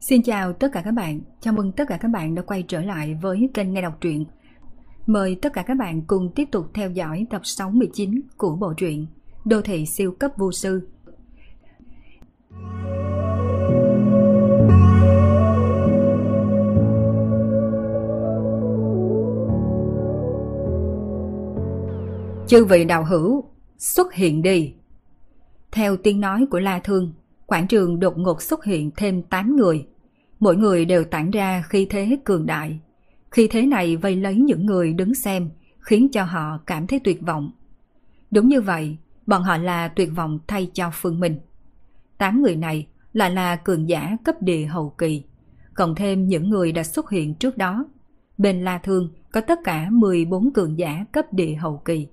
Xin chào tất cả các bạn, chào mừng tất cả các bạn đã quay trở lại với kênh Nghe Đọc Truyện. Mời tất cả các bạn cùng tiếp tục theo dõi tập 69 của bộ truyện Đô thị siêu cấp vô sư. Chư vị đạo hữu, xuất hiện đi. Theo tiếng nói của La Thương, quảng trường đột ngột xuất hiện thêm 8 người. Mỗi người đều tản ra khi thế cường đại. Khi thế này vây lấy những người đứng xem, khiến cho họ cảm thấy tuyệt vọng. Đúng như vậy, bọn họ là tuyệt vọng thay cho Phương Minh. Tám người này lại là cường giả cấp địa hậu kỳ, cộng thêm những người đã xuất hiện trước đó. Bên La Thương có tất cả 14 cường giả cấp địa hậu kỳ.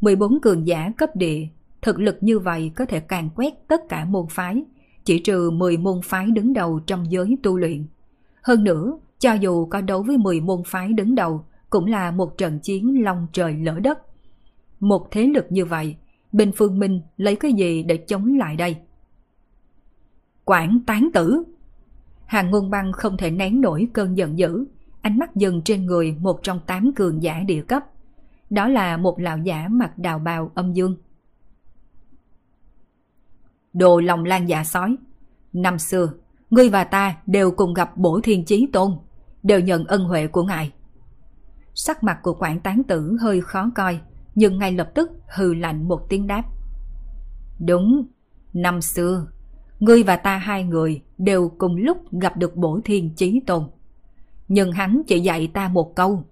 14 cường giả cấp địa Thực lực như vậy có thể càng quét tất cả môn phái, chỉ trừ 10 môn phái đứng đầu trong giới tu luyện. Hơn nữa, cho dù có đấu với 10 môn phái đứng đầu, cũng là một trận chiến long trời lỡ đất. Một thế lực như vậy, bình Phương Minh lấy cái gì để chống lại đây? Quảng tán tử Hàng ngôn băng không thể nén nổi cơn giận dữ, ánh mắt dừng trên người một trong tám cường giả địa cấp. Đó là một lão giả mặc đào bào âm dương. Đồ lòng lan dạ sói. Năm xưa, ngươi và ta đều cùng gặp bổ thiên chí tôn, đều nhận ân huệ của ngài. Sắc mặt của quản tán tử hơi khó coi, nhưng ngay lập tức hừ lạnh một tiếng đáp. Đúng, năm xưa, ngươi và ta hai người đều cùng lúc gặp được bổ thiên chí tôn. Nhưng hắn chỉ dạy ta một câu,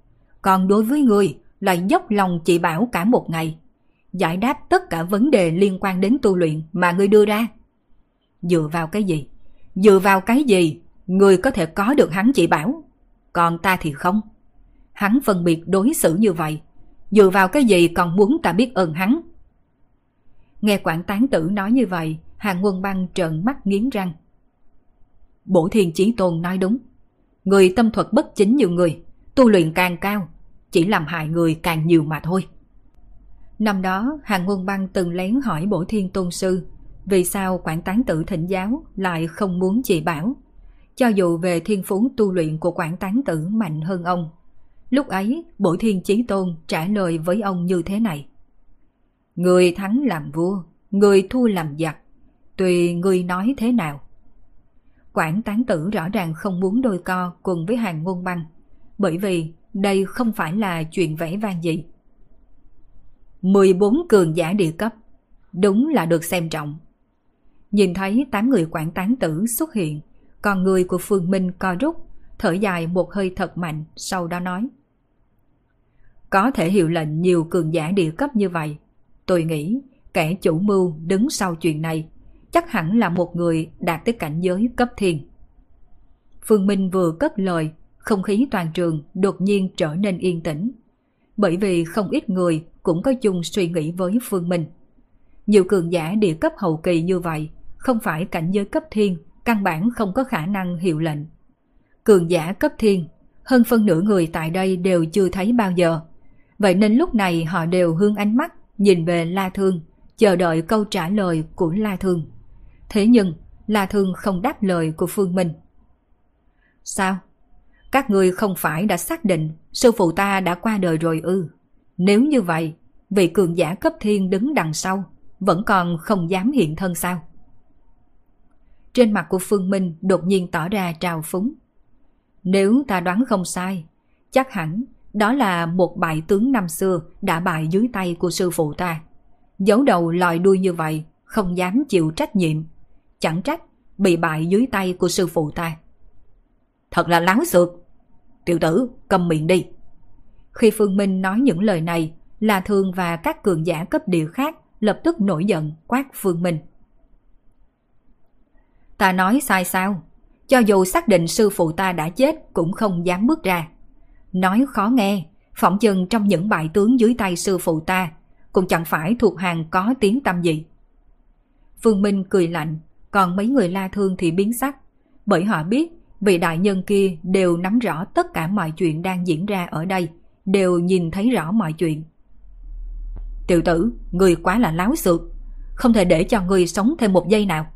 còn đối với ngươi lại dốc lòng chỉ bảo cả một ngày giải đáp tất cả vấn đề liên quan đến tu luyện mà ngươi đưa ra. Dựa vào cái gì? Dựa vào cái gì? Ngươi có thể có được hắn chỉ bảo. Còn ta thì không. Hắn phân biệt đối xử như vậy. Dựa vào cái gì còn muốn ta biết ơn hắn? Nghe quản tán tử nói như vậy, hàng quân băng trợn mắt nghiến răng. Bổ thiên chí tôn nói đúng. Người tâm thuật bất chính nhiều người, tu luyện càng cao, chỉ làm hại người càng nhiều mà thôi. Năm đó, Hàng ngôn Băng từng lén hỏi Bổ Thiên Tôn Sư vì sao quản tán tử thỉnh giáo lại không muốn chỉ bảo. Cho dù về thiên phú tu luyện của quản tán tử mạnh hơn ông. Lúc ấy, Bổ Thiên Chí Tôn trả lời với ông như thế này. Người thắng làm vua, người thua làm giặc, tùy người nói thế nào. Quản tán tử rõ ràng không muốn đôi co cùng với hàng ngôn băng, bởi vì đây không phải là chuyện vẽ vang gì 14 cường giả địa cấp. Đúng là được xem trọng. Nhìn thấy 8 người quản tán tử xuất hiện, còn người của Phương Minh co rút, thở dài một hơi thật mạnh, sau đó nói. Có thể hiệu lệnh nhiều cường giả địa cấp như vậy. Tôi nghĩ kẻ chủ mưu đứng sau chuyện này chắc hẳn là một người đạt tới cảnh giới cấp thiên. Phương Minh vừa cất lời, không khí toàn trường đột nhiên trở nên yên tĩnh. Bởi vì không ít người cũng có chung suy nghĩ với Phương Minh. Nhiều cường giả địa cấp hậu kỳ như vậy, không phải cảnh giới cấp thiên, căn bản không có khả năng hiệu lệnh. Cường giả cấp thiên, hơn phân nửa người tại đây đều chưa thấy bao giờ. Vậy nên lúc này họ đều hướng ánh mắt, nhìn về La Thương, chờ đợi câu trả lời của La Thương. Thế nhưng, La Thương không đáp lời của Phương Minh. Sao? Các người không phải đã xác định sư phụ ta đã qua đời rồi ư? Nếu như vậy, vị cường giả cấp thiên đứng đằng sau vẫn còn không dám hiện thân sao? Trên mặt của Phương Minh đột nhiên tỏ ra trào phúng. Nếu ta đoán không sai, chắc hẳn đó là một bại tướng năm xưa đã bại dưới tay của sư phụ ta. Giấu đầu lòi đuôi như vậy, không dám chịu trách nhiệm. Chẳng trách bị bại dưới tay của sư phụ ta. Thật là láo xược. Tiểu tử, cầm miệng đi. Khi Phương Minh nói những lời này, La Thương và các cường giả cấp địa khác lập tức nổi giận quát Phương Minh. Ta nói sai sao? Cho dù xác định sư phụ ta đã chết cũng không dám bước ra. Nói khó nghe, phỏng chừng trong những bại tướng dưới tay sư phụ ta cũng chẳng phải thuộc hàng có tiếng tâm gì. Phương Minh cười lạnh, còn mấy người la thương thì biến sắc, bởi họ biết vị đại nhân kia đều nắm rõ tất cả mọi chuyện đang diễn ra ở đây, đều nhìn thấy rõ mọi chuyện. Tiểu tử, người quá là láo xược, không thể để cho người sống thêm một giây nào.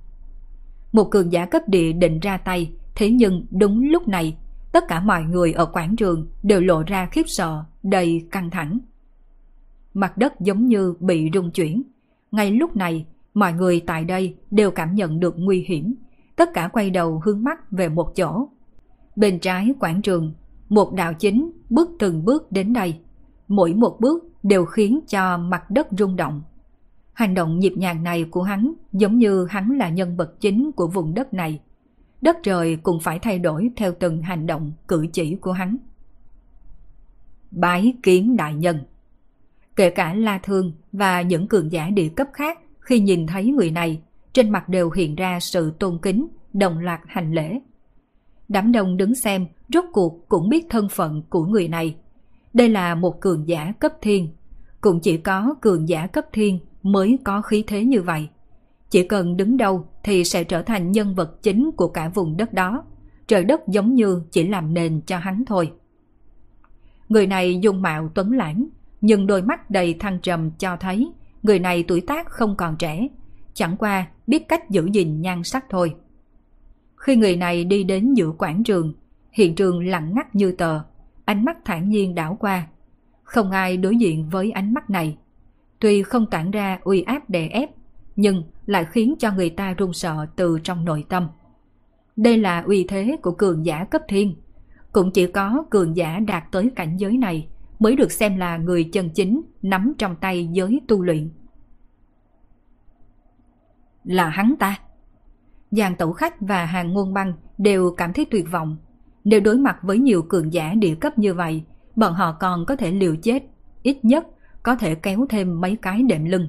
Một cường giả cấp địa định ra tay, thế nhưng đúng lúc này, tất cả mọi người ở quảng trường đều lộ ra khiếp sợ, đầy căng thẳng. Mặt đất giống như bị rung chuyển. Ngay lúc này, mọi người tại đây đều cảm nhận được nguy hiểm. Tất cả quay đầu hướng mắt về một chỗ. Bên trái quảng trường, một đạo chính bước từng bước đến đây. Mỗi một bước đều khiến cho mặt đất rung động. Hành động nhịp nhàng này của hắn giống như hắn là nhân vật chính của vùng đất này. Đất trời cũng phải thay đổi theo từng hành động, cử chỉ của hắn. Bái kiến đại nhân Kể cả La Thương và những cường giả địa cấp khác khi nhìn thấy người này, trên mặt đều hiện ra sự tôn kính, đồng loạt hành lễ. Đám đông đứng xem, rốt cuộc cũng biết thân phận của người này. Đây là một cường giả cấp thiên. Cũng chỉ có cường giả cấp thiên mới có khí thế như vậy. Chỉ cần đứng đâu thì sẽ trở thành nhân vật chính của cả vùng đất đó. Trời đất giống như chỉ làm nền cho hắn thôi. Người này dung mạo tuấn lãng, nhưng đôi mắt đầy thăng trầm cho thấy người này tuổi tác không còn trẻ, chẳng qua biết cách giữ gìn nhan sắc thôi. Khi người này đi đến giữa quảng trường, hiện trường lặng ngắt như tờ, ánh mắt thản nhiên đảo qua. Không ai đối diện với ánh mắt này. Tuy không tản ra uy áp đè ép, nhưng lại khiến cho người ta run sợ từ trong nội tâm. Đây là uy thế của cường giả cấp thiên. Cũng chỉ có cường giả đạt tới cảnh giới này mới được xem là người chân chính nắm trong tay giới tu luyện. Là hắn ta. Giàn tẩu khách và hàng ngôn băng đều cảm thấy tuyệt vọng. Nếu đối mặt với nhiều cường giả địa cấp như vậy, bọn họ còn có thể liều chết, ít nhất có thể kéo thêm mấy cái đệm lưng.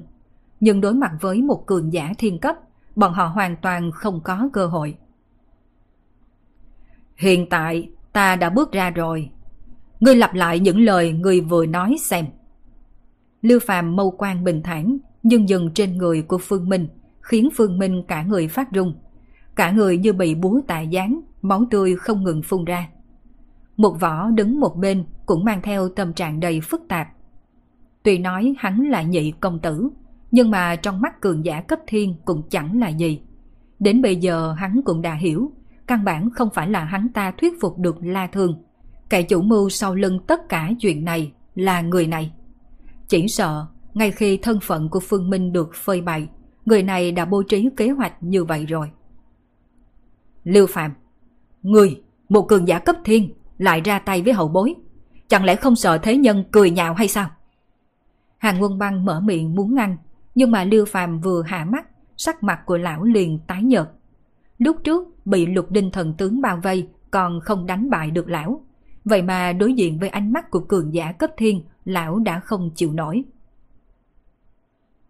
Nhưng đối mặt với một cường giả thiên cấp, bọn họ hoàn toàn không có cơ hội. Hiện tại, ta đã bước ra rồi, Ngươi lặp lại những lời người vừa nói xem. Lưu Phàm mâu quan bình thản, nhưng dừng trên người của Phương Minh, khiến Phương Minh cả người phát run. Cả người như bị búa tài gián, máu tươi không ngừng phun ra. Một võ đứng một bên cũng mang theo tâm trạng đầy phức tạp. Tuy nói hắn là nhị công tử, nhưng mà trong mắt cường giả cấp thiên cũng chẳng là gì. Đến bây giờ hắn cũng đã hiểu, căn bản không phải là hắn ta thuyết phục được La thường Kẻ chủ mưu sau lưng tất cả chuyện này là người này. Chỉ sợ, ngay khi thân phận của Phương Minh được phơi bày, người này đã bố trí kế hoạch như vậy rồi. Lưu Phạm, người, một cường giả cấp thiên, lại ra tay với hậu bối. Chẳng lẽ không sợ thế nhân cười nhạo hay sao? Hàng quân băng mở miệng muốn ngăn, nhưng mà Lưu Phạm vừa hạ mắt, sắc mặt của lão liền tái nhợt. Lúc trước bị lục đinh thần tướng bao vây còn không đánh bại được lão. Vậy mà đối diện với ánh mắt của cường giả cấp thiên, lão đã không chịu nổi.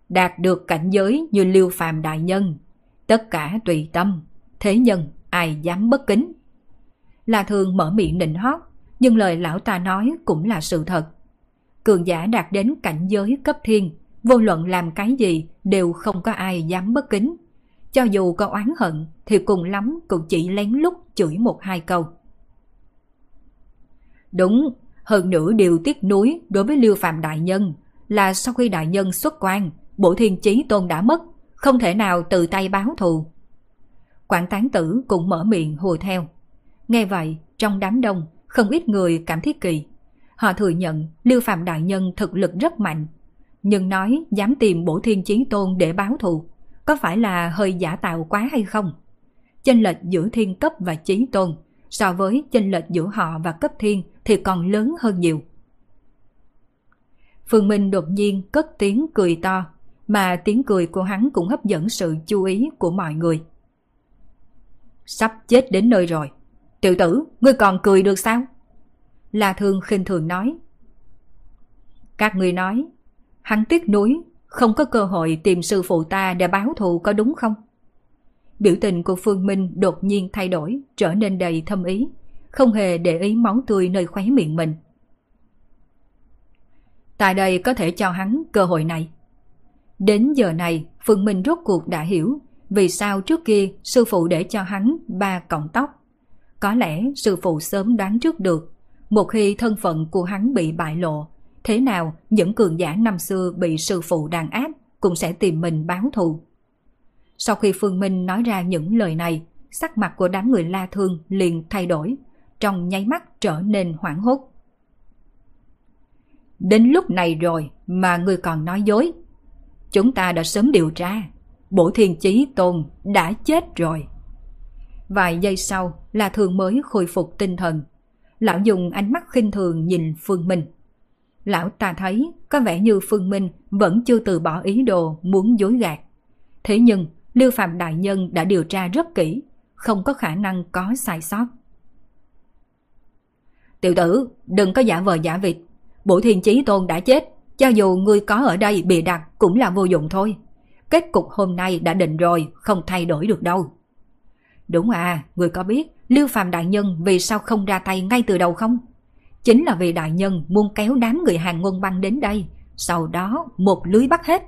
Đạt được cảnh giới như Lưu phàm đại nhân, tất cả tùy tâm, thế nhân ai dám bất kính là thường mở miệng nịnh hót, nhưng lời lão ta nói cũng là sự thật. Cường giả đạt đến cảnh giới cấp thiên, vô luận làm cái gì đều không có ai dám bất kính. Cho dù có oán hận thì cùng lắm cũng chỉ lén lút chửi một hai câu. Đúng, hơn nữa điều tiếc nuối đối với Liêu Phạm Đại Nhân là sau khi Đại Nhân xuất quan, bộ thiên chí tôn đã mất, không thể nào tự tay báo thù. Quảng tán tử cũng mở miệng hùa theo. Nghe vậy, trong đám đông, không ít người cảm thấy kỳ. Họ thừa nhận lưu Phạm Đại Nhân thực lực rất mạnh, nhưng nói dám tìm bổ thiên chí tôn để báo thù, có phải là hơi giả tạo quá hay không? Chênh lệch giữa thiên cấp và chí tôn so với chênh lệch giữa họ và cấp thiên thì còn lớn hơn nhiều. Phương Minh đột nhiên cất tiếng cười to, mà tiếng cười của hắn cũng hấp dẫn sự chú ý của mọi người. Sắp chết đến nơi rồi. Tiểu tử, ngươi còn cười được sao? La Thương khinh thường nói. Các ngươi nói, hắn tiếc nuối, không có cơ hội tìm sư phụ ta để báo thù có đúng không? Biểu tình của Phương Minh đột nhiên thay đổi, trở nên đầy thâm ý, không hề để ý máu tươi nơi khóe miệng mình. Tại đây có thể cho hắn cơ hội này. Đến giờ này, Phương Minh rốt cuộc đã hiểu vì sao trước kia sư phụ để cho hắn ba cọng tóc. Có lẽ sư phụ sớm đoán trước được, một khi thân phận của hắn bị bại lộ, thế nào những cường giả năm xưa bị sư phụ đàn áp cũng sẽ tìm mình báo thù. Sau khi Phương Minh nói ra những lời này, sắc mặt của đám người La Thương liền thay đổi, trong nháy mắt trở nên hoảng hốt. Đến lúc này rồi mà ngươi còn nói dối. Chúng ta đã sớm điều tra, Bổ Thiên Chí Tôn đã chết rồi. Vài giây sau là thường mới khôi phục tinh thần. Lão dùng ánh mắt khinh thường nhìn Phương Minh. Lão ta thấy có vẻ như Phương Minh vẫn chưa từ bỏ ý đồ muốn dối gạt. Thế nhưng Lưu Phạm Đại Nhân đã điều tra rất kỹ, không có khả năng có sai sót. Tiểu tử, đừng có giả vờ giả vịt. bộ Thiên Chí Tôn đã chết, cho dù ngươi có ở đây bị đặt cũng là vô dụng thôi. Kết cục hôm nay đã định rồi, không thay đổi được đâu. Đúng à, người có biết Lưu Phạm Đại Nhân vì sao không ra tay ngay từ đầu không? Chính là vì Đại Nhân muốn kéo đám người hàng ngôn băng đến đây, sau đó một lưới bắt hết.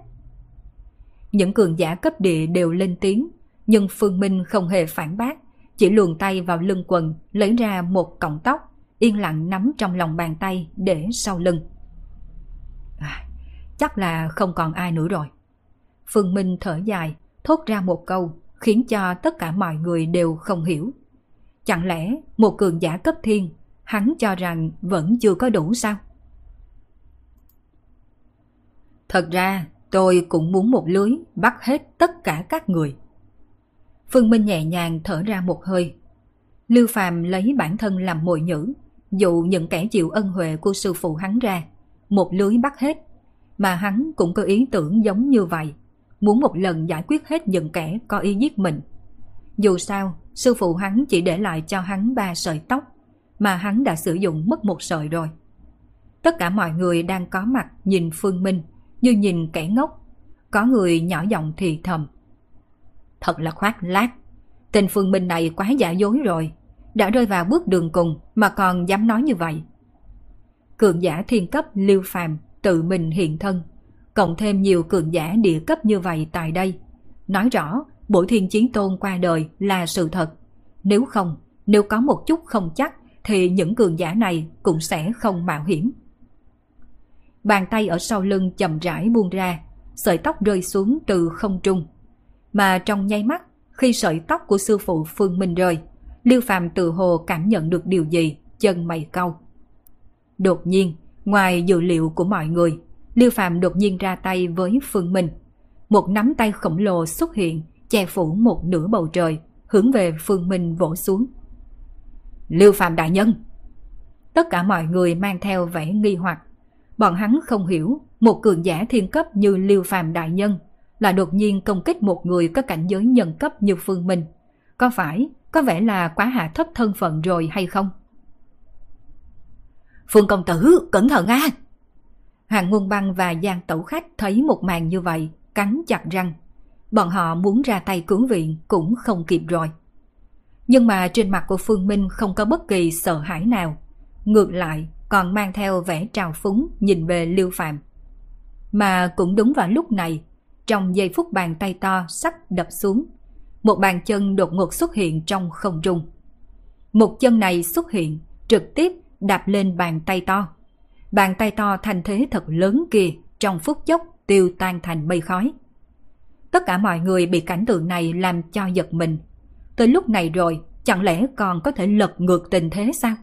Những cường giả cấp địa đều lên tiếng, nhưng Phương Minh không hề phản bác, chỉ luồn tay vào lưng quần lấy ra một cọng tóc, yên lặng nắm trong lòng bàn tay để sau lưng. À, chắc là không còn ai nữa rồi. Phương Minh thở dài, thốt ra một câu khiến cho tất cả mọi người đều không hiểu. Chẳng lẽ một cường giả cấp thiên, hắn cho rằng vẫn chưa có đủ sao? Thật ra, tôi cũng muốn một lưới bắt hết tất cả các người. Phương Minh nhẹ nhàng thở ra một hơi. Lưu Phàm lấy bản thân làm mồi nhữ, dụ những kẻ chịu ân huệ của sư phụ hắn ra, một lưới bắt hết, mà hắn cũng có ý tưởng giống như vậy muốn một lần giải quyết hết những kẻ có ý giết mình. Dù sao, sư phụ hắn chỉ để lại cho hắn ba sợi tóc, mà hắn đã sử dụng mất một sợi rồi. Tất cả mọi người đang có mặt nhìn Phương Minh như nhìn kẻ ngốc. Có người nhỏ giọng thì thầm. Thật là khoác lác. Tên Phương Minh này quá giả dối rồi. Đã rơi vào bước đường cùng mà còn dám nói như vậy. Cường giả thiên cấp Lưu Phàm tự mình hiện thân cộng thêm nhiều cường giả địa cấp như vậy tại đây. Nói rõ, Bổ Thiên Chiến Tôn qua đời là sự thật. Nếu không, nếu có một chút không chắc, thì những cường giả này cũng sẽ không mạo hiểm. Bàn tay ở sau lưng chậm rãi buông ra, sợi tóc rơi xuống từ không trung. Mà trong nháy mắt, khi sợi tóc của sư phụ Phương Minh rơi, Lưu Phàm tự hồ cảm nhận được điều gì, chân mày cau. Đột nhiên, ngoài dự liệu của mọi người, Liêu Phạm đột nhiên ra tay với Phương Minh. Một nắm tay khổng lồ xuất hiện, che phủ một nửa bầu trời, hướng về Phương Minh vỗ xuống. Liêu Phạm đại nhân! Tất cả mọi người mang theo vẻ nghi hoặc. Bọn hắn không hiểu một cường giả thiên cấp như Liêu Phạm đại nhân là đột nhiên công kích một người có cảnh giới nhân cấp như Phương Minh. Có phải có vẻ là quá hạ thấp thân phận rồi hay không? Phương công tử, cẩn thận a! Hàng Ngôn Băng và Giang Tẩu Khách thấy một màn như vậy, cắn chặt răng. Bọn họ muốn ra tay cứu viện cũng không kịp rồi. Nhưng mà trên mặt của Phương Minh không có bất kỳ sợ hãi nào. Ngược lại, còn mang theo vẻ trào phúng nhìn về Lưu Phạm. Mà cũng đúng vào lúc này, trong giây phút bàn tay to sắp đập xuống, một bàn chân đột ngột xuất hiện trong không trung. Một chân này xuất hiện, trực tiếp đạp lên bàn tay to bàn tay to thành thế thật lớn kia trong phút chốc tiêu tan thành mây khói. Tất cả mọi người bị cảnh tượng này làm cho giật mình. Tới lúc này rồi, chẳng lẽ còn có thể lật ngược tình thế sao?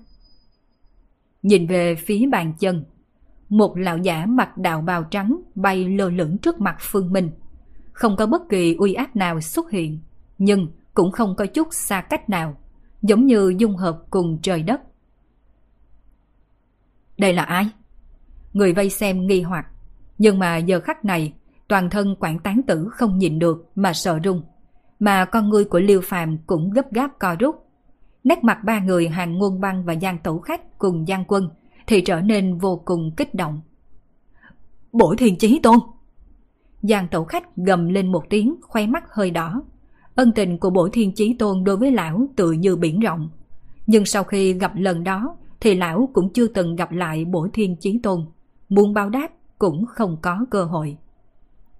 Nhìn về phía bàn chân, một lão giả mặc đạo bào trắng bay lơ lửng trước mặt Phương Minh. Không có bất kỳ uy áp nào xuất hiện, nhưng cũng không có chút xa cách nào, giống như dung hợp cùng trời đất. Đây là ai? Người vây xem nghi hoặc. Nhưng mà giờ khắc này, toàn thân quản tán tử không nhìn được mà sợ run. Mà con người của Liêu Phàm cũng gấp gáp co rút. Nét mặt ba người hàng ngôn băng và giang tẩu khách cùng giang quân thì trở nên vô cùng kích động. Bổ thiền chí tôn! Giang tẩu khách gầm lên một tiếng khoe mắt hơi đỏ. Ân tình của bổ thiên chí tôn đối với lão tự như biển rộng. Nhưng sau khi gặp lần đó thì lão cũng chưa từng gặp lại bổ thiên chí tôn. Muốn báo đáp cũng không có cơ hội.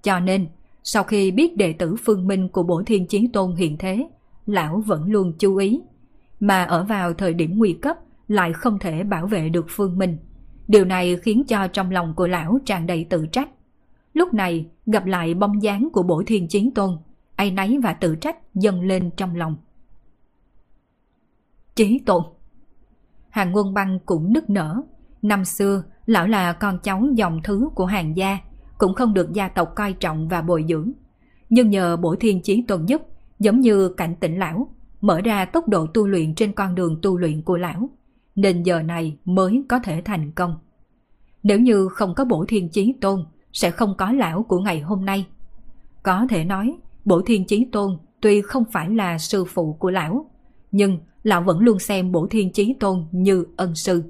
Cho nên, sau khi biết đệ tử phương minh của bổ thiên chí tôn hiện thế, lão vẫn luôn chú ý. Mà ở vào thời điểm nguy cấp lại không thể bảo vệ được phương minh. Điều này khiến cho trong lòng của lão tràn đầy tự trách. Lúc này gặp lại bóng dáng của bổ thiên chiến tôn, ai nấy và tự trách dâng lên trong lòng. Chí tôn Hàng quân băng cũng nức nở. Năm xưa, lão là con cháu dòng thứ của hàng gia, cũng không được gia tộc coi trọng và bồi dưỡng. Nhưng nhờ bổ thiên chí tôn giúp, giống như cảnh tỉnh lão, mở ra tốc độ tu luyện trên con đường tu luyện của lão, nên giờ này mới có thể thành công. Nếu như không có bổ thiên chí tôn, sẽ không có lão của ngày hôm nay. Có thể nói, bổ thiên chí tôn tuy không phải là sư phụ của lão, nhưng lão vẫn luôn xem bổ thiên chí tôn như ân sư.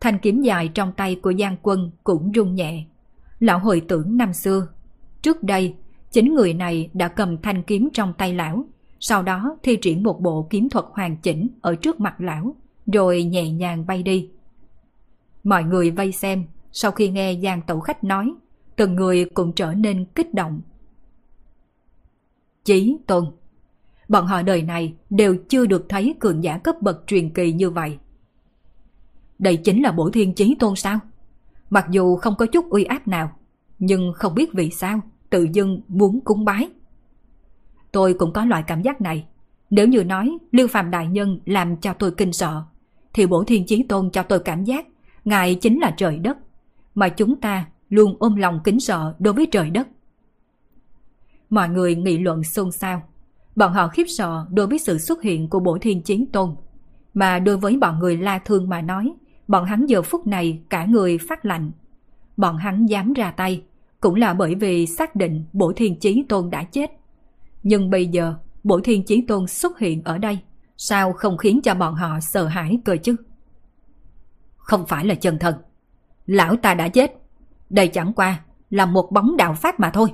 Thanh kiếm dài trong tay của Giang Quân cũng rung nhẹ. Lão hồi tưởng năm xưa. Trước đây, chính người này đã cầm thanh kiếm trong tay lão, sau đó thi triển một bộ kiếm thuật hoàn chỉnh ở trước mặt lão, rồi nhẹ nhàng bay đi. Mọi người vây xem, sau khi nghe Giang Tẩu Khách nói, từng người cũng trở nên kích động. Chí Tôn Bọn họ đời này đều chưa được thấy cường giả cấp bậc truyền kỳ như vậy. Đây chính là bổ thiên chí tôn sao? Mặc dù không có chút uy áp nào, nhưng không biết vì sao tự dưng muốn cúng bái. Tôi cũng có loại cảm giác này. Nếu như nói Lưu Phạm Đại Nhân làm cho tôi kinh sợ, thì bổ thiên chí tôn cho tôi cảm giác Ngài chính là trời đất, mà chúng ta luôn ôm lòng kính sợ đối với trời đất. Mọi người nghị luận xôn xao. Bọn họ khiếp sợ đối với sự xuất hiện của bổ thiên chiến tôn. Mà đối với bọn người la thương mà nói, bọn hắn giờ phút này cả người phát lạnh. Bọn hắn dám ra tay, cũng là bởi vì xác định bổ thiên chí tôn đã chết. Nhưng bây giờ, bổ thiên chí tôn xuất hiện ở đây, sao không khiến cho bọn họ sợ hãi cơ chứ? Không phải là chân thần. Lão ta đã chết. Đây chẳng qua là một bóng đạo pháp mà thôi.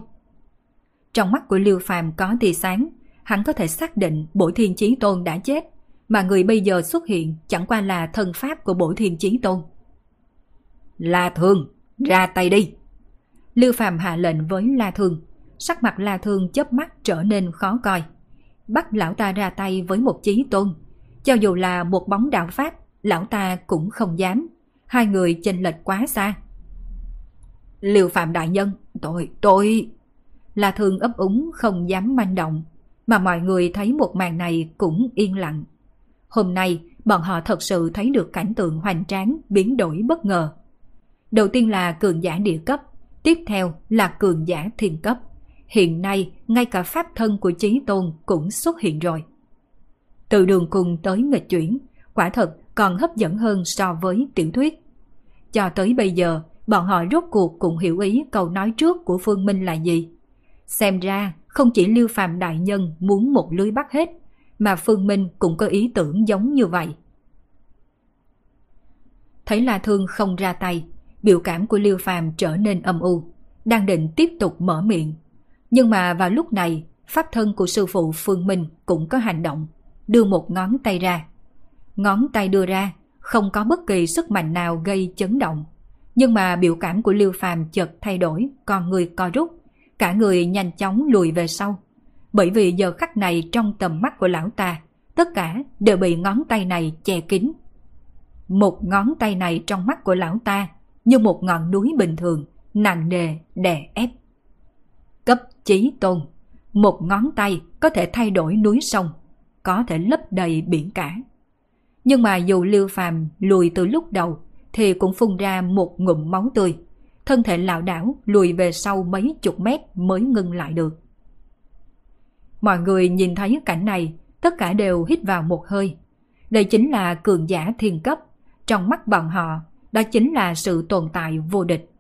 Trong mắt của Lưu Phàm có tia sáng, hắn có thể xác định Bổ Thiên Chí Tôn đã chết, mà người bây giờ xuất hiện chẳng qua là thân pháp của Bổ Thiên Chí Tôn. La Thương, ra tay đi. Lưu Phàm hạ lệnh với La Thương, sắc mặt La Thương chớp mắt trở nên khó coi. Bắt lão ta ra tay với một chí tôn, cho dù là một bóng đạo pháp, lão ta cũng không dám. Hai người chênh lệch quá xa. Lưu Phạm Đại Nhân, tôi, tôi... La Thương ấp úng không dám manh động, mà mọi người thấy một màn này cũng yên lặng. Hôm nay, bọn họ thật sự thấy được cảnh tượng hoành tráng biến đổi bất ngờ. Đầu tiên là cường giả địa cấp, tiếp theo là cường giả thiên cấp. Hiện nay, ngay cả pháp thân của Chí Tôn cũng xuất hiện rồi. Từ đường cùng tới nghịch chuyển, quả thật còn hấp dẫn hơn so với tiểu thuyết. Cho tới bây giờ, bọn họ rốt cuộc cũng hiểu ý câu nói trước của Phương Minh là gì. Xem ra, không chỉ Lưu Phạm Đại Nhân muốn một lưới bắt hết, mà Phương Minh cũng có ý tưởng giống như vậy. Thấy La Thương không ra tay, biểu cảm của liêu Phàm trở nên âm u, đang định tiếp tục mở miệng. Nhưng mà vào lúc này, pháp thân của sư phụ Phương Minh cũng có hành động, đưa một ngón tay ra. Ngón tay đưa ra, không có bất kỳ sức mạnh nào gây chấn động. Nhưng mà biểu cảm của liêu Phàm chợt thay đổi, con người co rút, cả người nhanh chóng lùi về sau. Bởi vì giờ khắc này trong tầm mắt của lão ta, tất cả đều bị ngón tay này che kín. Một ngón tay này trong mắt của lão ta như một ngọn núi bình thường, nặng nề, đè ép. Cấp chí tôn, một ngón tay có thể thay đổi núi sông, có thể lấp đầy biển cả. Nhưng mà dù Lưu Phàm lùi từ lúc đầu thì cũng phun ra một ngụm máu tươi. Thân thể lão đảo lùi về sau mấy chục mét mới ngưng lại được. Mọi người nhìn thấy cảnh này, tất cả đều hít vào một hơi. Đây chính là cường giả thiên cấp. Trong mắt bọn họ, đó chính là sự tồn tại vô địch.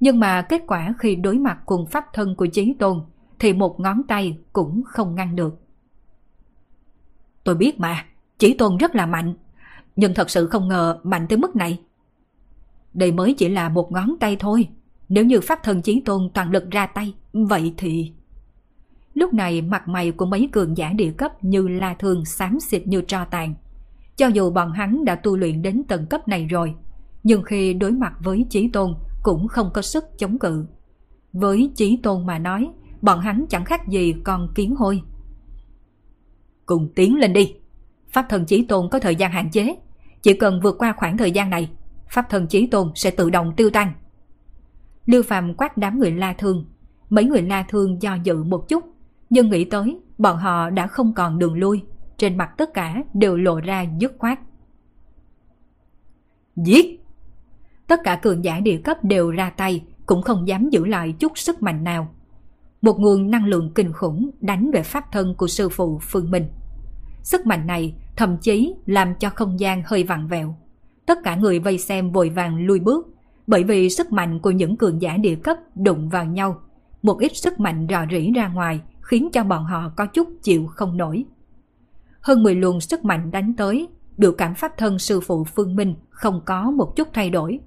Nhưng mà kết quả khi đối mặt cùng pháp thân của Chí Tôn thì một ngón tay cũng không ngăn được. Tôi biết mà, Chí Tôn rất là mạnh, nhưng thật sự không ngờ mạnh tới mức này. Đây mới chỉ là một ngón tay thôi. Nếu như pháp thân Chí Tôn toàn lực ra tay, vậy thì... Lúc này mặt mày của mấy cường giả địa cấp như la thường xám xịt như tro tàn. Cho dù bọn hắn đã tu luyện đến tầng cấp này rồi, nhưng khi đối mặt với Chí Tôn cũng không có sức chống cự. Với Chí Tôn mà nói, bọn hắn chẳng khác gì con kiến hôi. Cùng tiến lên đi. Pháp thần Chí Tôn có thời gian hạn chế. Chỉ cần vượt qua khoảng thời gian này, Pháp thần Chí Tôn sẽ tự động tiêu tan. Lưu Phạm quát đám người la thương. mấy người La Thương do dự một chút, nhưng nghĩ tới bọn họ đã không còn đường lui, trên mặt tất cả đều lộ ra dứt khoát. Giết! Tất cả cường giả địa cấp đều ra tay, cũng không dám giữ lại chút sức mạnh nào. Một nguồn năng lượng kinh khủng đánh về pháp thân của sư phụ Phương Minh. Sức mạnh này thậm chí làm cho không gian hơi vặn vẹo. Tất cả người vây xem vội vàng lui bước, bởi vì sức mạnh của những cường giả địa cấp đụng vào nhau. Một ít sức mạnh rò rỉ ra ngoài khiến cho bọn họ có chút chịu không nổi. Hơn 10 luồng sức mạnh đánh tới, biểu cảm pháp thân sư phụ Phương Minh không có một chút thay đổi.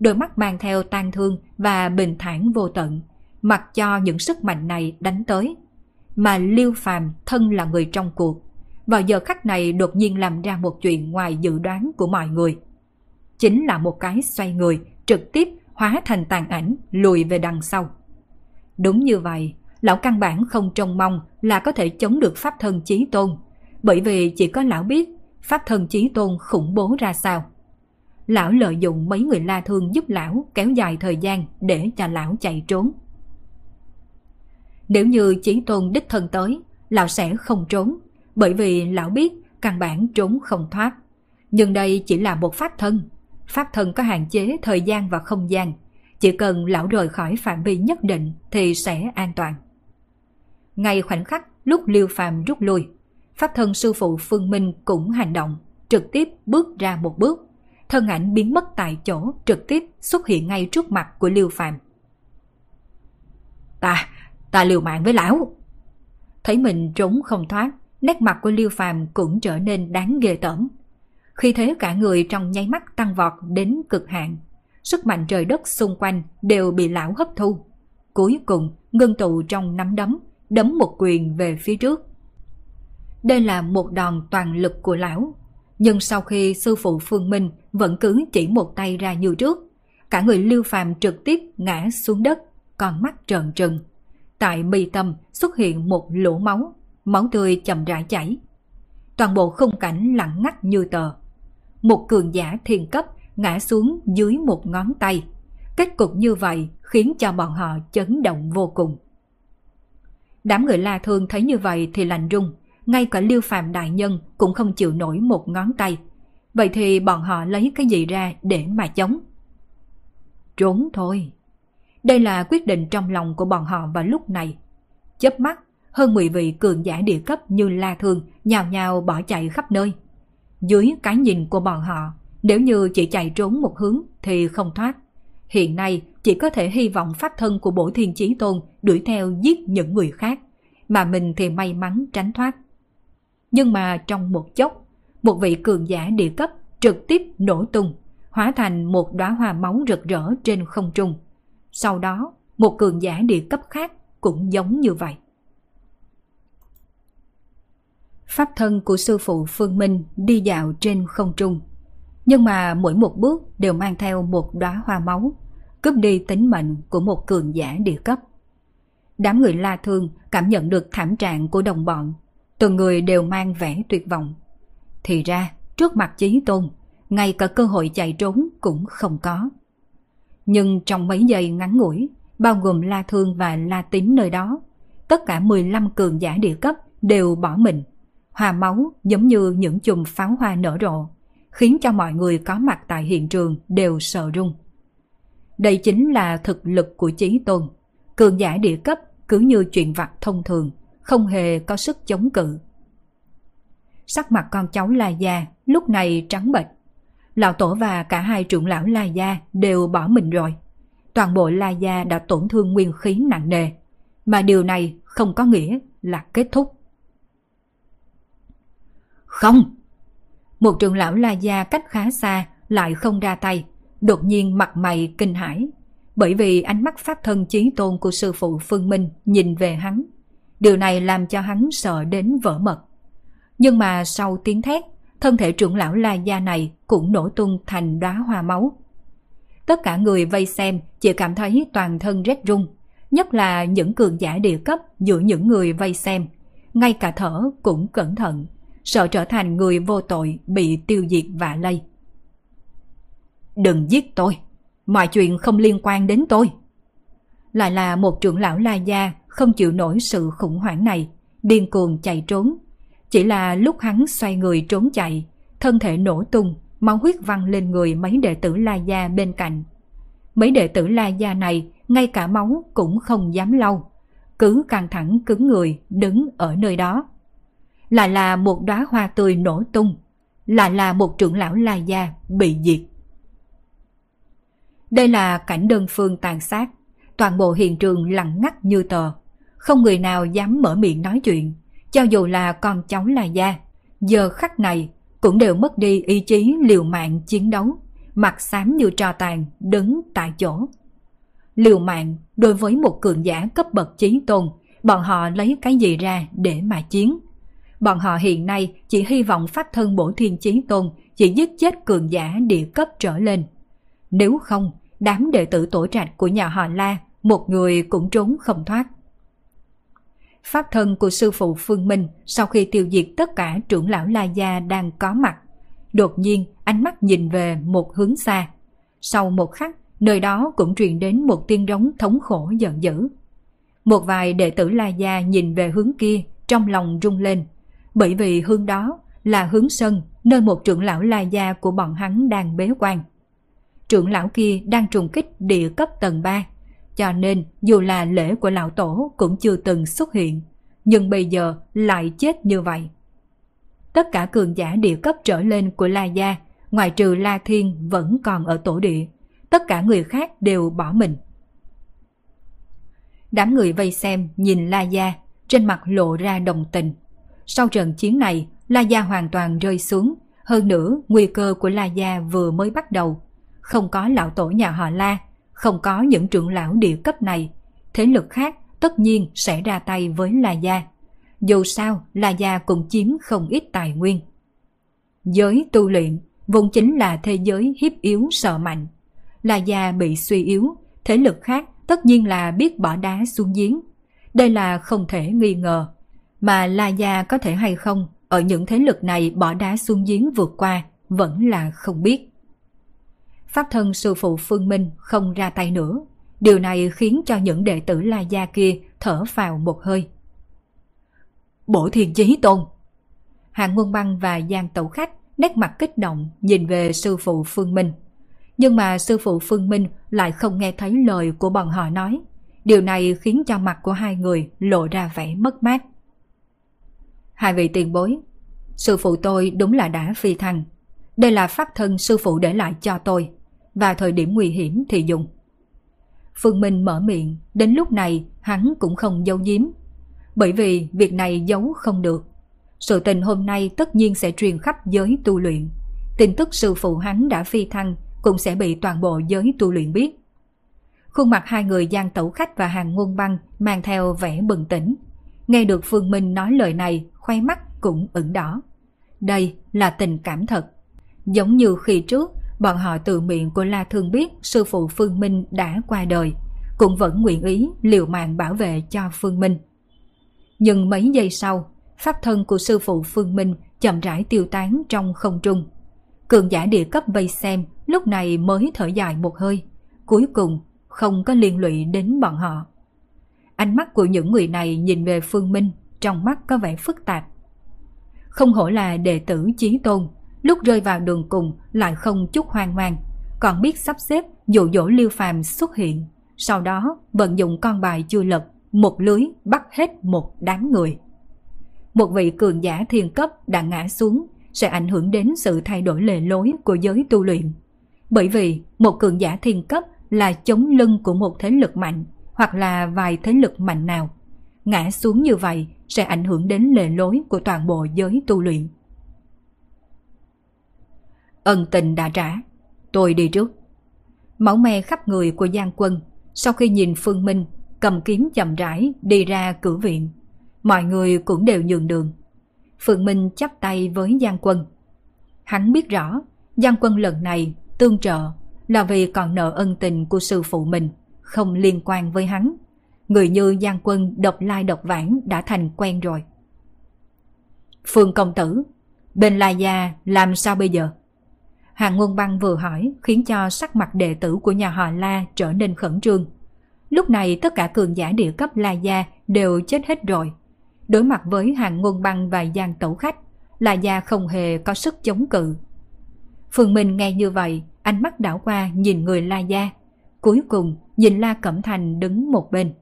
Đôi mắt mang theo tan thương và bình thản vô tận, mặc cho những sức mạnh này đánh tới. Mà Liêu Phàm thân là người trong cuộc, vào giờ khắc này đột nhiên làm ra một chuyện ngoài dự đoán của mọi người. Chính là một cái xoay người, trực tiếp hóa thành tàn ảnh lùi về đằng sau. Đúng như vậy, lão căn bản không trông mong là có thể chống được pháp thân chí tôn, bởi vì chỉ có lão biết pháp thân chí tôn khủng bố ra sao. Lão lợi dụng mấy người la thương giúp lão kéo dài thời gian để cho lão chạy trốn. Nếu như chí tôn đích thân tới, lão sẽ không trốn, bởi vì lão biết căn bản trốn không thoát. Nhưng đây chỉ là một pháp thân. Pháp thân có hạn chế thời gian và không gian. Chỉ cần lão rời khỏi phạm vi nhất định thì sẽ an toàn. Ngay khoảnh khắc lúc Liêu Phàm rút lui, pháp thân sư phụ Phương Minh cũng hành động, trực tiếp bước ra một bước. Thân ảnh biến mất tại chỗ trực tiếp xuất hiện ngay trước mặt của Liêu Phàm. Ta, ta liều mạng với lão. Thấy mình trốn không thoát, nét mặt của Liêu Phàm cũng trở nên đáng ghê tởm. Khi thế cả người trong nháy mắt tăng vọt đến cực hạn, sức mạnh trời đất xung quanh đều bị lão hấp thu. Cuối cùng ngưng tụ trong nắm đấm, đấm một quyền về phía trước. Đây là một đòn toàn lực của lão, nhưng sau khi sư phụ Phương Minh vẫn cứ chỉ một tay ra như trước, cả người Lưu Phàm trực tiếp ngã xuống đất, con mắt trợn trừng. Tại mi tâm xuất hiện một lỗ máu, máu tươi chậm rãi chảy. Toàn bộ khung cảnh lặng ngắt như tờ. Một cường giả thiên cấp ngã xuống dưới một ngón tay. Kết cục như vậy khiến cho bọn họ chấn động vô cùng. Đám người La Thương thấy như vậy thì lạnh rung, ngay cả Liêu Phạm đại nhân cũng không chịu nổi một ngón tay. Vậy thì bọn họ lấy cái gì ra để mà chống? Trốn thôi. Đây là quyết định trong lòng của bọn họ vào lúc này. Chớp mắt, hơn 10 vị cường giả địa cấp như La Thương nhào nhào bỏ chạy khắp nơi. Dưới cái nhìn của bọn họ, nếu như chỉ chạy trốn một hướng thì không thoát. Hiện nay chỉ có thể hy vọng pháp thân của bổ thiên chí tôn đuổi theo giết những người khác, mà mình thì may mắn tránh thoát. Nhưng mà trong một chốc, một vị cường giả địa cấp trực tiếp nổ tung, hóa thành một đóa hoa máu rực rỡ trên không trung. Sau đó, một cường giả địa cấp khác cũng giống như vậy. Pháp thân của sư phụ Phương Minh đi dạo trên không trung. Nhưng mà mỗi một bước đều mang theo một đóa hoa máu, cướp đi tính mệnh của một cường giả địa cấp. Đám người la thương cảm nhận được thảm trạng của đồng bọn, từng người đều mang vẻ tuyệt vọng. Thì ra, trước mặt chí tôn, ngay cả cơ hội chạy trốn cũng không có. Nhưng trong mấy giây ngắn ngủi, bao gồm La Thương và La Tín nơi đó, tất cả 15 cường giả địa cấp đều bỏ mình. Hòa máu giống như những chùm pháo hoa nở rộ, khiến cho mọi người có mặt tại hiện trường đều sợ rung đây chính là thực lực của Chí Tôn. Cường giả địa cấp cứ như chuyện vặt thông thường, không hề có sức chống cự. Sắc mặt con cháu La Gia lúc này trắng bệch. Lão Tổ và cả hai trưởng lão La Gia đều bỏ mình rồi. Toàn bộ La Gia đã tổn thương nguyên khí nặng nề. Mà điều này không có nghĩa là kết thúc. Không! Một trưởng lão La Gia cách khá xa lại không ra tay, đột nhiên mặt mày kinh hãi. Bởi vì ánh mắt pháp thân chí tôn của sư phụ Phương Minh nhìn về hắn. Điều này làm cho hắn sợ đến vỡ mật. Nhưng mà sau tiếng thét, thân thể trưởng lão La Gia này cũng nổ tung thành đóa hoa máu. Tất cả người vây xem chỉ cảm thấy toàn thân rét run, nhất là những cường giả địa cấp giữa những người vây xem. Ngay cả thở cũng cẩn thận, sợ trở thành người vô tội bị tiêu diệt và lây. Đừng giết tôi, mọi chuyện không liên quan đến tôi. lại là một trưởng lão La Gia không chịu nổi sự khủng hoảng này, điên cuồng chạy trốn. Chỉ là lúc hắn xoay người trốn chạy, thân thể nổ tung, máu huyết văng lên người mấy đệ tử La Gia bên cạnh. Mấy đệ tử La Gia này ngay cả máu cũng không dám lau, cứ căng thẳng cứng người đứng ở nơi đó. Lại là một đóa hoa tươi nổ tung, lại là một trưởng lão La Gia bị diệt. Đây là cảnh đơn phương tàn sát, toàn bộ hiện trường lặng ngắt như tờ, không người nào dám mở miệng nói chuyện, cho dù là con cháu là Gia, giờ khắc này cũng đều mất đi ý chí liều mạng chiến đấu, mặt xám như trò tàn, đứng tại chỗ. Liều mạng đối với một cường giả cấp bậc chí tôn, bọn họ lấy cái gì ra để mà chiến? Bọn họ hiện nay chỉ hy vọng phát thân bổ thiên chí tôn chỉ giết chết cường giả địa cấp trở lên. Nếu không, đám đệ tử tổ trạch của nhà họ La, một người cũng trốn không thoát. Pháp thân của sư phụ Phương Minh sau khi tiêu diệt tất cả trưởng lão La Gia đang có mặt. Đột nhiên ánh mắt nhìn về một hướng xa. Sau một khắc, nơi đó cũng truyền đến một tiếng rống thống khổ giận dữ. Một vài đệ tử La Gia nhìn về hướng kia, trong lòng rung lên. Bởi vì hướng đó là hướng sân, nơi một trưởng lão La Gia của bọn hắn đang bế quan. Trưởng lão kia đang trùng kích địa cấp tầng 3 cho nên dù là lễ của lão tổ cũng chưa từng xuất hiện, nhưng bây giờ lại chết như vậy. Tất cả cường giả địa cấp trở lên của La Gia, ngoài trừ La Thiên vẫn còn ở tổ địa, tất cả người khác đều bỏ mình. Đám người vây xem nhìn La Gia, trên mặt lộ ra đồng tình. Sau trận chiến này, La Gia hoàn toàn rơi xuống, hơn nữa nguy cơ của La Gia vừa mới bắt đầu. Không có lão tổ nhà họ La, không có những trưởng lão địa cấp này, thế lực khác tất nhiên sẽ ra tay với La Gia. Dù sao, La Gia cũng chiếm không ít tài nguyên. Giới tu luyện vốn chính là thế giới hiếp yếu sợ mạnh. La Gia bị suy yếu, thế lực khác tất nhiên là biết bỏ đá xuống giếng. Đây là không thể nghi ngờ. Mà La Gia có thể hay không ở những thế lực này bỏ đá xuống giếng vượt qua vẫn là không biết pháp thân sư phụ Phương Minh không ra tay nữa. Điều này khiến cho những đệ tử La Gia kia thở vào một hơi. Bổ thiên chí tôn! Hàng Quân Băng và Giang Tẩu Khách nét mặt kích động nhìn về sư phụ Phương Minh. Nhưng mà sư phụ Phương Minh lại không nghe thấy lời của bọn họ nói. Điều này khiến cho mặt của hai người lộ ra vẻ mất mát. Hai vị tiền bối, sư phụ tôi đúng là đã phi thăng. Đây là pháp thân sư phụ để lại cho tôi và thời điểm nguy hiểm thì dùng. Phương Minh mở miệng, đến lúc này hắn cũng không giấu giếm. Bởi vì việc này giấu không được. Sự tình hôm nay tất nhiên sẽ truyền khắp giới tu luyện. Tin tức sư phụ hắn đã phi thăng cũng sẽ bị toàn bộ giới tu luyện biết. Khuôn mặt hai người gian tẩu khách và hàng ngôn băng mang theo vẻ bừng tỉnh. Nghe được Phương Minh nói lời này, khoe mắt cũng ửng đỏ. Đây là tình cảm thật. Giống như khi trước, bọn họ từ miệng của La Thương biết sư phụ Phương Minh đã qua đời, cũng vẫn nguyện ý liều mạng bảo vệ cho Phương Minh. Nhưng mấy giây sau, pháp thân của sư phụ Phương Minh chậm rãi tiêu tán trong không trung. Cường giả địa cấp vây xem lúc này mới thở dài một hơi, cuối cùng không có liên lụy đến bọn họ. Ánh mắt của những người này nhìn về Phương Minh, trong mắt có vẻ phức tạp. Không hổ là đệ tử chí tôn, lúc rơi vào đường cùng lại không chút hoang mang, còn biết sắp xếp dụ dỗ Liêu Phàm xuất hiện, sau đó vận dụng con bài chưa lật, một lưới bắt hết một đám người. Một vị cường giả thiên cấp đã ngã xuống sẽ ảnh hưởng đến sự thay đổi lề lối của giới tu luyện. Bởi vì một cường giả thiên cấp là chống lưng của một thế lực mạnh hoặc là vài thế lực mạnh nào. Ngã xuống như vậy sẽ ảnh hưởng đến lề lối của toàn bộ giới tu luyện. Ân tình đã trả. Tôi đi trước. Máu me khắp người của Giang Quân. Sau khi nhìn Phương Minh, cầm kiếm chậm rãi đi ra cửa viện. Mọi người cũng đều nhường đường. Phương Minh chắp tay với Giang Quân. Hắn biết rõ, Giang Quân lần này tương trợ là vì còn nợ ân tình của sư phụ mình, không liên quan với hắn. Người như Giang Quân độc lai độc vãng đã thành quen rồi. Phương công tử, bên La Gia làm sao bây giờ? Hàng Ngôn Băng vừa hỏi khiến cho sắc mặt đệ tử của nhà họ La trở nên khẩn trương. Lúc này tất cả cường giả địa cấp La Gia đều chết hết rồi. Đối mặt với hàng ngôn băng và giang tẩu khách, La Gia không hề có sức chống cự. Phương Minh nghe như vậy, ánh mắt đảo qua nhìn người La Gia. Cuối cùng nhìn La Cẩm Thành đứng một bên.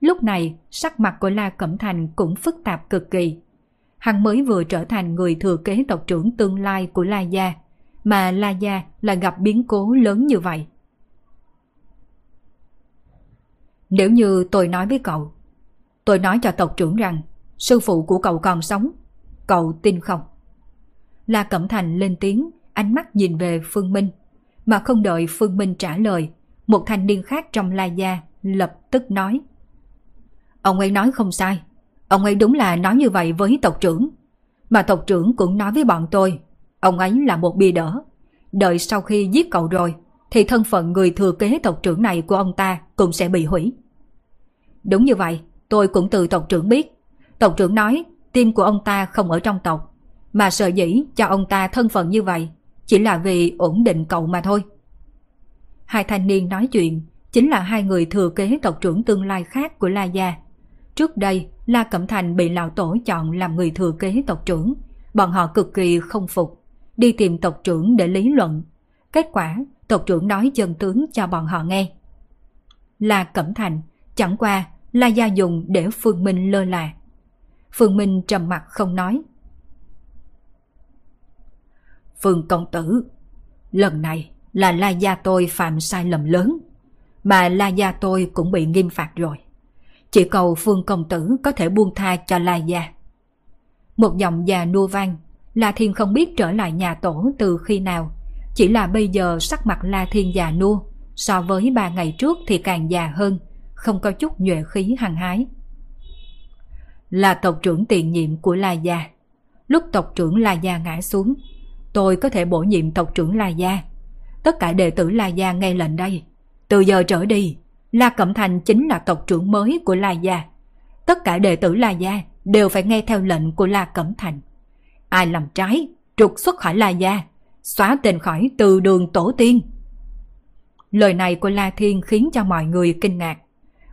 Lúc này, sắc mặt của La Cẩm Thành cũng phức tạp cực kỳ. Hắn mới vừa trở thành người thừa kế tộc trưởng tương lai của La Gia, mà La Gia là gặp biến cố lớn như vậy. Nếu như tôi nói với cậu, tôi nói cho tộc trưởng rằng sư phụ của cậu còn sống, cậu tin không? La Cẩm Thành lên tiếng, ánh mắt nhìn về Phương Minh. Mà không đợi Phương Minh trả lời, một thanh niên khác trong La Gia lập tức nói. Ông ấy nói không sai, ông ấy đúng là nói như vậy với tộc trưởng. Mà tộc trưởng cũng nói với bọn tôi, ông ấy là một bia đỡ. Đợi sau khi giết cậu rồi, thì thân phận người thừa kế tộc trưởng này của ông ta cũng sẽ bị hủy. Đúng như vậy, tôi cũng từ tộc trưởng biết. Tộc trưởng nói tim của ông ta không ở trong tộc, mà sợ dĩ cho ông ta thân phận như vậy chỉ là vì ổn định cậu mà thôi. Hai thanh niên nói chuyện chính là hai người thừa kế tộc trưởng tương lai khác của La Gia. Trước đây, La Cẩm Thành bị lão tổ chọn làm người thừa kế tộc trưởng. Bọn họ cực kỳ không phục, đi tìm tộc trưởng để lý luận. Kết quả, tộc trưởng nói chân tướng cho bọn họ nghe. là Cẩm Thành chẳng qua là Gia dùng để Phương Minh lơ là. Phương Minh trầm mặt không nói. Phương công tử, lần này là La Gia tôi phạm sai lầm lớn, mà La Gia tôi cũng bị nghiêm phạt rồi. Chỉ cầu Phương công tử có thể buông tha cho La Gia. Một giọng già nua vang, La Thiên không biết trở lại nhà tổ từ khi nào, chỉ là bây giờ sắc mặt La Thiên già nua, so với ba ngày trước thì càng già hơn, không có chút nhuệ khí hăng hái. Là tộc trưởng tiền nhiệm của La Gia. Lúc tộc trưởng La Gia ngã xuống, tôi có thể bổ nhiệm tộc trưởng La Gia. Tất cả đệ tử La Gia nghe lệnh đây. Từ giờ trở đi, La Cẩm Thành chính là tộc trưởng mới của La Gia. Tất cả đệ tử La Gia đều phải nghe theo lệnh của La Cẩm Thành. Ai làm trái, trục xuất khỏi La Gia, xóa tên khỏi từ đường tổ tiên. Lời này của La Thiên khiến cho mọi người kinh ngạc.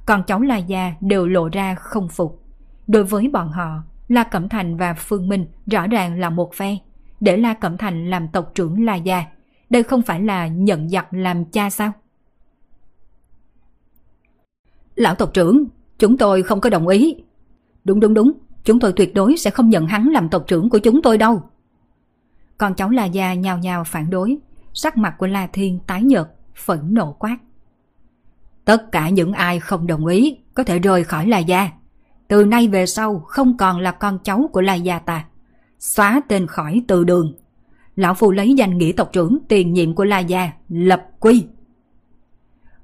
Còn cháu La Gia đều lộ ra không phục. Đối với bọn họ, La Cẩm Thành và Phương Minh rõ ràng là một phe. Để La Cẩm Thành làm tộc trưởng La Gia, đây không phải là nhận giặc làm cha sao? Lão tộc trưởng, chúng tôi không có đồng ý. Đúng đúng đúng, chúng tôi tuyệt đối sẽ không nhận hắn làm tộc trưởng của chúng tôi đâu. Con cháu La Gia nhào nhào phản đối, sắc mặt của La Thiên tái nhợt, phẫn nộ quát. Tất cả những ai không đồng ý có thể rời khỏi La Gia. Từ nay về sau không còn là con cháu của La Gia ta. Xóa tên khỏi từ đường. Lão Phu lấy danh nghĩa tộc trưởng tiền nhiệm của La Gia, lập quy.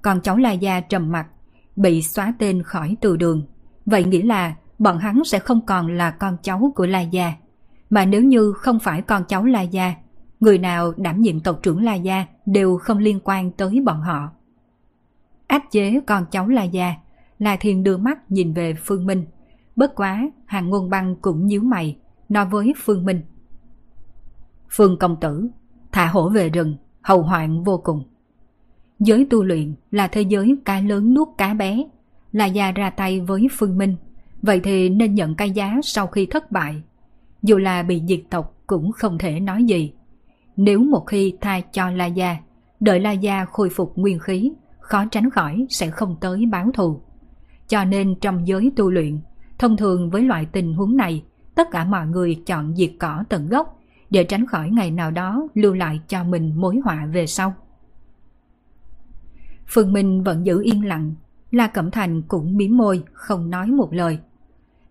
Con cháu La Gia trầm mặt, bị xóa tên khỏi từ đường. Vậy nghĩa là bọn hắn sẽ không còn là con cháu của La Gia. Mà nếu như không phải con cháu La Gia, người nào đảm nhiệm tộc trưởng La Gia đều không liên quan tới bọn họ. Áp chế con cháu La Gia, La Thiên đưa mắt nhìn về Phương Minh. Bất quá, hàng ngôn băng cũng nhíu mày, nói với Phương Minh. Phương công tử, thả hổ về rừng, hầu hoạn vô cùng. Giới tu luyện là thế giới cá lớn nuốt cá bé. La Gia ra tay với Phương Minh, vậy thì nên nhận cái giá sau khi thất bại. Dù là bị diệt tộc cũng không thể nói gì. Nếu một khi tha cho La Gia, đợi La Gia khôi phục nguyên khí, khó tránh khỏi sẽ không tới báo thù. Cho nên trong giới tu luyện, thông thường với loại tình huống này, tất cả mọi người chọn diệt cỏ tận gốc để tránh khỏi ngày nào đó lưu lại cho mình mối họa về sau. Phương Minh vẫn giữ yên lặng, La Cẩm Thành cũng miếm môi, không nói một lời.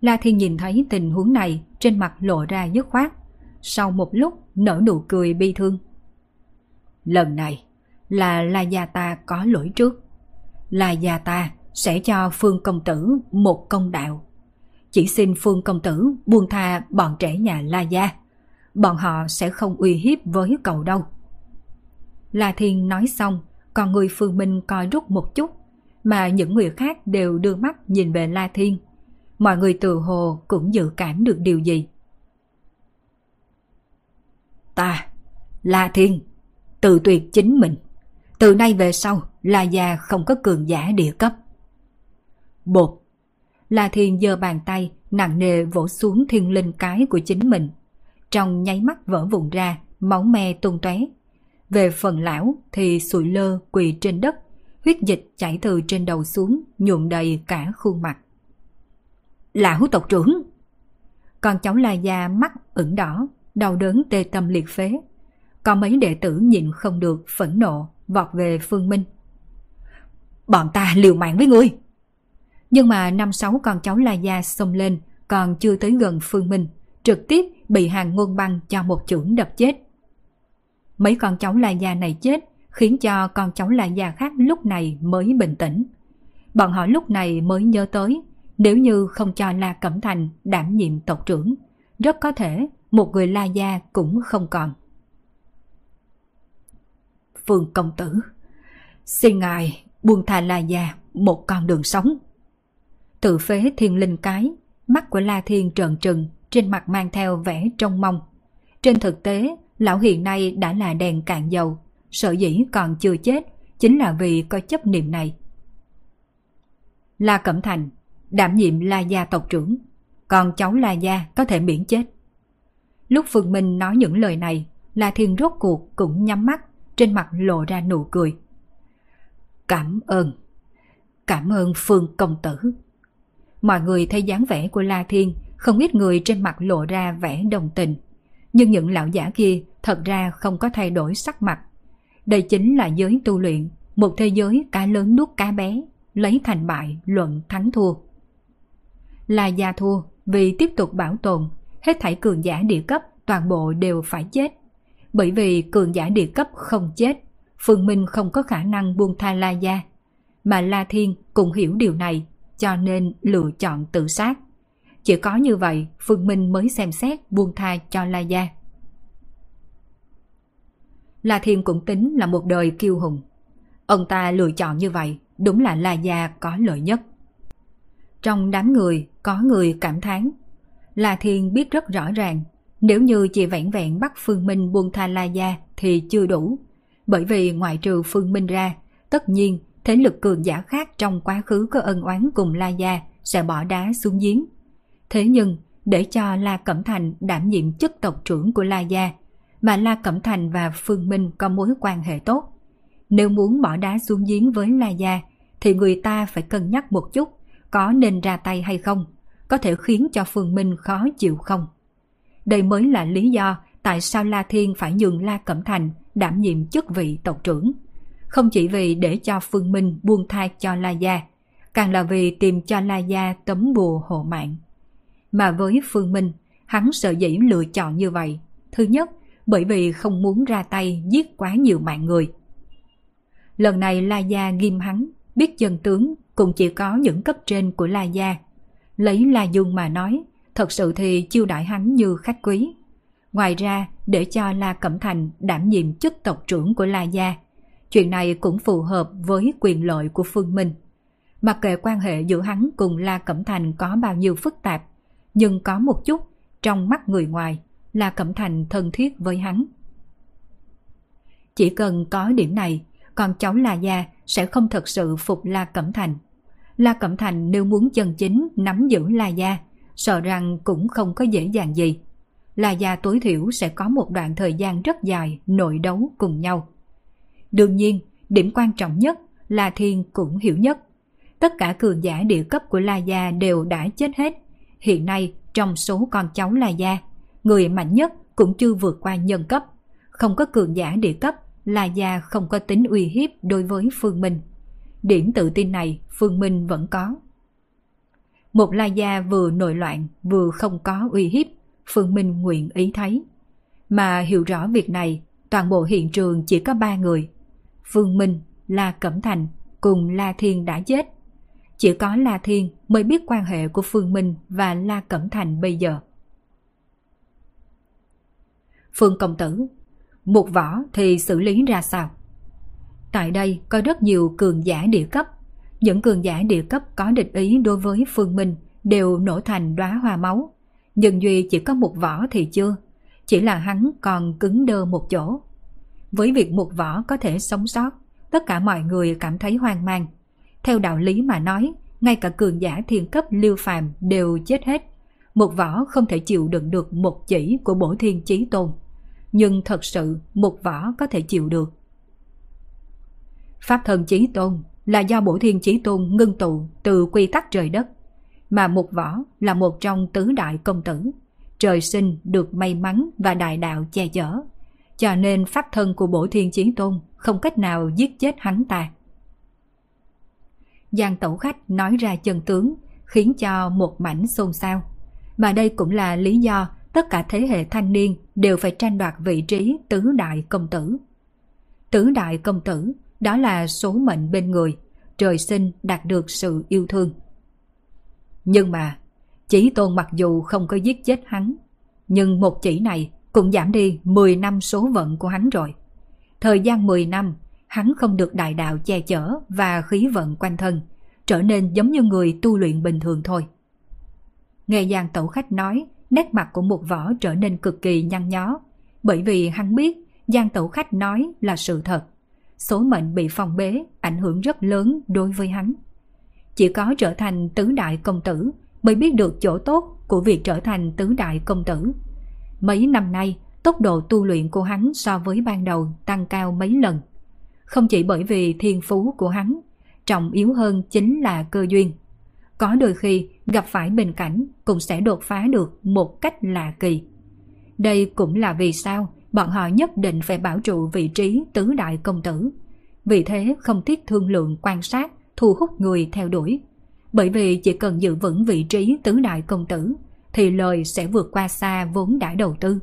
La Thiên nhìn thấy tình huống này, trên mặt lộ ra dứt khoát. Sau một lúc nở nụ cười bi thương. Lần này, là La Gia ta có lỗi trước. La Gia ta sẽ cho Phương Công Tử một công đạo. Chỉ xin Phương Công Tử buông tha bọn trẻ nhà La Gia. Bọn họ sẽ không uy hiếp với cậu đâu. La Thiên nói xong, còn người Phương Minh coi rút một chút, mà những người khác đều đưa mắt nhìn về La Thiên. Mọi người từ hồ cũng dự cảm được điều gì. Ta, La Thiên, tự tuyệt chính mình. Từ nay về sau, La Gia không có cường giả địa cấp. Bột. La Thiên giơ bàn tay nặng nề vỗ xuống thiên linh cái của chính mình. Trong nháy mắt vỡ vụn ra, máu me tung tóe. Về phần lão thì sụi lơ quỳ trên đất, huyết dịch chảy từ trên đầu xuống, nhuộm đầy cả khuôn mặt. Lão tộc trưởng! Con cháu La Gia mắt ửng đỏ, đau đớn tê tâm liệt phế. Có mấy đệ tử nhìn không được phẫn nộ, vọt về Phương Minh. Bọn ta liều mạng với ngươi! Nhưng mà năm sáu con cháu La Gia xông lên, còn chưa tới gần Phương Minh, trực tiếp bị hàng ngôn băng cho một chưởng đập chết. Mấy con cháu La Gia này chết, khiến cho con cháu La Gia khác lúc này mới bình tĩnh. Bọn họ lúc này mới nhớ tới, nếu như không cho La Cẩm Thành đảm nhiệm tộc trưởng, rất có thể một người La Gia cũng không còn. Phương công tử, xin ngài buông tha La Gia một con đường sống. Tự phế thiên linh cái, mắt của La Thiên trợn trừng, trên mặt mang theo vẻ trông mong. Trên thực tế, lão hiện nay đã là đèn cạn dầu, sợ dĩ còn chưa chết, chính là vì có chấp niệm này. La Cẩm Thành, đảm nhiệm La Gia tộc trưởng, còn cháu La Gia có thể miễn chết. Lúc Phương Minh nói những lời này, La Thiên rốt cuộc cũng nhắm mắt, trên mặt lộ ra nụ cười. Cảm ơn, cảm ơn Phương Công Tử. Mọi người thấy dáng vẻ của La Thiên, không ít người trên mặt lộ ra vẻ đồng tình. Nhưng những lão giả kia thật ra không có thay đổi sắc mặt. Đây chính là giới tu luyện, một thế giới cá lớn nuốt cá bé, lấy thành bại, luận thắng thua. Là gia thua vì tiếp tục bảo tồn, hết thảy cường giả địa cấp toàn bộ đều phải chết. Bởi vì cường giả địa cấp không chết, Phương Minh không có khả năng buông tha La Gia. Mà La Thiên cũng hiểu điều này, cho nên lựa chọn tự sát. Chỉ có như vậy, Phương Minh mới xem xét buông tha cho La Gia. La Thiên cũng tính là một đời kiêu hùng. Ông ta lựa chọn như vậy, đúng là La Gia có lợi nhất. Trong đám người, có người cảm thán. La Thiên biết rất rõ ràng, nếu như chỉ vẹn vẹn bắt Phương Minh buông tha La Gia thì chưa đủ. Bởi vì ngoại trừ Phương Minh ra, tất nhiên thế lực cường giả khác trong quá khứ có ân oán cùng La Gia sẽ bỏ đá xuống giếng. Thế nhưng, để cho La Cẩm Thành đảm nhiệm chức tộc trưởng của La Gia, mà La Cẩm Thành và Phương Minh có mối quan hệ tốt. Nếu muốn bỏ đá xuống giếng với La Gia, thì người ta phải cân nhắc một chút có nên ra tay hay không, có thể khiến cho Phương Minh khó chịu không. Đây mới là lý do tại sao La Thiên phải nhường La Cẩm Thành đảm nhiệm chức vị tộc trưởng. Không chỉ vì để cho Phương Minh buông thai cho La Gia, càng là vì tìm cho La Gia tấm bùa hộ mạng. Mà với Phương Minh, hắn sợ dĩ lựa chọn như vậy. Thứ nhất, bởi vì không muốn ra tay giết quá nhiều mạng người. Lần này La Gia ghim hắn, biết dân tướng cũng chỉ có những cấp trên của La Gia. Lấy La Dung mà nói, thật sự thì chiêu đại hắn như khách quý. Ngoài ra, để cho La Cẩm Thành đảm nhiệm chức tộc trưởng của La Gia, chuyện này cũng phù hợp với quyền lợi của Phương Minh. Mặc kệ quan hệ giữa hắn cùng La Cẩm Thành có bao nhiêu phức tạp, nhưng có một chút, trong mắt người ngoài, La Cẩm Thành thân thiết với hắn. Chỉ cần có điểm này, con cháu La Gia sẽ không thật sự phục La Cẩm Thành. La Cẩm Thành nếu muốn chân chính nắm giữ La Gia, sợ rằng cũng không có dễ dàng gì. La Gia tối thiểu sẽ có một đoạn thời gian rất dài nội đấu cùng nhau. Đương nhiên, điểm quan trọng nhất là Thiên cũng hiểu nhất. Tất cả cường giả địa cấp của La Gia đều đã chết hết. Hiện nay, trong số con cháu La Gia, người mạnh nhất cũng chưa vượt qua nhân cấp. Không có cường giả địa cấp, La Gia không có tính uy hiếp đối với Phương Minh. Điểm tự tin này Phương Minh vẫn có. Một La Gia vừa nội loạn vừa không có uy hiếp, Phương Minh nguyện ý thấy. Mà hiểu rõ việc này, toàn bộ hiện trường chỉ có ba người. Phương Minh, La Cẩm Thành cùng La Thiên đã chết. Chỉ có La Thiên mới biết quan hệ của Phương Minh và La Cẩm Thành bây giờ. Phương Công Tử, một võ thì xử lý ra sao? Tại đây có rất nhiều cường giả địa cấp. Những cường giả địa cấp có địch ý đối với Phương Minh đều nổ thành đóa hoa máu. Nhưng Duy chỉ có một vỏ thì chưa, chỉ là hắn còn cứng đơ một chỗ. Với việc một vỏ có thể sống sót, tất cả mọi người cảm thấy hoang mang. Theo đạo lý mà nói, ngay cả cường giả thiên cấp lưu phàm đều chết hết. Một võ không thể chịu đựng được một chỉ của bổ thiên chí tôn. Nhưng thật sự một võ có thể chịu được. Pháp thân chí tôn là do bổ thiên chí tôn ngưng tụ từ quy tắc trời đất. Mà một võ là một trong tứ đại công tử. Trời sinh được may mắn và đại đạo che chở. Cho nên pháp thân của bổ thiên chí tôn không cách nào giết chết hắn ta. Giang tẩu khách nói ra chân tướng, khiến cho một mảnh xôn xao. Mà đây cũng là lý do tất cả thế hệ thanh niên đều phải tranh đoạt vị trí tứ đại công tử. Tứ đại công tử, đó là số mệnh bên người, trời sinh đạt được sự yêu thương. Nhưng mà, chỉ tôn mặc dù không có giết chết hắn, nhưng một chỉ này cũng giảm đi 10 năm số vận của hắn rồi. Thời gian 10 năm, hắn không được đại đạo che chở và khí vận quanh thân, trở nên giống như người tu luyện bình thường thôi. Nghe Giang Tẩu Khách nói, nét mặt của một võ trở nên cực kỳ nhăn nhó, bởi vì hắn biết Giang Tẩu Khách nói là sự thật. Số mệnh bị phong bế, ảnh hưởng rất lớn đối với hắn. Chỉ có trở thành tứ đại công tử mới biết được chỗ tốt của việc trở thành tứ đại công tử. Mấy năm nay, tốc độ tu luyện của hắn so với ban đầu tăng cao mấy lần. Không chỉ bởi vì thiên phú của hắn, trọng yếu hơn chính là cơ duyên. Có đôi khi gặp phải bình cảnh cũng sẽ đột phá được một cách lạ kỳ. Đây cũng là vì sao bọn họ nhất định phải bảo trụ vị trí tứ đại công tử. Vì thế không tiếc thương lượng quan sát, thu hút người theo đuổi. Bởi vì chỉ cần giữ vững vị trí tứ đại công tử, thì lời sẽ vượt qua xa vốn đã đầu tư.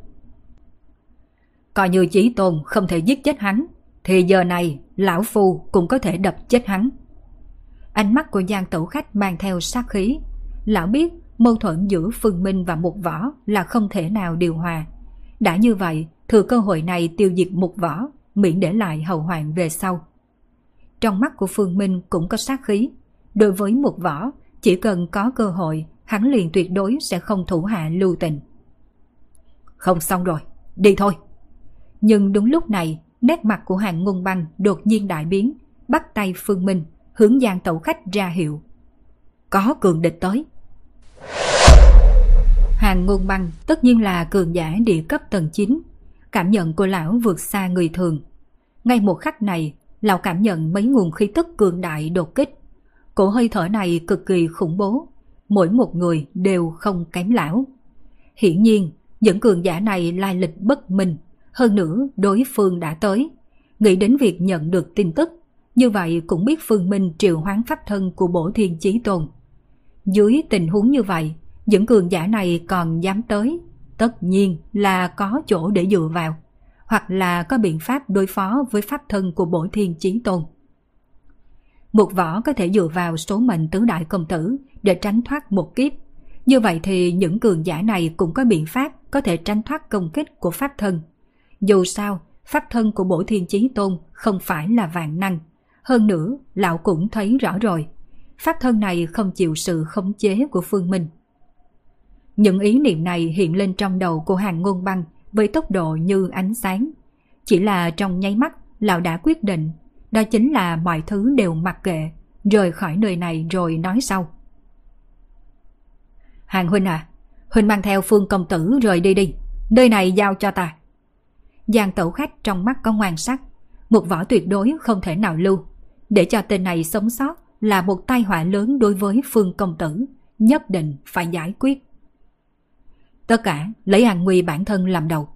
Coi như chí tôn không thể giết chết hắn, thì giờ này lão phu cũng có thể đập chết hắn. Ánh mắt của Giang Tẩu Khách mang theo sát khí. Lão biết mâu thuẫn giữa Phương Minh và Mục Võ là không thể nào điều hòa. Đã như vậy, thừa cơ hội này tiêu diệt Mục Võ, miễn để lại hậu hoạn về sau. Trong mắt của Phương Minh cũng có sát khí. Đối với Mục Võ, chỉ cần có cơ hội, hắn liền tuyệt đối sẽ không thủ hạ lưu tình. Không xong rồi, đi thôi. Nhưng đúng lúc này, nét mặt của hàng ngôn băng đột nhiên đại biến, bắt tay Phương Minh, hướng Giang tẩu khách ra hiệu. Có cường địch tới. Hàng ngôn băng tất nhiên là cường giả địa cấp tầng 9. Cảm nhận của lão vượt xa người thường. Ngay một khắc này, lão cảm nhận mấy nguồn khí tức cường đại đột kích. Cổ hơi thở này cực kỳ khủng bố. Mỗi một người đều không kém lão. Hiển nhiên, những cường giả này lai lịch bất minh. Hơn nữa, đối phương đã tới. Nghĩ đến việc nhận được tin tức, như vậy cũng biết Phương Minh triệu hoán pháp thân của bổ thiên chí tồn. Dưới tình huống như vậy, những cường giả này còn dám tới, tất nhiên là có chỗ để dựa vào, hoặc là có biện pháp đối phó với pháp thân của bổ thiên chí tôn. Một võ có thể dựa vào số mệnh tứ đại công tử để tránh thoát một kiếp. Như vậy thì những cường giả này cũng có biện pháp có thể tránh thoát công kích của pháp thân. Dù sao, pháp thân của bổ thiên chí tôn không phải là vạn năng. Hơn nữa, lão cũng thấy rõ rồi, pháp thân này không chịu sự khống chế của Phương Minh. Những ý niệm này hiện lên trong đầu của hàng ngôn băng với tốc độ như ánh sáng. Chỉ là trong nháy mắt, lão đã quyết định, đó chính là mọi thứ đều mặc kệ, rời khỏi nơi này rồi nói sau. Hàng Huynh à, Huynh mang theo Phương Công Tử rời đi đi, nơi này giao cho ta. Giang tẩu khách trong mắt có ngoan sắc, một võ tuyệt đối không thể nào lưu. Để cho tên này sống sót là một tai họa lớn đối với Phương Công Tử, nhất định phải giải quyết. Tất cả lấy Hàng Nguy bản thân làm đầu.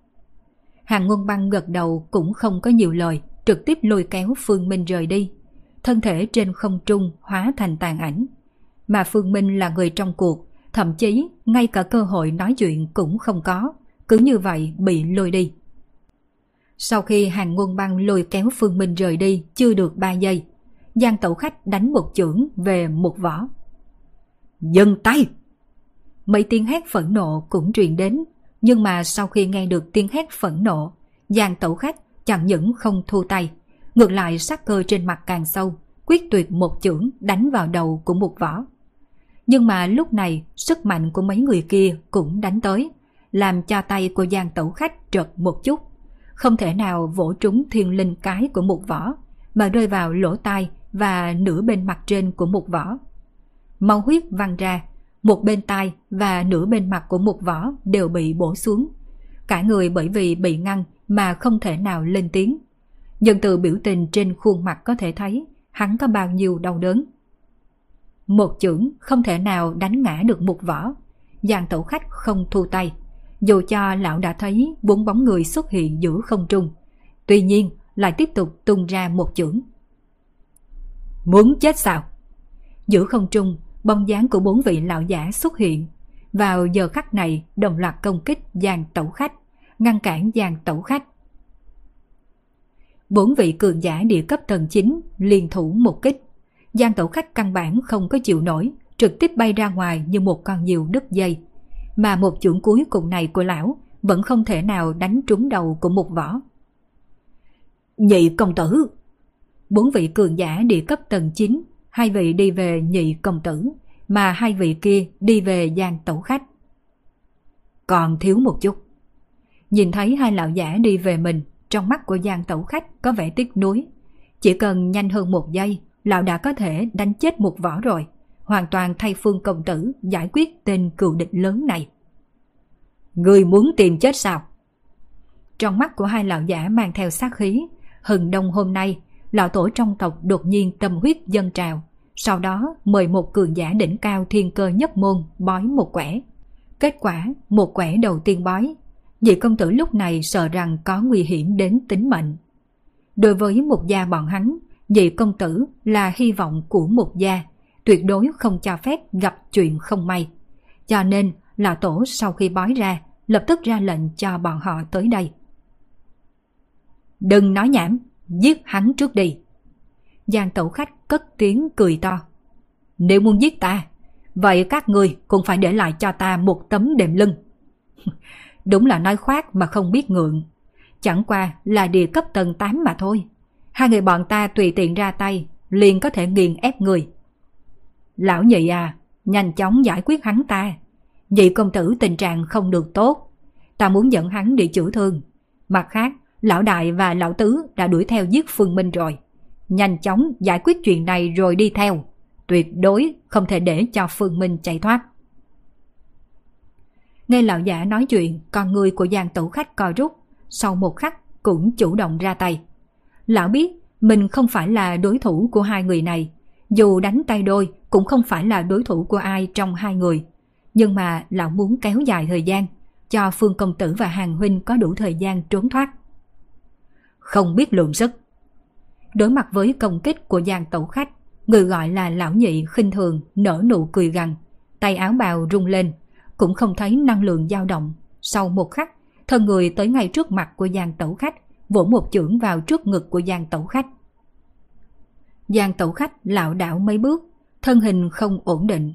Hàng Ngôn Băng gật đầu cũng không có nhiều lời, trực tiếp lôi kéo Phương Minh rời đi. Thân thể trên không trung hóa thành tàn ảnh. Mà Phương Minh là người trong cuộc, thậm chí ngay cả cơ hội nói chuyện cũng không có, cứ như vậy bị lôi đi. Sau khi hàng ngôn băng lôi kéo Phương Minh rời đi chưa được 3 giây, Giang tẩu khách đánh một chưởng về một võ. Dừng tay! Mấy tiếng hét phẫn nộ cũng truyền đến, nhưng mà sau khi nghe được tiếng hét phẫn nộ, Giang tẩu khách chẳng những không thu tay, ngược lại sắc cơ trên mặt càng sâu, quyết tuyệt một chưởng đánh vào đầu của một võ. Nhưng mà lúc này sức mạnh của mấy người kia cũng đánh tới, làm cho tay của Giang tẩu khách trật một chút. Không thể nào vỗ trúng thiên linh cái của một võ, mà rơi vào lỗ tai và nửa bên mặt trên của một võ Máu huyết văng ra, một bên tai và nửa bên mặt của một võ đều bị bổ xuống. Cả người bởi vì bị ngăn mà không thể nào lên tiếng. Nhưng từ biểu tình trên khuôn mặt có thể thấy hắn có bao nhiêu đau đớn. Một chưởng không thể nào đánh ngã được một võ. Dàn tẩu khách không thu tay. Dù cho lão đã thấy bốn bóng người xuất hiện giữa không trung. Tuy nhiên lại tiếp tục tung ra một chưởng. Muốn chết sao? Giữa không trung, bóng dáng của bốn vị lão giả xuất hiện. Vào giờ khắc này đồng loạt công kích dàn tẩu khách, ngăn cản dàn tẩu khách. Bốn vị cường giả địa cấp tầng 9 liên thủ một kích. Giang tẩu khách căn bản không có chịu nổi, trực tiếp bay ra ngoài như một con diều đứt dây. Mà một chuỗi cuối cùng này của lão vẫn không thể nào đánh trúng đầu của một võ. Nhị công tử Bốn vị cường giả địa cấp tầng 9, hai vị đi về nhị công tử, mà hai vị kia đi về gian tẩu khách. Còn thiếu một chút. Nhìn thấy hai lão giả đi về mình, trong mắt của gian tẩu khách có vẻ tiếc nuối. Chỉ cần nhanh hơn một giây, lão đã có thể đánh chết một võ rồi, hoàn toàn thay phương công tử giải quyết tên cựu địch lớn này. Người muốn tìm chết sao? Trong mắt của hai lão giả mang theo sát khí, hừng đông hôm nay, lão tổ trong tộc đột nhiên tâm huyết dân trào. Sau đó mời một cường giả đỉnh cao thiên cơ nhất môn bói một quẻ. Kết quả, một quẻ đầu tiên bói. Nhị công tử lúc này sợ rằng có nguy hiểm đến tính mệnh. Đối với một gia bọn hắn, nhị công tử là hy vọng của một gia, tuyệt đối không cho phép gặp chuyện không may. Cho nên, lão tổ sau khi bói ra, lập tức ra lệnh cho bọn họ tới đây. Đừng nói nhảm, giết hắn trước đi. Giang tẩu khách cất tiếng cười to. Nếu muốn giết ta, vậy các người cũng phải để lại cho ta một tấm đệm lưng. Đúng là nói khoác mà không biết ngượng. Chẳng qua là địa cấp tầng 8 mà thôi. Hai người bọn ta tùy tiện ra tay, liền có thể nghiền ép người. Lão nhị à, nhanh chóng giải quyết hắn ta. Nhị công tử tình trạng không được tốt. Ta muốn dẫn hắn đi chữa thương. Mặt khác, lão đại và lão tứ đã đuổi theo giết Phương Minh rồi. Nhanh chóng giải quyết chuyện này rồi đi theo. Tuyệt đối không thể để cho Phương Minh chạy thoát. Nghe lão giả nói chuyện, con người của giang tẩu khách co rút, sau một khắc cũng chủ động ra tay. Lão biết mình không phải là đối thủ của hai người này, dù đánh tay đôi cũng không phải là đối thủ của ai trong hai người. Nhưng mà lão muốn kéo dài thời gian, cho Phương Công Tử và Hàng Huynh có đủ thời gian trốn thoát. Không biết lượng sức. Đối mặt với công kích của giang tẩu khách, người gọi là lão nhị khinh thường nở nụ cười gằn, tay áo bào rung lên, cũng không thấy năng lượng dao động. Sau một khắc, thân người tới ngay trước mặt của giang tẩu khách, vỗ một chưởng vào trước ngực của giang tẩu khách. Giang tẩu khách lảo đảo mấy bước, thân hình không ổn định.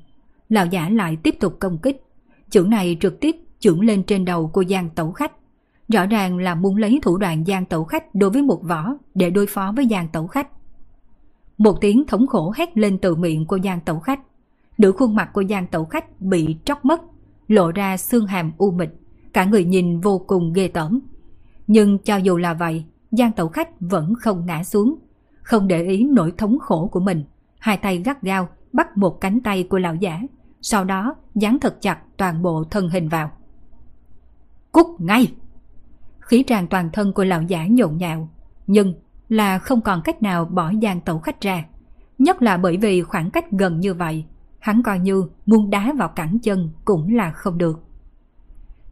Lão giả lại tiếp tục công kích. Chưởng này trực tiếp chưởng lên trên đầu của Giang tẩu khách. Rõ ràng là muốn lấy thủ đoạn Giang tẩu khách đối với một võ để đối phó với Giang tẩu khách. Một tiếng thống khổ hét lên từ miệng của Giang tẩu khách. Nửa khuôn mặt của Giang tẩu khách bị tróc mất, lộ ra xương hàm u mịch. Cả người nhìn vô cùng ghê tởm. Nhưng cho dù là vậy, Giang tẩu khách vẫn không ngã xuống, không để ý nỗi thống khổ của mình. Hai tay gắt gao bắt một cánh tay của lão giả, sau đó dán thật chặt toàn bộ thân hình vào. Cút ngay! Khí tràn toàn thân của lão giả nhộn nhạo, nhưng là không còn cách nào bỏ giang tẩu khách ra. Nhất là bởi vì khoảng cách gần như vậy, hắn coi như muốn đá vào cẳng chân cũng là không được.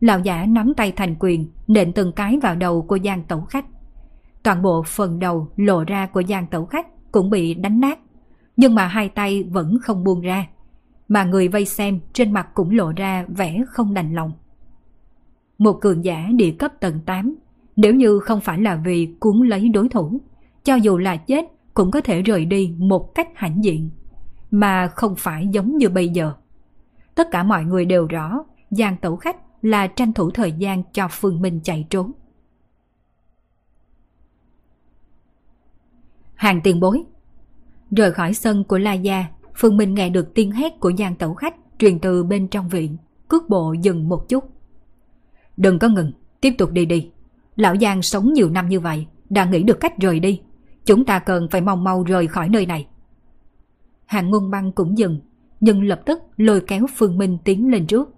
Lão giả nắm tay thành quyền, nện từng cái vào đầu của giang tẩu khách. Toàn bộ phần đầu lộ ra của giang tẩu khách cũng bị đánh nát, nhưng mà hai tay vẫn không buông ra. Mà người vây xem trên mặt cũng lộ ra vẻ không đành lòng. Một cường giả địa cấp tầng 8, nếu như không phải là vì cuốn lấy đối thủ, cho dù là chết cũng có thể rời đi một cách hãnh diện, mà không phải giống như bây giờ. Tất cả mọi người đều rõ, Giang Tẩu Khách là tranh thủ thời gian cho Phương Minh chạy trốn. Hàng tiền bối Rời khỏi sân của La Gia, Phương Minh nghe được tiếng hét của Giang Tẩu Khách truyền từ bên trong viện, cước bộ dừng một chút. Đừng có ngừng, tiếp tục đi đi. Lão Giang sống nhiều năm như vậy, đã nghĩ được cách rời đi. Chúng ta cần phải mau mau rời khỏi nơi này. Hàng ngôn băng cũng dừng, nhưng lập tức lôi kéo Phương Minh tiến lên trước.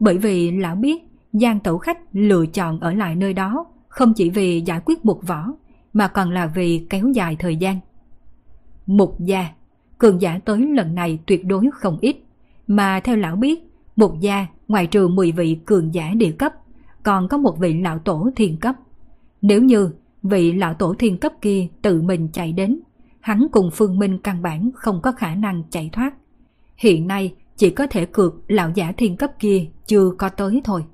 Bởi vì lão biết Giang Tẩu Khách lựa chọn ở lại nơi đó không chỉ vì giải quyết một võ, mà còn là vì kéo dài thời gian. Mục gia, cường giả tới lần này tuyệt đối không ít, mà theo lão biết, mục gia ngoài trừ 10 vị cường giả địa cấp, còn có một vị lão tổ thiên cấp. Nếu như vị lão tổ thiên cấp kia tự mình chạy đến, hắn cùng Phương Minh căn bản không có khả năng chạy thoát. Hiện nay chỉ có thể cược lão giả thiên cấp kia chưa có tới thôi.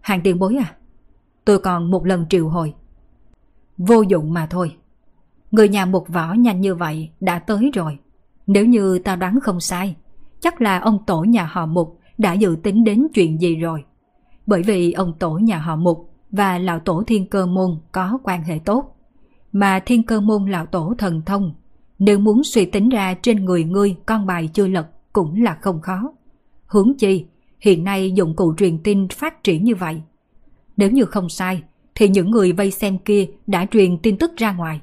Hàng tiền bối à? Tôi còn một lần triệu hồi. Vô dụng mà thôi. Người nhà một võ nhanh như vậy đã tới rồi. Nếu như tao đoán không sai, chắc là ông tổ nhà họ Mục đã dự tính đến chuyện gì rồi. Bởi vì ông tổ nhà họ Mục và lão tổ thiên cơ môn có quan hệ tốt. Mà thiên cơ môn lão tổ thần thông, nếu muốn suy tính ra trên người ngươi con bài chưa lật cũng là không khó. Hướng chi, hiện nay dụng cụ truyền tin phát triển như vậy. Nếu như không sai, thì những người vây xem kia đã truyền tin tức ra ngoài.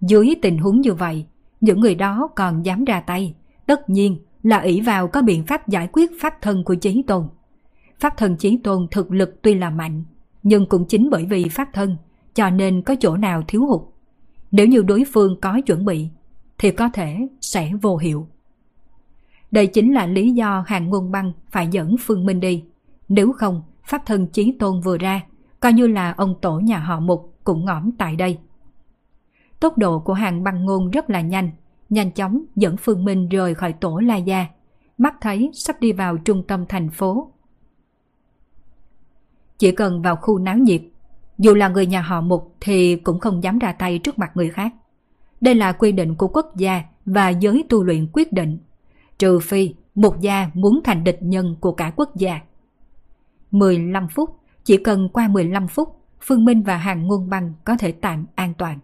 Dưới tình huống như vậy, những người đó còn dám ra tay, tất nhiên là ỷ vào có biện pháp giải quyết pháp thân của Chí Tôn. Pháp thân Chí Tôn thực lực tuy là mạnh, nhưng cũng chính bởi vì pháp thân, cho nên có chỗ nào thiếu hụt. Nếu như đối phương có chuẩn bị, thì có thể sẽ vô hiệu. Đây chính là lý do hàng ngôn băng phải dẫn Phương Minh đi. Nếu không, pháp thân Chí Tôn vừa ra, coi như là ông tổ nhà họ Mục cũng ngõm tại đây. Tốc độ của hàng băng ngôn rất là nhanh, nhanh chóng dẫn Phương Minh rời khỏi tổ La Gia. Mắt thấy sắp đi vào trung tâm thành phố. Chỉ cần vào khu náo nhiệt, dù là người nhà họ Mục thì cũng không dám ra tay trước mặt người khác. Đây là quy định của quốc gia và giới tu luyện quyết định. Trừ phi một gia muốn thành địch nhân của cả quốc gia. 15 phút, chỉ cần qua 15 phút, Phương Minh và Hàng Ngôn Băng có thể tạm an toàn.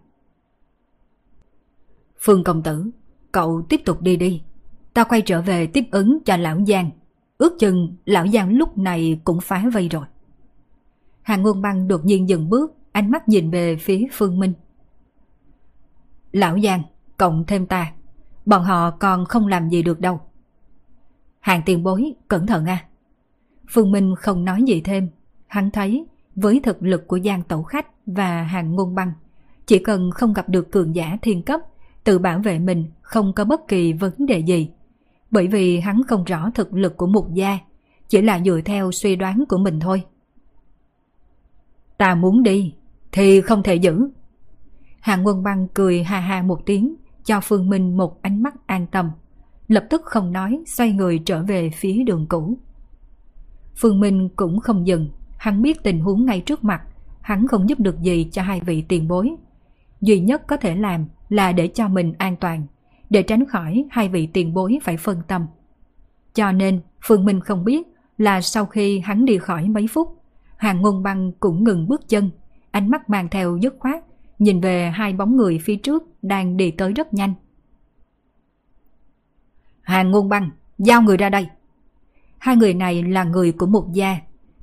Phương công tử, cậu tiếp tục đi đi. Ta quay trở về tiếp ứng cho lão Giang. Ước chừng lão Giang lúc này cũng phá vây rồi. Hàng ngôn băng đột nhiên dừng bước, ánh mắt nhìn về phía Phương Minh. Lão Giang, cộng thêm ta, bọn họ còn không làm gì được đâu. Hàng tiền bối, cẩn thận à. Phương Minh không nói gì thêm, hắn thấy với thực lực của Giang Tẩu Khách và hàng ngôn băng, chỉ cần không gặp được cường giả thiên cấp tự bảo vệ mình không có bất kỳ vấn đề gì. Bởi vì hắn không rõ thực lực của mục gia, chỉ là dựa theo suy đoán của mình thôi. Ta muốn đi, thì không thể giữ. Hàng quân băng cười ha ha một tiếng, cho Phương Minh một ánh mắt an tâm. Lập tức không nói, xoay người trở về phía đường cũ. Phương Minh cũng không dừng, hắn biết tình huống ngay trước mặt, hắn không giúp được gì cho hai vị tiền bối. Duy nhất có thể làm là để cho mình an toàn, để tránh khỏi hai vị tiền bối phải phân tâm. Cho nên Phương Minh không biết là sau khi hắn đi khỏi mấy phút, Hàng ngôn băng cũng ngừng bước chân, ánh mắt mang theo dứt khoát, nhìn về hai bóng người phía trước đang đi tới rất nhanh. Hàng ngôn băng, giao người ra đây. Hai người này là người của một gia,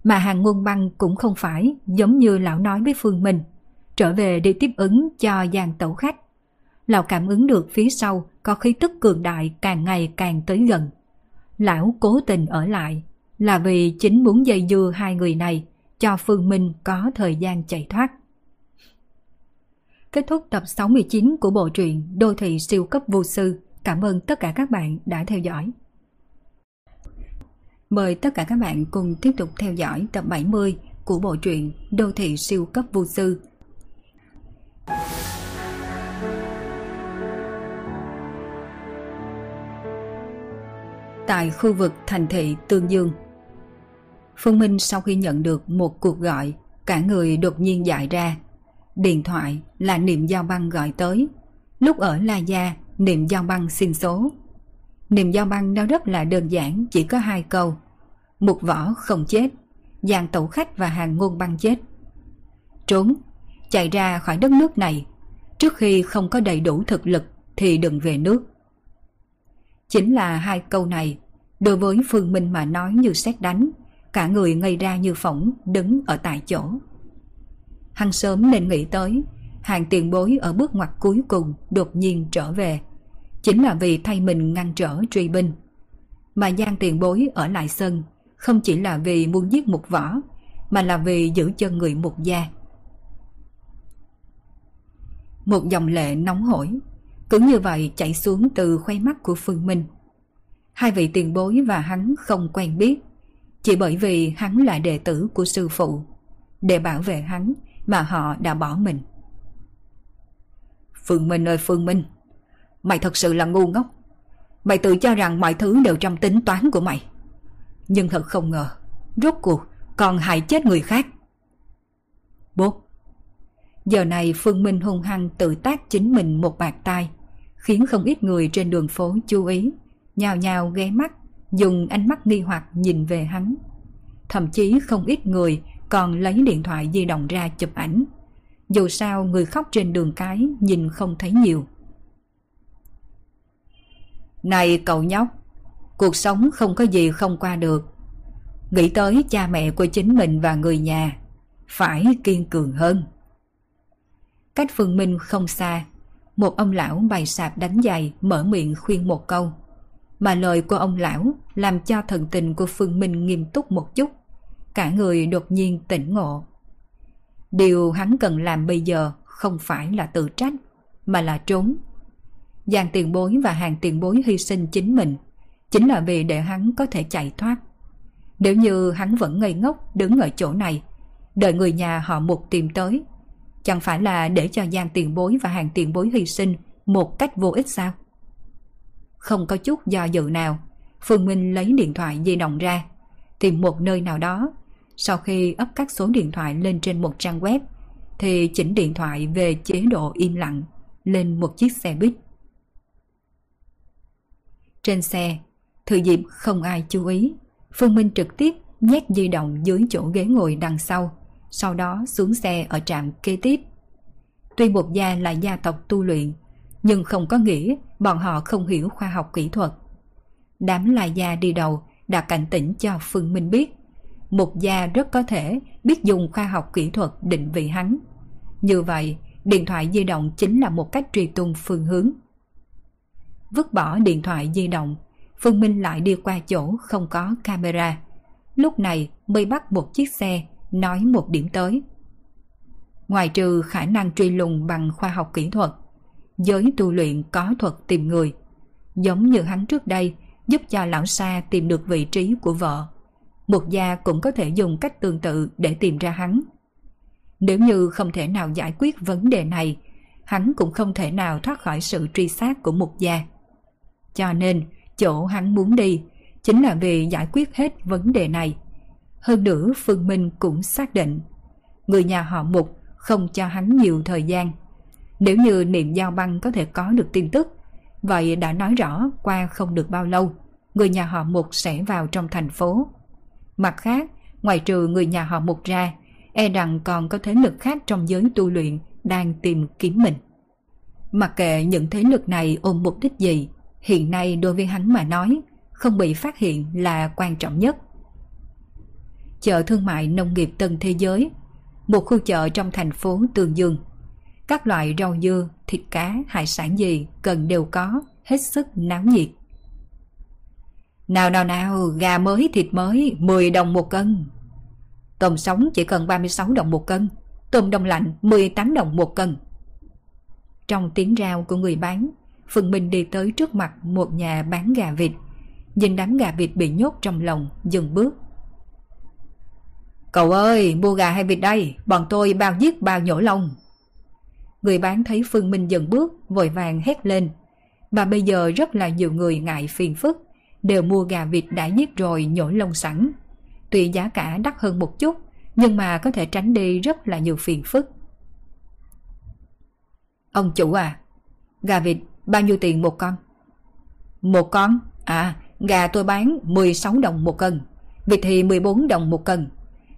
mà hàng ngôn băng cũng không phải giống như lão nói với Phương mình trở về đi tiếp ứng cho dàn tẩu khách lão cảm ứng được phía sau có khí tức cường đại càng ngày càng tới gần. Lão cố tình ở lại là vì chính muốn dây dưa hai người này cho Phương Minh có thời gian chạy thoát. Kết thúc tập 69 của bộ truyện Đô thị siêu cấp vô sư. Cảm ơn tất cả các bạn đã theo dõi. Mời tất cả các bạn cùng tiếp tục theo dõi tập 70 của bộ truyện Đô thị siêu cấp vô sư tại khu vực thành thị Tương Dương. Phương Minh sau khi nhận được một cuộc gọi, cả người đột nhiên dại ra. Điện thoại là Niệm Giao Băng gọi tới. Lúc ở La Gia, Niệm Giao Băng xin số. Niệm Giao Băng nó rất là đơn giản, chỉ có hai câu. Một võ không chết, dàn tẩu khách và hàng ngôn băng chết. Trốn, chạy ra khỏi đất nước này. Trước khi không có đầy đủ thực lực thì đừng về nước. Chính là hai câu này, đối với Phương Minh mà nói như xét đánh, cả người ngây ra như phỏng đứng ở tại chỗ. Hắn sớm nên nghĩ tới, hàng tiền bối ở bước ngoặt cuối cùng đột nhiên trở về. Chính là vì thay mình ngăn trở truy binh. Mà Giang tiền bối ở lại sân không chỉ là vì muốn giết một võ, mà là vì giữ chân người một gia. Một dòng lệ nóng hổi, cứ như vậy chảy xuống từ khoe mắt của Phương Minh. Hai vị tiền bối và hắn không quen biết, chỉ bởi vì hắn là đệ tử của sư phụ. Để bảo vệ hắn mà họ đã bỏ mình. Phương Minh ơi Phương Minh, mày thật sự là ngu ngốc. Mày tự cho rằng mọi thứ đều trong tính toán của mày. Nhưng thật không ngờ, rốt cuộc còn hại chết người khác. Bố Giờ này Phương Minh hung hăng tự tác chính mình một bạc tai, khiến không ít người trên đường phố chú ý, nhào nhào ghé mắt, dùng ánh mắt nghi hoặc nhìn về hắn. Thậm chí không ít người còn lấy điện thoại di động ra chụp ảnh. Dù sao người khóc trên đường cái nhìn không thấy nhiều. Này cậu nhóc, cuộc sống không có gì không qua được. Nghĩ tới cha mẹ của chính mình và người nhà, phải kiên cường hơn. Cách Phương Minh không xa, một ông lão bày sạp đánh giày mở miệng khuyên một câu. Mà lời của ông lão làm cho thần tình của Phương Minh nghiêm túc một chút. Cả người đột nhiên tỉnh ngộ. Điều hắn cần làm bây giờ không phải là tự trách, mà là trốn. Giang tiền bối và hàng tiền bối hy sinh chính mình, chính là vì để hắn có thể chạy thoát. Nếu như hắn vẫn ngây ngốc đứng ở chỗ này, đợi người nhà họ mục tìm tới, chẳng phải là để cho Giang tiền bối và hàng tiền bối hy sinh một cách vô ích sao? Không có chút do dự nào, Phương Minh lấy điện thoại di động ra, tìm một nơi nào đó. Sau khi ấp các số điện thoại lên trên một trang web, thì chỉnh điện thoại về chế độ im lặng lên một chiếc xe buýt. Trên xe, thừa dịp không ai chú ý, Phương Minh trực tiếp nhét di động dưới chỗ ghế ngồi đằng sau, sau đó xuống xe ở trạm kế tiếp. Tuy một gia là gia tộc tu luyện, nhưng không có nghĩa bọn họ không hiểu khoa học kỹ thuật. Đám là gia đi đầu đã cảnh tỉnh cho Phương Minh biết. Một gia rất có thể biết dùng khoa học kỹ thuật định vị hắn. Như vậy, điện thoại di động chính là một cách truy tung phương hướng. Vứt bỏ điện thoại di động, Phương Minh lại đi qua chỗ không có camera. Lúc này mới bắt một chiếc xe, nói một điểm tới. Ngoài trừ khả năng truy lùng bằng khoa học kỹ thuật, giới tu luyện có thuật tìm người. Giống như hắn trước đây, giúp cho lão Sa tìm được vị trí của vợ. Một gia cũng có thể dùng cách tương tự để tìm ra hắn. Nếu như không thể nào giải quyết vấn đề này, hắn cũng không thể nào thoát khỏi sự truy sát của Mục gia. Cho nên, chỗ hắn muốn đi chính là vì giải quyết hết vấn đề này. Hơn nữa Phương Minh cũng xác định người nhà họ Mục không cho hắn nhiều thời gian. Nếu như niệm giao băng có thể có được tin tức, vậy đã nói rõ qua không được bao lâu, người nhà họ Mục sẽ vào trong thành phố. Mặt khác, ngoài trừ người nhà họ Mục ra, e rằng còn có thế lực khác trong giới tu luyện đang tìm kiếm mình. Mặc kệ những thế lực này ôm mục đích gì, hiện nay đối với hắn mà nói, không bị phát hiện là quan trọng nhất. Chợ thương mại nông nghiệp tân thế giới, một khu chợ trong thành phố Tường Dương. Các loại rau dưa, thịt cá, hải sản gì cần đều có, hết sức náo nhiệt. Nào nào nào, gà mới thịt mới 10 đồng một cân. Tôm sống chỉ cần 36 đồng một cân, tôm đông lạnh 18 đồng một cân. Trong tiếng rao của người bán, Phương Minh đi tới trước mặt một nhà bán gà vịt. Nhìn đám gà vịt bị nhốt trong lồng, dừng bước. Cậu ơi, mua gà hay vịt đây? Bọn tôi bao giết bao nhổ lông. Người bán thấy Phương Minh dần bước, vội vàng hét lên. Và bây giờ rất là nhiều người ngại phiền phức, đều mua gà vịt đã giết rồi nhổ lông sẵn. Tuy giá cả đắt hơn một chút, nhưng mà có thể tránh đi rất là nhiều phiền phức. Ông chủ à, gà vịt bao nhiêu tiền một con? Một con? À, gà tôi bán 16 đồng một cân, vịt thì 14 đồng một cân.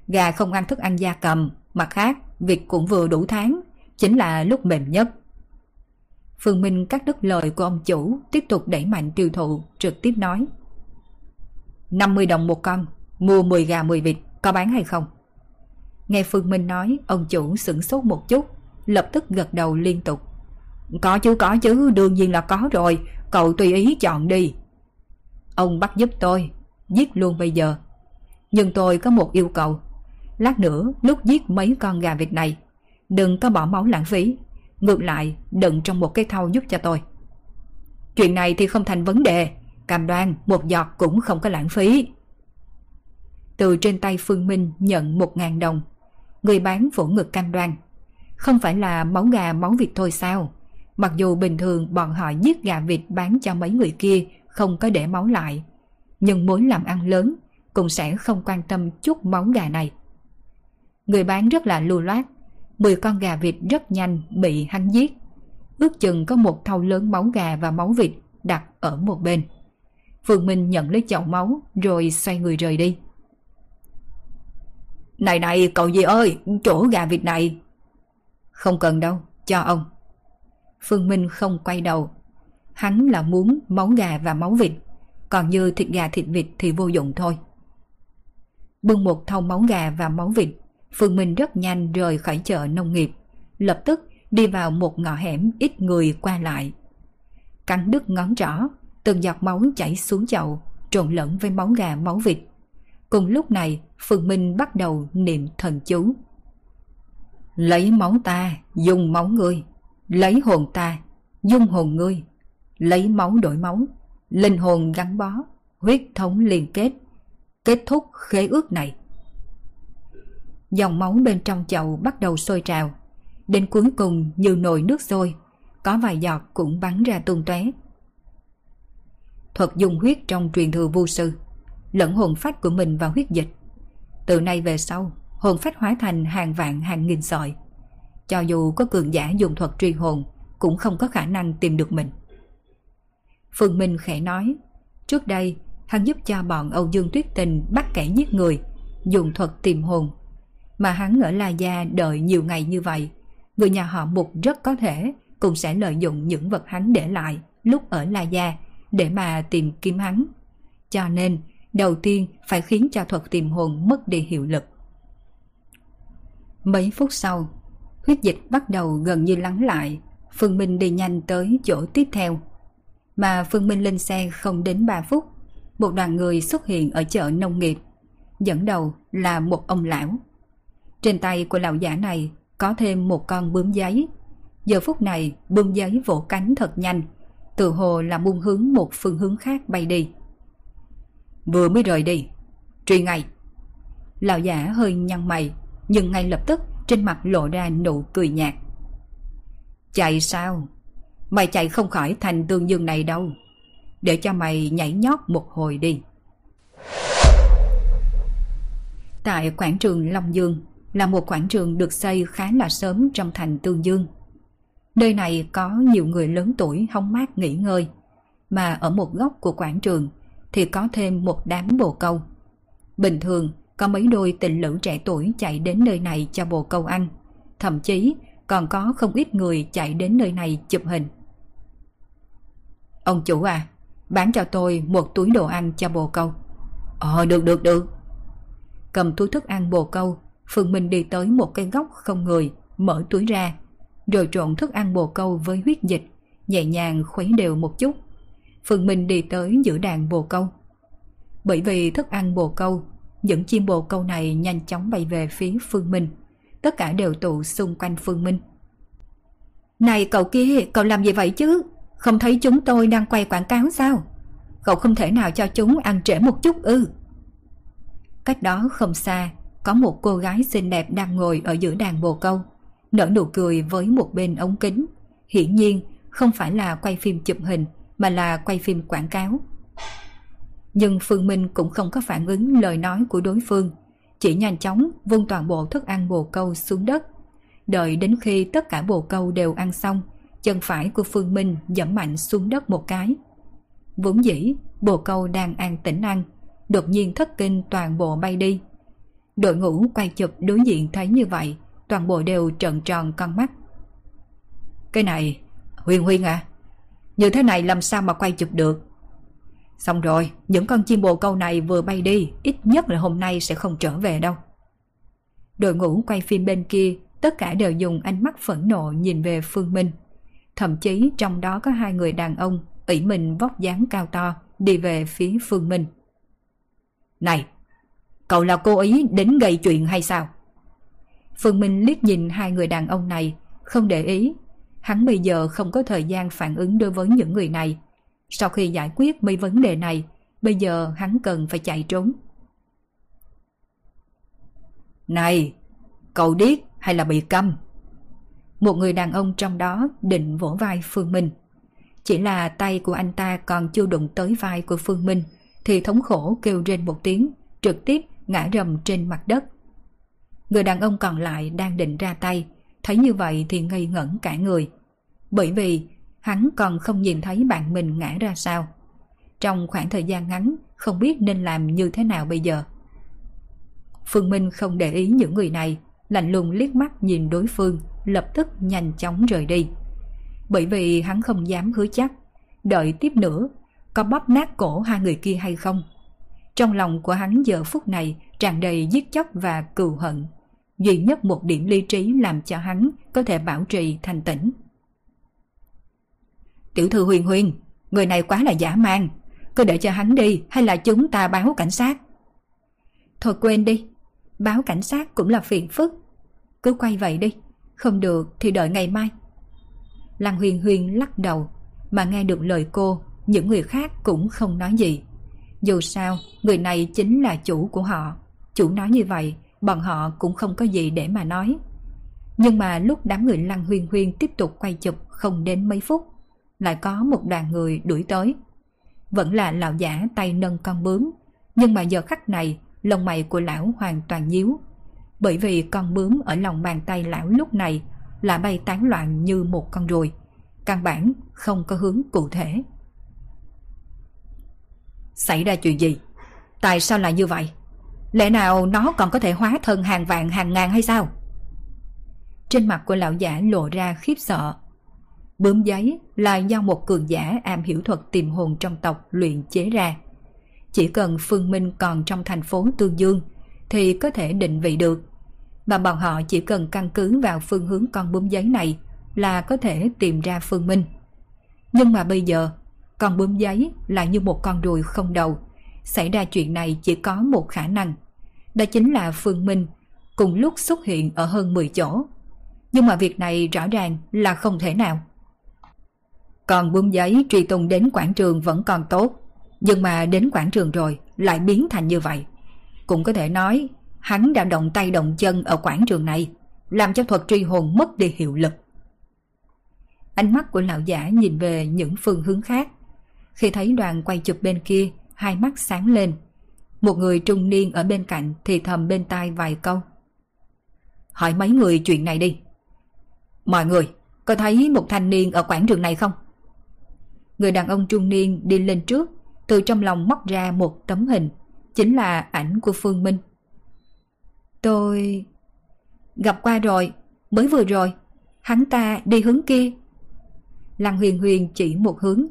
Gà không ăn thức ăn gia cầm, mặt khác vịt cũng vừa đủ tháng, chính là lúc mềm nhất. Phương Minh cắt đứt lời của ông chủ, tiếp tục đẩy mạnh tiêu thụ, trực tiếp nói. 50 đồng một con, mua 10 gà 10 vịt, có bán hay không? Nghe Phương Minh nói, ông chủ sửng sốt một chút, lập tức gật đầu liên tục. Có chứ có chứ, đương nhiên là có rồi, cậu tùy ý chọn đi. Ông bắt giúp tôi, giết luôn bây giờ. Nhưng tôi có một yêu cầu. Lát nữa, lúc giết mấy con gà vịt này, đừng có bỏ máu lãng phí. Ngược lại, đựng trong một cái thau giúp cho tôi. Chuyện này thì không thành vấn đề, cam đoan một giọt cũng không có lãng phí. Từ trên tay Phương Minh nhận một ngàn đồng. Người bán vỗ ngực cam đoan. Không phải là máu gà máu vịt thôi sao? Mặc dù bình thường bọn họ giết gà vịt bán cho mấy người kia không có để máu lại. Nhưng mối làm ăn lớn cũng sẽ không quan tâm chút máu gà này. Người bán rất là lưu loát. 10 con gà vịt rất nhanh bị hắn giết. Ước chừng có một thau lớn máu gà và máu vịt đặt ở một bên. Phương Minh nhận lấy chậu máu rồi xoay người rời đi. Này này cậu gì ơi, chỗ gà vịt này. Không cần đâu, cho ông. Phương Minh không quay đầu. Hắn là muốn máu gà và máu vịt, còn như thịt gà thịt vịt thì vô dụng thôi. Bưng một thau máu gà và máu vịt, Phương Minh rất nhanh rời khỏi chợ nông nghiệp, lập tức đi vào một ngõ hẻm ít người qua lại. Cắn đứt ngón trỏ, từng giọt máu chảy xuống chậu, trộn lẫn với máu gà máu vịt. Cùng lúc này, Phương Minh bắt đầu niệm thần chú. Lấy máu ta, dùng máu ngươi. Lấy hồn ta, dung hồn ngươi. Lấy máu đổi máu, linh hồn gắn bó, huyết thống liên kết. Kết thúc khế ước này. Dòng máu bên trong chậu bắt đầu sôi trào. Đến cuối cùng như nồi nước sôi, có vài giọt cũng bắn ra tung tóe. Thuật dùng huyết trong truyền thừa vô sư, lẫn hồn phách của mình vào huyết dịch. Từ nay về sau, hồn phách hóa thành hàng vạn hàng nghìn sợi. Cho dù có cường giả dùng thuật truyền hồn, cũng không có khả năng tìm được mình. Phương Minh khẽ nói, trước đây hắn giúp cho bọn Âu Dương Tuyết Tình bắt kẻ giết người, dùng thuật tìm hồn. Mà hắn ở La Gia đợi nhiều ngày như vậy, người nhà họ Mục rất có thể cũng sẽ lợi dụng những vật hắn để lại lúc ở La Gia để mà tìm kiếm hắn. Cho nên, đầu tiên phải khiến cho thuật tìm hồn mất đi hiệu lực. Mấy phút sau, huyết dịch bắt đầu gần như lắng lại, Phương Minh đi nhanh tới chỗ tiếp theo. Mà Phương Minh lên xe không đến 3 phút, một đoàn người xuất hiện ở chợ nông nghiệp. Dẫn đầu là một ông lão. Trên tay của lão giả này có thêm một con bướm giấy. Giờ phút này bướm giấy vỗ cánh thật nhanh, tự hồ là buông hướng một phương hướng khác bay đi. Vừa mới rời đi, truy ngay. Lão giả hơi nhăn mày, nhưng ngay lập tức trên mặt lộ ra nụ cười nhạt. Chạy sao? Mày chạy không khỏi thành tương dương này đâu. Để cho mày nhảy nhót một hồi đi. Tại quảng trường Long Dương là một quảng trường được xây khá là sớm trong thành Tương Dương. Nơi này có nhiều người lớn tuổi hóng mát nghỉ ngơi, mà ở một góc của quảng trường thì có thêm một đám bồ câu. Bình thường có mấy đôi tình lữ trẻ tuổi chạy đến nơi này cho bồ câu ăn, thậm chí còn có không ít người chạy đến nơi này chụp hình. Ông chủ à, bán cho tôi một túi đồ ăn cho bồ câu. Ờ được được được. Cầm túi thức ăn bồ câu, Phương Minh đi tới một cái góc không người, mở túi ra, rồi trộn thức ăn bồ câu với huyết dịch, nhẹ nhàng khuấy đều một chút. Phương Minh đi tới giữa đàn bồ câu. Bởi vì thức ăn bồ câu, những chim bồ câu này nhanh chóng bay về phía Phương Minh. Tất cả đều tụ xung quanh Phương Minh. Này cậu kia, cậu làm gì vậy chứ? Không thấy chúng tôi đang quay quảng cáo sao? Cậu không thể nào cho chúng ăn trễ một chút ư? Cách đó không xa, có một cô gái xinh đẹp đang ngồi ở giữa đàn bồ câu, nở nụ cười với một bên ống kính. Hiển nhiên, không phải là quay phim chụp hình, mà là quay phim quảng cáo. Nhưng Phương Minh cũng không có phản ứng lời nói của đối phương, chỉ nhanh chóng vung toàn bộ thức ăn bồ câu xuống đất. Đợi đến khi tất cả bồ câu đều ăn xong, chân phải của Phương Minh dẫm mạnh xuống đất một cái. Vốn dĩ, bồ câu đang an tĩnh ăn, đột nhiên thất kinh toàn bộ bay đi. Đội ngũ quay chụp đối diện thấy như vậy, toàn bộ đều trợn tròn con mắt. Cái này, Huyền Huyền à, như thế này làm sao mà quay chụp được? Xong rồi, những con chim bồ câu này vừa bay đi, ít nhất là hôm nay sẽ không trở về đâu. Đội ngũ quay phim bên kia tất cả đều dùng ánh mắt phẫn nộ nhìn về Phương Minh. Thậm chí trong đó có hai người đàn ông ỷ mình vóc dáng cao to đi về phía Phương Minh. Này, cậu là cố ý đến gây chuyện hay sao? Phương Minh liếc nhìn hai người đàn ông này, không để ý. Hắn bây giờ không có thời gian phản ứng đối với những người này. Sau khi giải quyết mấy vấn đề này, bây giờ hắn cần phải chạy trốn. Này, cậu điếc hay là bị câm? Một người đàn ông trong đó định vỗ vai Phương Minh. Chỉ là tay của anh ta còn chưa đụng tới vai của Phương Minh thì thống khổ kêu trên một tiếng, trực tiếp ngã rầm trên mặt đất. Người đàn ông còn lại đang định ra tay, thấy như vậy thì ngây ngẩn cả người. Bởi vì hắn còn không nhìn thấy bạn mình ngã ra sao. Trong khoảng thời gian ngắn, không biết nên làm như thế nào bây giờ. Phương Minh không để ý những người này, lạnh lùng liếc mắt nhìn đối phương, lập tức nhanh chóng rời đi. Bởi vì hắn không dám hứa chắc, đợi tiếp nữa, có bóp nát cổ hai người kia hay không. Trong lòng của hắn giờ phút này tràn đầy giết chóc và cừu hận. Duy nhất một điểm lý trí làm cho hắn có thể bảo trì thành tỉnh. Tiểu thư huyền huyền, người này quá là giả man. Cứ để cho hắn đi hay là chúng ta báo cảnh sát? Thôi quên đi, báo cảnh sát cũng là phiền phức. Cứ quay vậy đi, không được thì đợi ngày mai. Lăng huyền huyền lắc đầu, mà nghe được lời cô, những người khác cũng không nói gì. Dù sao, người này chính là chủ của họ. Chủ nói như vậy, bọn họ cũng không có gì để mà nói. Nhưng mà lúc đám người Lăng Huyên Huyên tiếp tục quay chụp không đến mấy phút, lại có một đoàn người đuổi tới. Vẫn là lão giả tay nâng con bướm, nhưng mà giờ khắc này, lông mày của lão hoàn toàn nhíu. Bởi vì con bướm ở lòng bàn tay lão lúc này là bay tán loạn như một con ruồi. Căn bản không có hướng cụ thể. Xảy ra chuyện gì? Tại sao lại như vậy? Lẽ nào nó còn có thể hóa thân hàng vạn hàng ngàn hay sao? Trên mặt của lão giả lộ ra khiếp sợ. Bướm giấy là do một cường giả am hiểu thuật tìm hồn trong tộc luyện chế ra. Chỉ cần Phương Minh còn trong thành phố Tương Dương thì có thể định vị được. Mà bọn họ chỉ cần căn cứ vào phương hướng con bướm giấy này là có thể tìm ra Phương Minh. Nhưng mà bây giờ, con bướm giấy là như một con ruồi không đầu. Xảy ra chuyện này chỉ có một khả năng. Đó chính là Phương Minh cùng lúc xuất hiện ở hơn 10 chỗ. Nhưng mà việc này rõ ràng là không thể nào. Còn bướm giấy truy tung đến quảng trường vẫn còn tốt. Nhưng mà đến quảng trường rồi lại biến thành như vậy. Cũng có thể nói hắn đã động tay động chân ở quảng trường này, làm cho thuật truy hồn mất đi hiệu lực. Ánh mắt của lão giả nhìn về những phương hướng khác. Khi thấy đoàn quay chụp bên kia, hai mắt sáng lên. Một người trung niên ở bên cạnh thì thầm bên tai vài câu. Hỏi mấy người chuyện này đi. Mọi người, có thấy một thanh niên ở quảng trường này không? Người đàn ông trung niên đi lên trước, từ trong lòng móc ra một tấm hình, chính là ảnh của Phương Minh. Tôi... Gặp qua rồi, mới vừa rồi, hắn ta đi hướng kia. Lăng huyền huyền chỉ một hướng,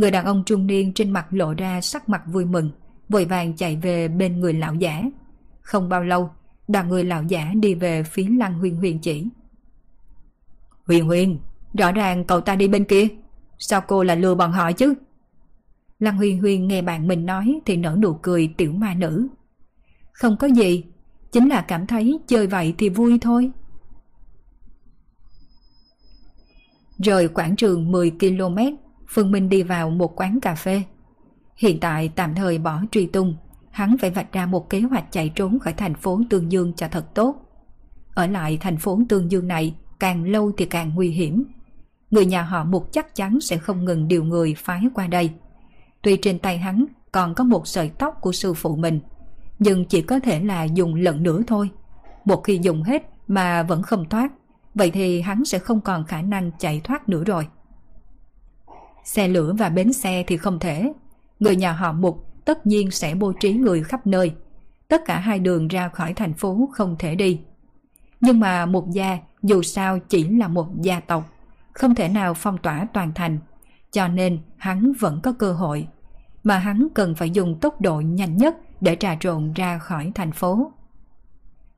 người đàn ông trung niên trên mặt lộ ra sắc mặt vui mừng, vội vàng chạy về bên người lão giả. Không bao lâu, đoàn người lão giả đi về phía lăng huyền huyền chỉ. Huyền huyền, rõ ràng cậu ta đi bên kia, sao cô lại lừa bọn họ chứ? Lăng huyền huyền nghe bạn mình nói thì nở nụ cười tiểu ma nữ. Không có gì, chính là cảm thấy chơi vậy thì vui thôi. Rời quảng trường 10 km, Phương Minh đi vào một quán cà phê. Hiện tại tạm thời bỏ truy tung, hắn phải vạch ra một kế hoạch chạy trốn khỏi thành phố Tương Dương cho thật tốt. Ở lại thành phố Tương Dương này càng lâu thì càng nguy hiểm. Người nhà họ Mục chắc chắn sẽ không ngừng điều người phái qua đây. Tuy trên tay hắn còn có một sợi tóc của sư phụ mình, nhưng chỉ có thể là dùng lần nữa thôi. Một khi dùng hết mà vẫn không thoát, vậy thì hắn sẽ không còn khả năng chạy thoát nữa rồi. Xe lửa và bến xe thì không thể. Người nhà họ Mục tất nhiên sẽ bố trí người khắp nơi. Tất cả hai đường ra khỏi thành phố không thể đi. Nhưng mà một gia dù sao chỉ là một gia tộc, không thể nào phong tỏa toàn thành. Cho nên hắn vẫn có cơ hội. Mà hắn cần phải dùng tốc độ nhanh nhất để trà trộn ra khỏi thành phố.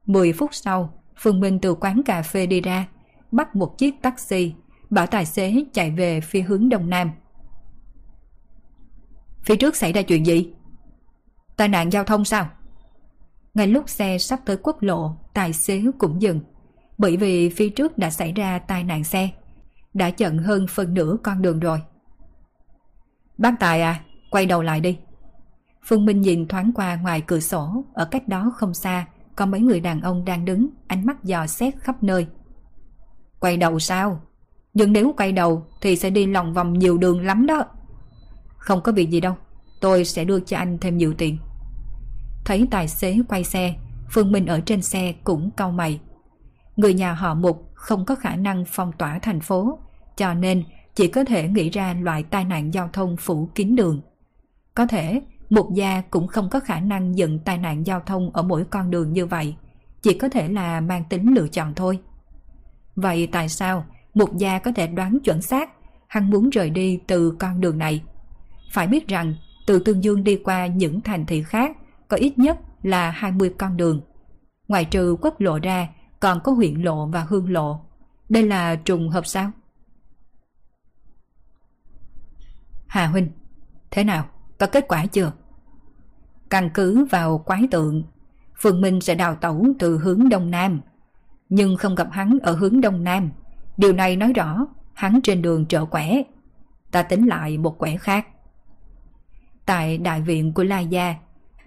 10 phút sau, Phương Minh từ quán cà phê đi ra, bắt một chiếc taxi, bảo tài xế chạy về phía hướng đông nam. Phía trước xảy ra chuyện gì? Tai nạn giao thông sao? Ngay lúc xe sắp tới quốc lộ, tài xế cũng dừng. Bởi vì phía trước đã xảy ra tai nạn xe. Đã chận hơn phần nửa con đường rồi. Bác Tài à, quay đầu lại đi. Phương Minh nhìn thoáng qua ngoài cửa sổ, ở cách đó không xa, có mấy người đàn ông đang đứng, ánh mắt dò xét khắp nơi. Quay đầu sao? Nhưng nếu quay đầu thì sẽ đi lòng vòng nhiều đường lắm đó. Không có việc gì đâu, tôi sẽ đưa cho anh thêm nhiều tiền. Thấy tài xế quay xe, Phương Minh ở trên xe cũng cau mày. Người nhà họ Mục không có khả năng phong tỏa thành phố, cho nên chỉ có thể nghĩ ra loại tai nạn giao thông phủ kín đường. Có thể Mục gia cũng không có khả năng dựng tai nạn giao thông ở mỗi con đường như vậy, chỉ có thể là mang tính lựa chọn thôi. Vậy tại sao Mục gia có thể đoán chuẩn xác hắn muốn rời đi từ con đường này? Phải biết rằng từ Tương Dương đi qua những thành thị khác có ít nhất là 20 con đường. Ngoài trừ quốc lộ ra còn có huyện lộ và hương lộ. Đây là trùng hợp sao? Hà Huynh, thế nào? Có kết quả chưa? Căn cứ vào quái tượng, Phương Minh sẽ đào tẩu từ hướng Đông Nam. Nhưng không gặp hắn ở hướng Đông Nam. Điều này nói rõ hắn trên đường trợ quẻ. Ta tính lại một quẻ khác. Tại đại viện của La Gia,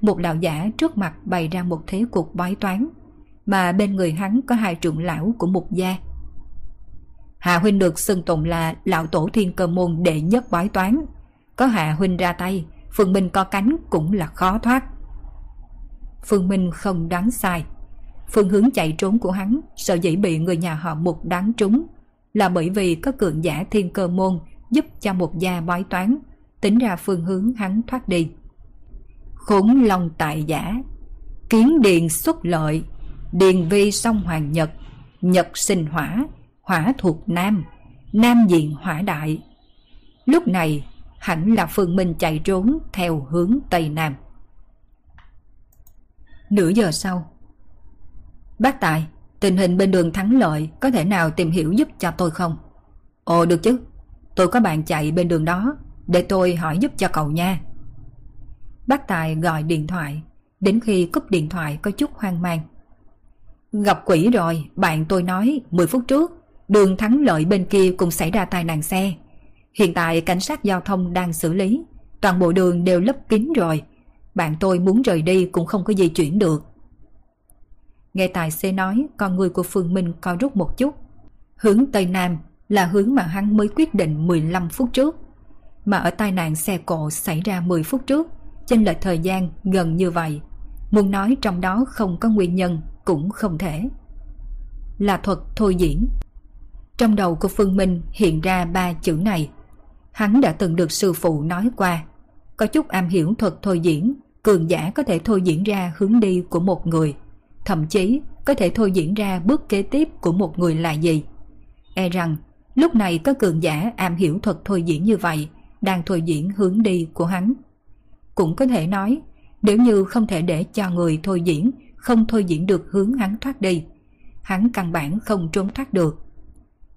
một lão giả trước mặt bày ra một thế cục bói toán, mà bên người hắn có hai trưởng lão của một gia. Hạ huynh được xưng tụng là lão tổ thiên cơ môn đệ nhất bói toán. Có Hạ huynh ra tay, Phương Minh có cánh cũng là khó thoát. Phương Minh không đoán sai. Phương hướng chạy trốn của hắn sợ dĩ bị người nhà họ mục đáng trúng là bởi vì có cường giả thiên cơ môn giúp cho một gia bói toán, tính ra phương hướng hắn thoát đi. Khốn long tại giả, kiến điền xuất lợi, điền vi song hoàng nhật, nhật sinh hỏa, hỏa thuộc nam, nam diện hỏa đại. Lúc này hẳn là Phương Minh chạy trốn theo hướng Tây Nam. Nửa giờ sau Bác Tài, tình hình bên đường thắng lợi có thể nào tìm hiểu giúp cho tôi không? Ồ được chứ, tôi có bạn chạy bên đường đó, để tôi hỏi giúp cho cậu nha. Bác Tài gọi điện thoại, đến khi cúp điện thoại có chút hoang mang. Gặp quỷ rồi, bạn tôi nói 10 phút trước, đường thắng lợi bên kia cũng xảy ra tai nạn xe. Hiện tại cảnh sát giao thông đang xử lý, toàn bộ đường đều lấp kín rồi. Bạn tôi muốn rời đi cũng không có gì chuyển được. Nghe tài xế nói, con người của Phương Minh co rút một chút. Hướng Tây Nam là hướng mà hắn mới quyết định 15 phút trước. Mà ở tai nạn xe cộ xảy ra 10 phút trước, chênh lệch thời gian gần như vậy. Muốn nói trong đó không có nguyên nhân cũng không thể. Là thuật thôi diễn. Trong đầu của Phương Minh hiện ra ba chữ này. Hắn đã từng được sư phụ nói qua. Có chút am hiểu thuật thôi diễn, cường giả có thể thôi diễn ra hướng đi của một người. Thậm chí có thể thôi diễn ra bước kế tiếp của một người là gì. E rằng lúc này có cường giả am hiểu thuật thôi diễn như vậy đang thôi diễn hướng đi của hắn. Cũng có thể nói nếu như không thể để cho người thôi diễn không thôi diễn được hướng hắn thoát đi, hắn căn bản không trốn thoát được.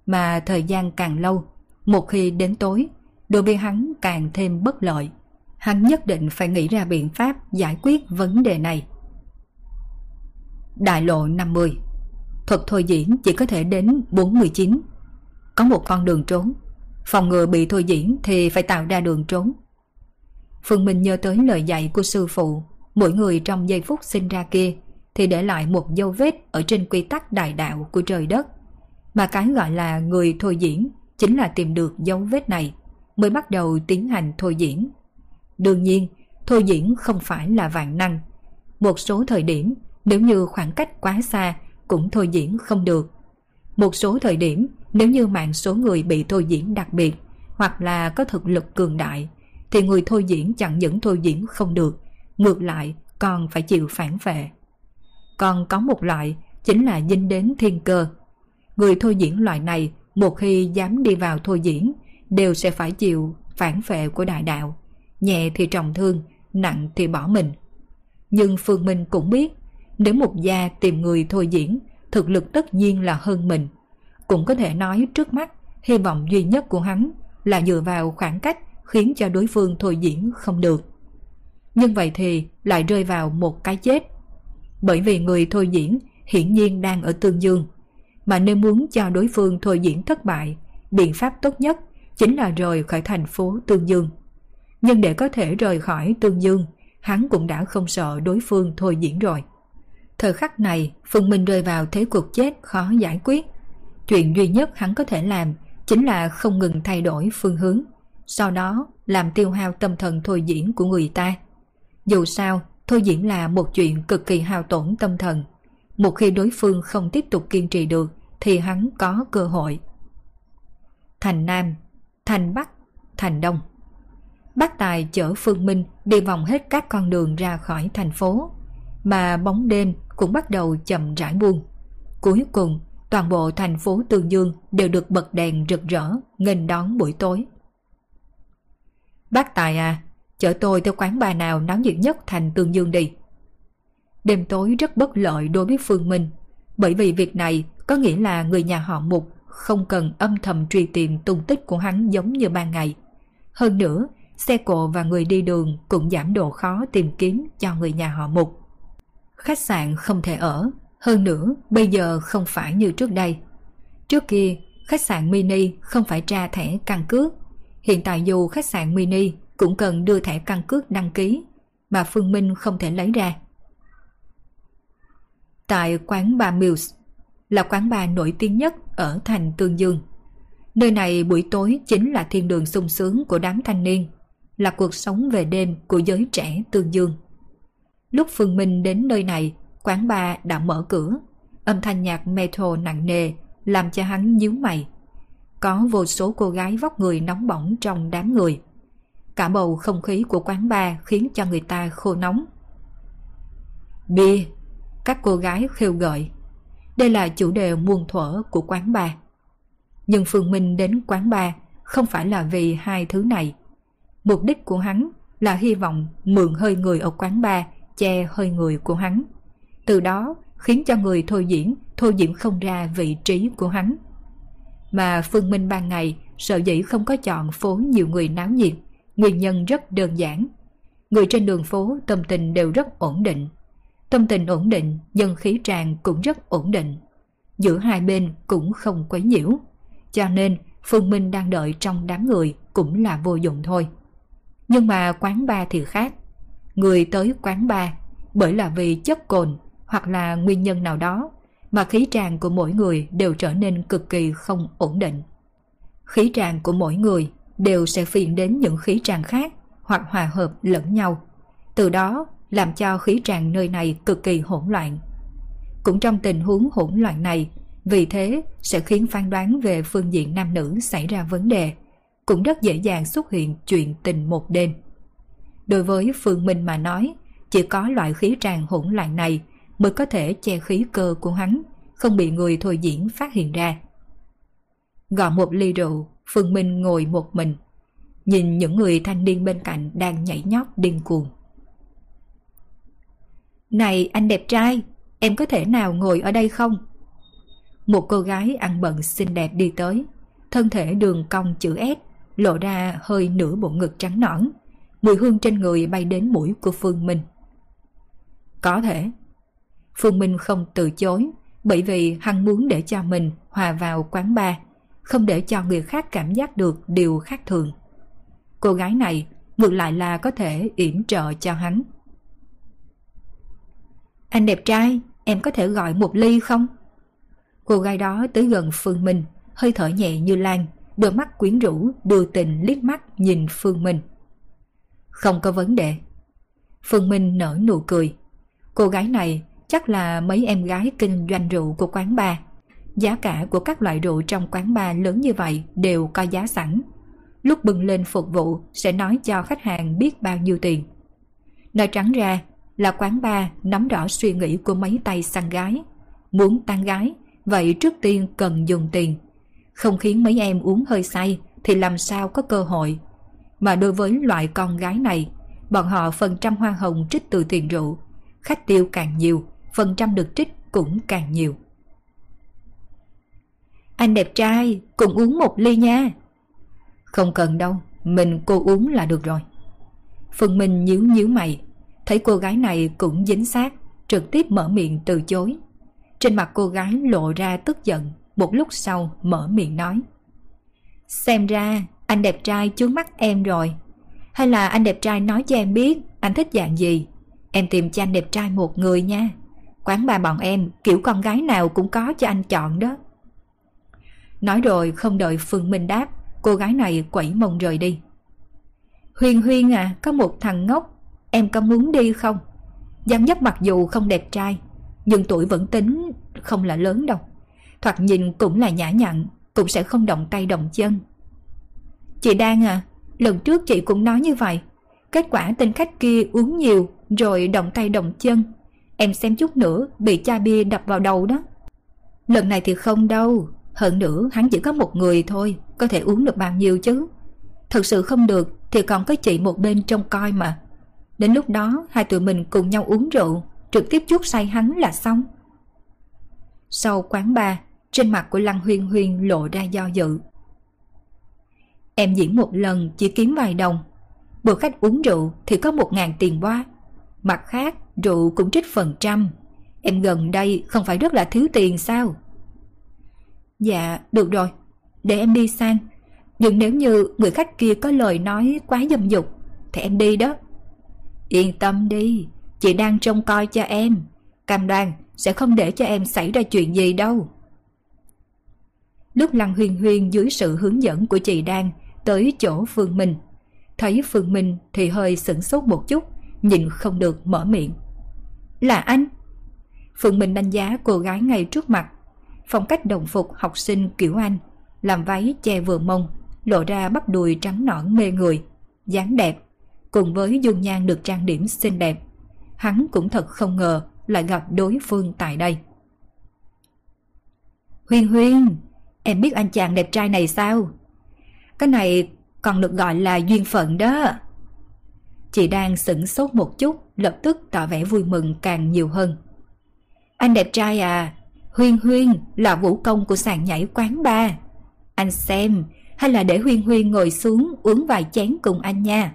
Mà thời gian càng lâu, một khi đến tối, đối với hắn càng thêm bất lợi. Hắn nhất định phải nghĩ ra biện pháp giải quyết vấn đề này. Đại lộ 50 Thuật thôi diễn chỉ có thể đến 49 Có một con đường trốn. Phòng ngừa bị thôi diễn thì phải tạo ra đường trốn. Phương Minh nhớ tới lời dạy của sư phụ, Mỗi người trong giây phút sinh ra kia Thì để lại một dấu vết Ở trên quy tắc đại đạo của trời đất. Mà cái gọi là người thôi diễn Chính là tìm được dấu vết này Mới bắt đầu tiến hành thôi diễn. Đương nhiên, Thôi diễn không phải là vạn năng. Một số thời điểm nếu như khoảng cách quá xa Cũng thôi diễn không được Một số thời điểm Nếu như mạng số người bị thôi diễn đặc biệt Hoặc là có thực lực cường đại thì người thôi diễn chẳng những thôi diễn không được, ngược lại còn phải chịu phản vệ. Còn có một loại chính là dinh đến thiên cơ. Người thôi diễn loại này một khi dám đi vào thôi diễn đều sẽ phải chịu phản vệ của đại đạo. Nhẹ thì trọng thương, nặng thì bỏ mình. Nhưng Phương Minh cũng biết nếu một gia tìm người thôi diễn thực lực tất nhiên là hơn mình. Cũng có thể nói trước mắt, hy vọng duy nhất của hắn là dựa vào khoảng cách khiến cho đối phương thôi diễn không được. Nhưng vậy thì lại rơi vào một cái chết. Bởi vì người thôi diễn hiển nhiên đang ở tương dương. Mà nếu muốn cho đối phương thôi diễn thất bại, biện pháp tốt nhất chính là rời khỏi thành phố Tương Dương. Nhưng để có thể rời khỏi Tương Dương, hắn cũng đã không sợ đối phương thôi diễn rồi. Thời khắc này, Phương Minh rơi vào thế cuộc chết khó giải quyết. Chuyện duy nhất hắn có thể làm chính là không ngừng thay đổi phương hướng, sau đó làm tiêu hao tâm thần thôi diễn của người ta. Dù sao, thôi diễn là một chuyện cực kỳ hao tổn tâm thần. Một khi đối phương không tiếp tục kiên trì được thì hắn có cơ hội. Thành Nam, Thành Bắc, Thành Đông Bác Tài chở Phương Minh đi vòng hết các con đường ra khỏi thành phố, mà bóng đêm cũng bắt đầu chậm rãi buông. Cuối cùng, toàn bộ thành phố Tương Dương đều được bật đèn rực rỡ, nghênh đón buổi tối. Bác Tài à, chở tôi tới quán bà nào náo nhiệt nhất thành Tương Dương đi. Đêm tối rất bất lợi đối với Phương Minh, bởi vì việc này có nghĩa là người nhà họ Mục không cần âm thầm truy tìm tung tích của hắn giống như ban ngày. Hơn nữa, xe cộ và người đi đường cũng giảm độ khó tìm kiếm cho người nhà họ Mục. Khách sạn không thể ở, hơn nữa bây giờ không phải như trước đây. Trước kia, khách sạn mini không phải tra thẻ căn cước. Hiện tại dù khách sạn mini cũng cần đưa thẻ căn cước đăng ký, mà Phương Minh không thể lấy ra. Tại quán Ba Mills, là quán bar nổi tiếng nhất ở thành Tương Dương. Nơi này buổi tối chính là thiên đường sung sướng của đám thanh niên, là cuộc sống về đêm của giới trẻ Tương Dương. Lúc Phương Minh đến nơi này, quán bar đã mở cửa, âm thanh nhạc metal nặng nề làm cho hắn nhíu mày. Có vô số cô gái vóc người nóng bỏng trong đám người. Cả bầu không khí của quán bar khiến cho người ta khô nóng. Bia, các cô gái khêu gợi. Đây là chủ đề muôn thuở của quán bar. Nhưng Phương Minh đến quán bar không phải là vì hai thứ này. Mục đích của hắn là hy vọng mượn hơi người ở quán bar che hơi người của hắn. Từ đó khiến cho người thôi diễn thôi diễn không ra vị trí của hắn. Mà Phương Minh ban ngày sợ dĩ không có chọn phố nhiều người náo nhiệt, nguyên nhân rất đơn giản. Người trên đường phố tâm tình đều rất ổn định. Tâm tình ổn định, dân khí tràn cũng rất ổn định. Giữa hai bên cũng không quấy nhiễu. Cho nên Phương Minh đang đợi trong đám người cũng là vô dụng thôi. Nhưng mà quán bar thì khác. Người tới quán bar bởi là vì chất cồn hoặc là nguyên nhân nào đó mà khí tràng của mỗi người đều trở nên cực kỳ không ổn định. Khí tràng của mỗi người đều sẽ phiền đến những khí tràng khác hoặc hòa hợp lẫn nhau. Từ đó làm cho khí tràng nơi này cực kỳ hỗn loạn. Cũng trong tình huống hỗn loạn này, vì thế sẽ khiến phán đoán về phương diện nam nữ xảy ra vấn đề, cũng rất dễ dàng xuất hiện chuyện tình một đêm. Đối với Phương Minh mà nói, chỉ có loại khí tràn hỗn loạn này mới có thể che khí cơ của hắn, không bị người thôi diễn phát hiện ra. Gọi một ly rượu, Phương Minh ngồi một mình, nhìn những người thanh niên bên cạnh đang nhảy nhót điên cuồng. Này anh đẹp trai, em có thể nào ngồi ở đây không? Một cô gái ăn bận xinh đẹp đi tới, thân thể đường cong chữ S, lộ ra hơi nửa bộ ngực trắng nõn, mùi hương trên người bay đến mũi của Phương Minh. Có thể. Phương Minh không từ chối, bởi vì hắn muốn để cho mình hòa vào quán bar, không để cho người khác cảm giác được điều khác thường. Cô gái này ngược lại là có thể yểm trợ cho hắn. Anh đẹp trai, em có thể gọi một ly không? Cô gái đó tới gần Phương Minh, hơi thở nhẹ như lan, đôi mắt quyến rũ đưa tình liếc mắt nhìn Phương Minh. Không có vấn đề. Phương Minh nở nụ cười. Cô gái này chắc là mấy em gái kinh doanh rượu của quán bar. Giá cả của các loại rượu trong quán bar lớn như vậy đều có giá sẵn. Lúc bưng lên phục vụ sẽ nói cho khách hàng biết bao nhiêu tiền. Nói trắng ra, là quán bar nắm rõ suy nghĩ của mấy tay săn gái. Muốn tăng gái, vậy trước tiên cần dùng tiền. Không khiến mấy em uống hơi say thì làm sao có cơ hội. Mà đối với loại con gái này, bọn họ phần trăm hoa hồng trích từ tiền rượu. Khách tiêu càng nhiều, phần trăm được trích cũng càng nhiều. Anh đẹp trai, cùng uống một ly nha. Không cần đâu, mình cô uống là được rồi. Phương Minh nhíu nhíu mày, thấy cô gái này cũng dính xác, trực tiếp mở miệng từ chối. Trên mặt cô gái lộ ra tức giận, một lúc sau mở miệng nói. Xem ra anh đẹp trai chướng mắt em rồi. Hay là anh đẹp trai nói cho em biết anh thích dạng gì. Em tìm cho anh đẹp trai một người nha. Quán bà bọn em kiểu con gái nào cũng có cho anh chọn đó. Nói rồi không đợi Phương Minh đáp, cô gái này quẩy mông rời đi. Huyên Huyên à, có một thằng ngốc, em có muốn đi không? giám dấp mặc dù không đẹp trai, nhưng tuổi vẫn tính không là lớn đâu. Thoạt nhìn cũng là nhã nhặn, cũng sẽ không động tay động chân. Chị Đan à, lần trước chị cũng nói như vậy. Kết quả tên khách kia uống nhiều rồi động tay động chân. Em xem chút nữa bị chai bia đập vào đầu đó. Lần này thì không đâu, hơn nữa hắn chỉ có một người thôi, có thể uống được bao nhiêu chứ. Thật sự không được thì còn có chị một bên trông coi mà. Đến lúc đó hai tụi mình cùng nhau uống rượu, trực tiếp chút say hắn là xong. Sau quán bar, trên mặt của Lăng Huyên Huyên lộ ra do dự. Em diễn một lần chỉ kiếm vài đồng. Bữa khách uống rượu thì có một ngàn tiền qua. Mặt khác, rượu cũng trích phần trăm. Em gần đây không phải rất là thiếu tiền sao? Dạ, được rồi. Để em đi sang. Nhưng nếu như người khách kia có lời nói quá dâm dục, thì em đi đó. Yên tâm đi, chị đang trông coi cho em. Cam đoan sẽ không để cho em xảy ra chuyện gì đâu. Lúc Lăng Huyên Huyên dưới sự hướng dẫn của chị Đan tới chỗ Phương Minh. Thấy Phương Minh thì hơi sửng sốt một chút, nhìn không được mở miệng. Là anh? Phương Minh đánh giá cô gái ngay trước mặt. Phong cách đồng phục học sinh kiểu anh, làm váy che vừa mông, lộ ra bắp đùi trắng nõn mê người, dáng đẹp, cùng với dung nhan được trang điểm xinh đẹp. Hắn cũng thật không ngờ lại gặp đối phương tại đây. Huyên Huyên, em biết anh chàng đẹp trai này sao? Cái này còn được gọi là duyên phận đó. Chị đang sửng sốt một chút, lập tức tỏ vẻ vui mừng càng nhiều hơn. Anh đẹp trai à, Huyên Huyên là vũ công của sàn nhảy quán ba. Anh xem, hay là để Huyên Huyên ngồi xuống uống vài chén cùng anh nha.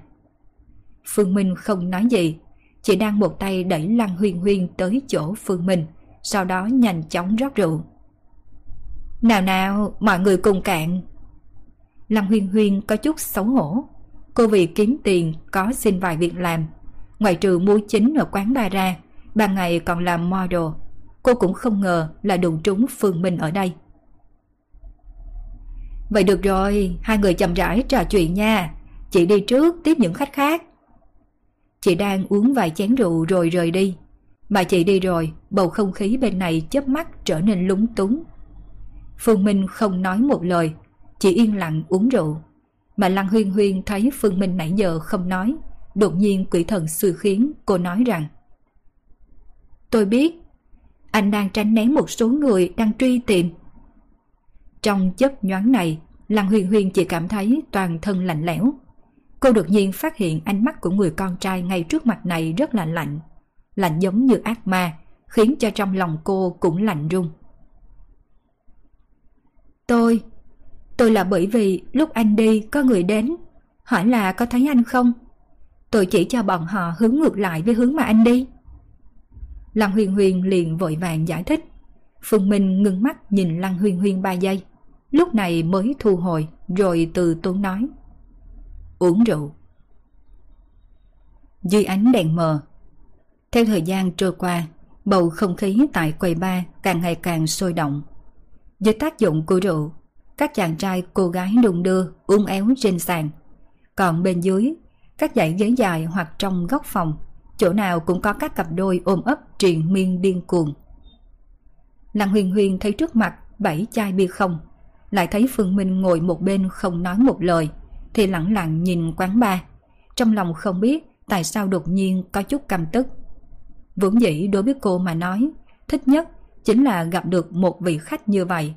Phương Minh không nói gì, chỉ đang một tay đẩy Lăng Huyên Huyên tới chỗ Phương Minh, sau đó nhanh chóng rót rượu. Nào nào, mọi người cùng cạn, Lăng Huyên Huyên có chút xấu hổ. Cô vì kiếm tiền có xin vài việc làm. Ngoài trừ mua chính ở quán bar ra, ban ngày còn làm model. Cô cũng không ngờ là đụng trúng Phương Minh ở đây. Vậy được rồi, hai người chậm rãi trò chuyện nha. Chị đi trước tiếp những khách khác. Chị đang uống vài chén rượu rồi rời đi. Mà chị đi rồi, bầu không khí bên này chớp mắt trở nên lúng túng. Phương Minh không nói một lời, chỉ yên lặng uống rượu. Mà Lăng Huyên Huyên thấy Phương Minh nãy giờ không nói, đột nhiên quỷ thần xui khiến cô nói rằng Tôi biết, anh đang tránh né một số người đang truy tìm. Trong chớp nhoáng này, Lăng Huyên Huyên chỉ cảm thấy toàn thân lạnh lẽo. Cô đột nhiên phát hiện ánh mắt của người con trai ngay trước mặt này rất là lạnh. Lạnh giống như ác ma, khiến cho trong lòng cô cũng lạnh run. Tôi, Tôi là bởi vì lúc anh đi có người đến, hỏi là có thấy anh không? Tôi chỉ cho bọn họ hướng ngược lại với hướng mà anh đi. Lăng Huyền Huyền liền vội vàng giải thích. Phương Minh ngưng mắt nhìn Lăng Huyền Huyền ba giây. Lúc này mới thu hồi rồi từ tốn nói. Uống rượu. Dưới ánh đèn mờ. Theo thời gian trôi qua, bầu không khí tại quầy bar càng ngày càng sôi động. Dưới tác dụng của rượu, các chàng trai cô gái đung đưa uốn éo trên sàn. Còn bên dưới, các dãy ghế dài hoặc trong góc phòng, chỗ nào cũng có các cặp đôi ôm ấp triền miên điên cuồng. Lăng huyền huyền thấy trước mặt bảy chai bia không, lại thấy Phương Minh ngồi một bên không nói một lời, thì lặng lặng nhìn quán ba. Trong lòng không biết tại sao đột nhiên có chút căm tức. Vốn dĩ đối với cô mà nói, thích nhất chính là gặp được một vị khách như vậy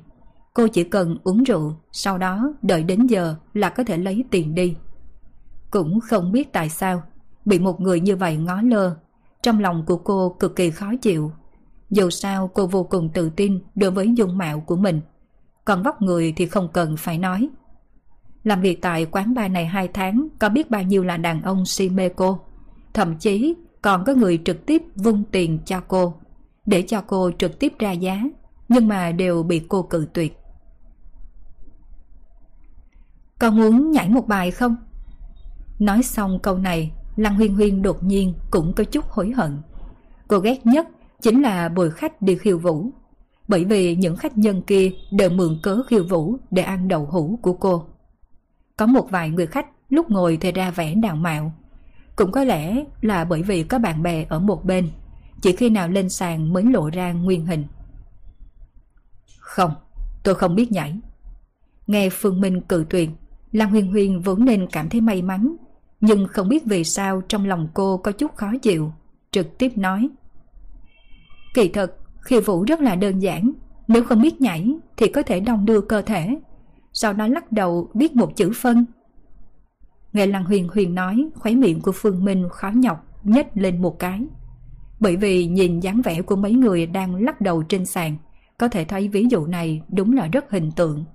Cô chỉ cần uống rượu, sau đó đợi đến giờ là có thể lấy tiền đi. Cũng không biết tại sao, bị một người như vậy ngó lơ, trong lòng của cô cực kỳ khó chịu. Dù sao cô vô cùng tự tin đối với dung mạo của mình. còn vóc người thì không cần phải nói. Làm việc tại quán bar này 2 tháng có biết bao nhiêu là đàn ông si mê cô. Thậm chí còn có người trực tiếp vung tiền cho cô, để cho cô trực tiếp ra giá, nhưng mà đều bị cô cự tuyệt. Con muốn nhảy một bài không? Nói xong câu này, Lăng Huyên Huyên đột nhiên cũng có chút hối hận. Cô ghét nhất chính là bồi khách đi khiêu vũ. Bởi vì những khách nhân kia đều mượn cớ khiêu vũ để ăn đậu hũ của cô. Có một vài người khách lúc ngồi thì ra vẻ đào mạo. Cũng có lẽ là bởi vì có bạn bè ở một bên, chỉ khi nào lên sàn mới lộ ra nguyên hình. Không, tôi không biết nhảy. Nghe Phương Minh cự tuyệt, Lan huyền huyền vốn nên cảm thấy may mắn, nhưng không biết vì sao trong lòng cô có chút khó chịu, trực tiếp nói. Kỳ thật, khi vũ rất là đơn giản, nếu không biết nhảy thì có thể đong đưa cơ thể. Sau đó lắc đầu biết một chữ phân. Nghe Lan Huyền Huyền nói, khóe miệng của Phương Minh khó nhọc nhếch lên một cái. Bởi vì nhìn dáng vẻ của mấy người đang lắc đầu trên sàn, có thể thấy ví dụ này đúng là rất hình tượng.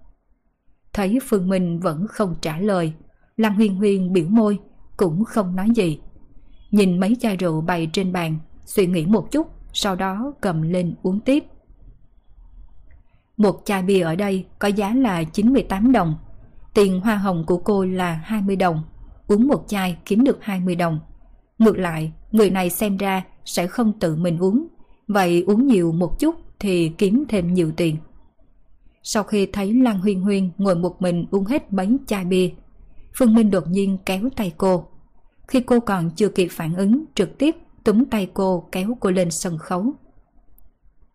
Thấy Phương Minh vẫn không trả lời, Lăng Huyên Huyên biểu môi, cũng không nói gì. Nhìn mấy chai rượu bày trên bàn, suy nghĩ một chút, sau đó cầm lên uống tiếp. Một chai bia ở đây có giá là 98 đồng. Tiền hoa hồng của cô là 20 đồng. Uống một chai kiếm được 20 đồng. Ngược lại, người này xem ra sẽ không tự mình uống. Vậy uống nhiều một chút thì kiếm thêm nhiều tiền. Sau khi thấy Lan Huyên Huyên ngồi một mình uống hết mấy chai bia, Phương Minh đột nhiên kéo tay cô. Khi cô còn chưa kịp phản ứng, trực tiếp túm tay cô kéo cô lên sân khấu.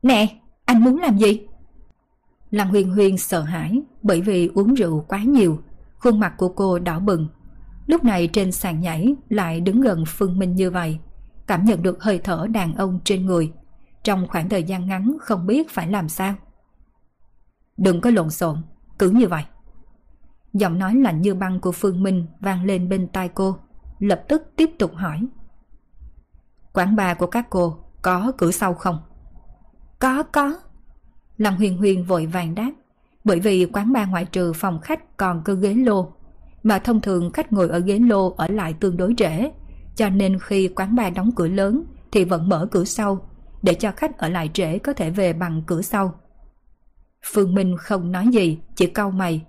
Nè, anh muốn làm gì? Lan Huyên Huyên sợ hãi bởi vì uống rượu quá nhiều, khuôn mặt của cô đỏ bừng. Lúc này trên sàn nhảy lại đứng gần Phương Minh như vậy, cảm nhận được hơi thở đàn ông trên người. Trong khoảng thời gian ngắn không biết phải làm sao. Đừng có lộn xộn, cứ như vậy. Giọng nói lạnh như băng của Phương Minh vang lên bên tai cô, lập tức tiếp tục hỏi. Quán bar của các cô có cửa sau không? Có, có. Lâm Huyền Huyền vội vàng đáp, bởi vì quán bar ngoại trừ phòng khách còn có ghế lô, mà thông thường khách ngồi ở ghế lô ở lại tương đối trễ, cho nên khi quán bar đóng cửa lớn thì vẫn mở cửa sau, để cho khách ở lại trễ có thể về bằng cửa sau. Phương Minh không nói gì, chỉ cau mày.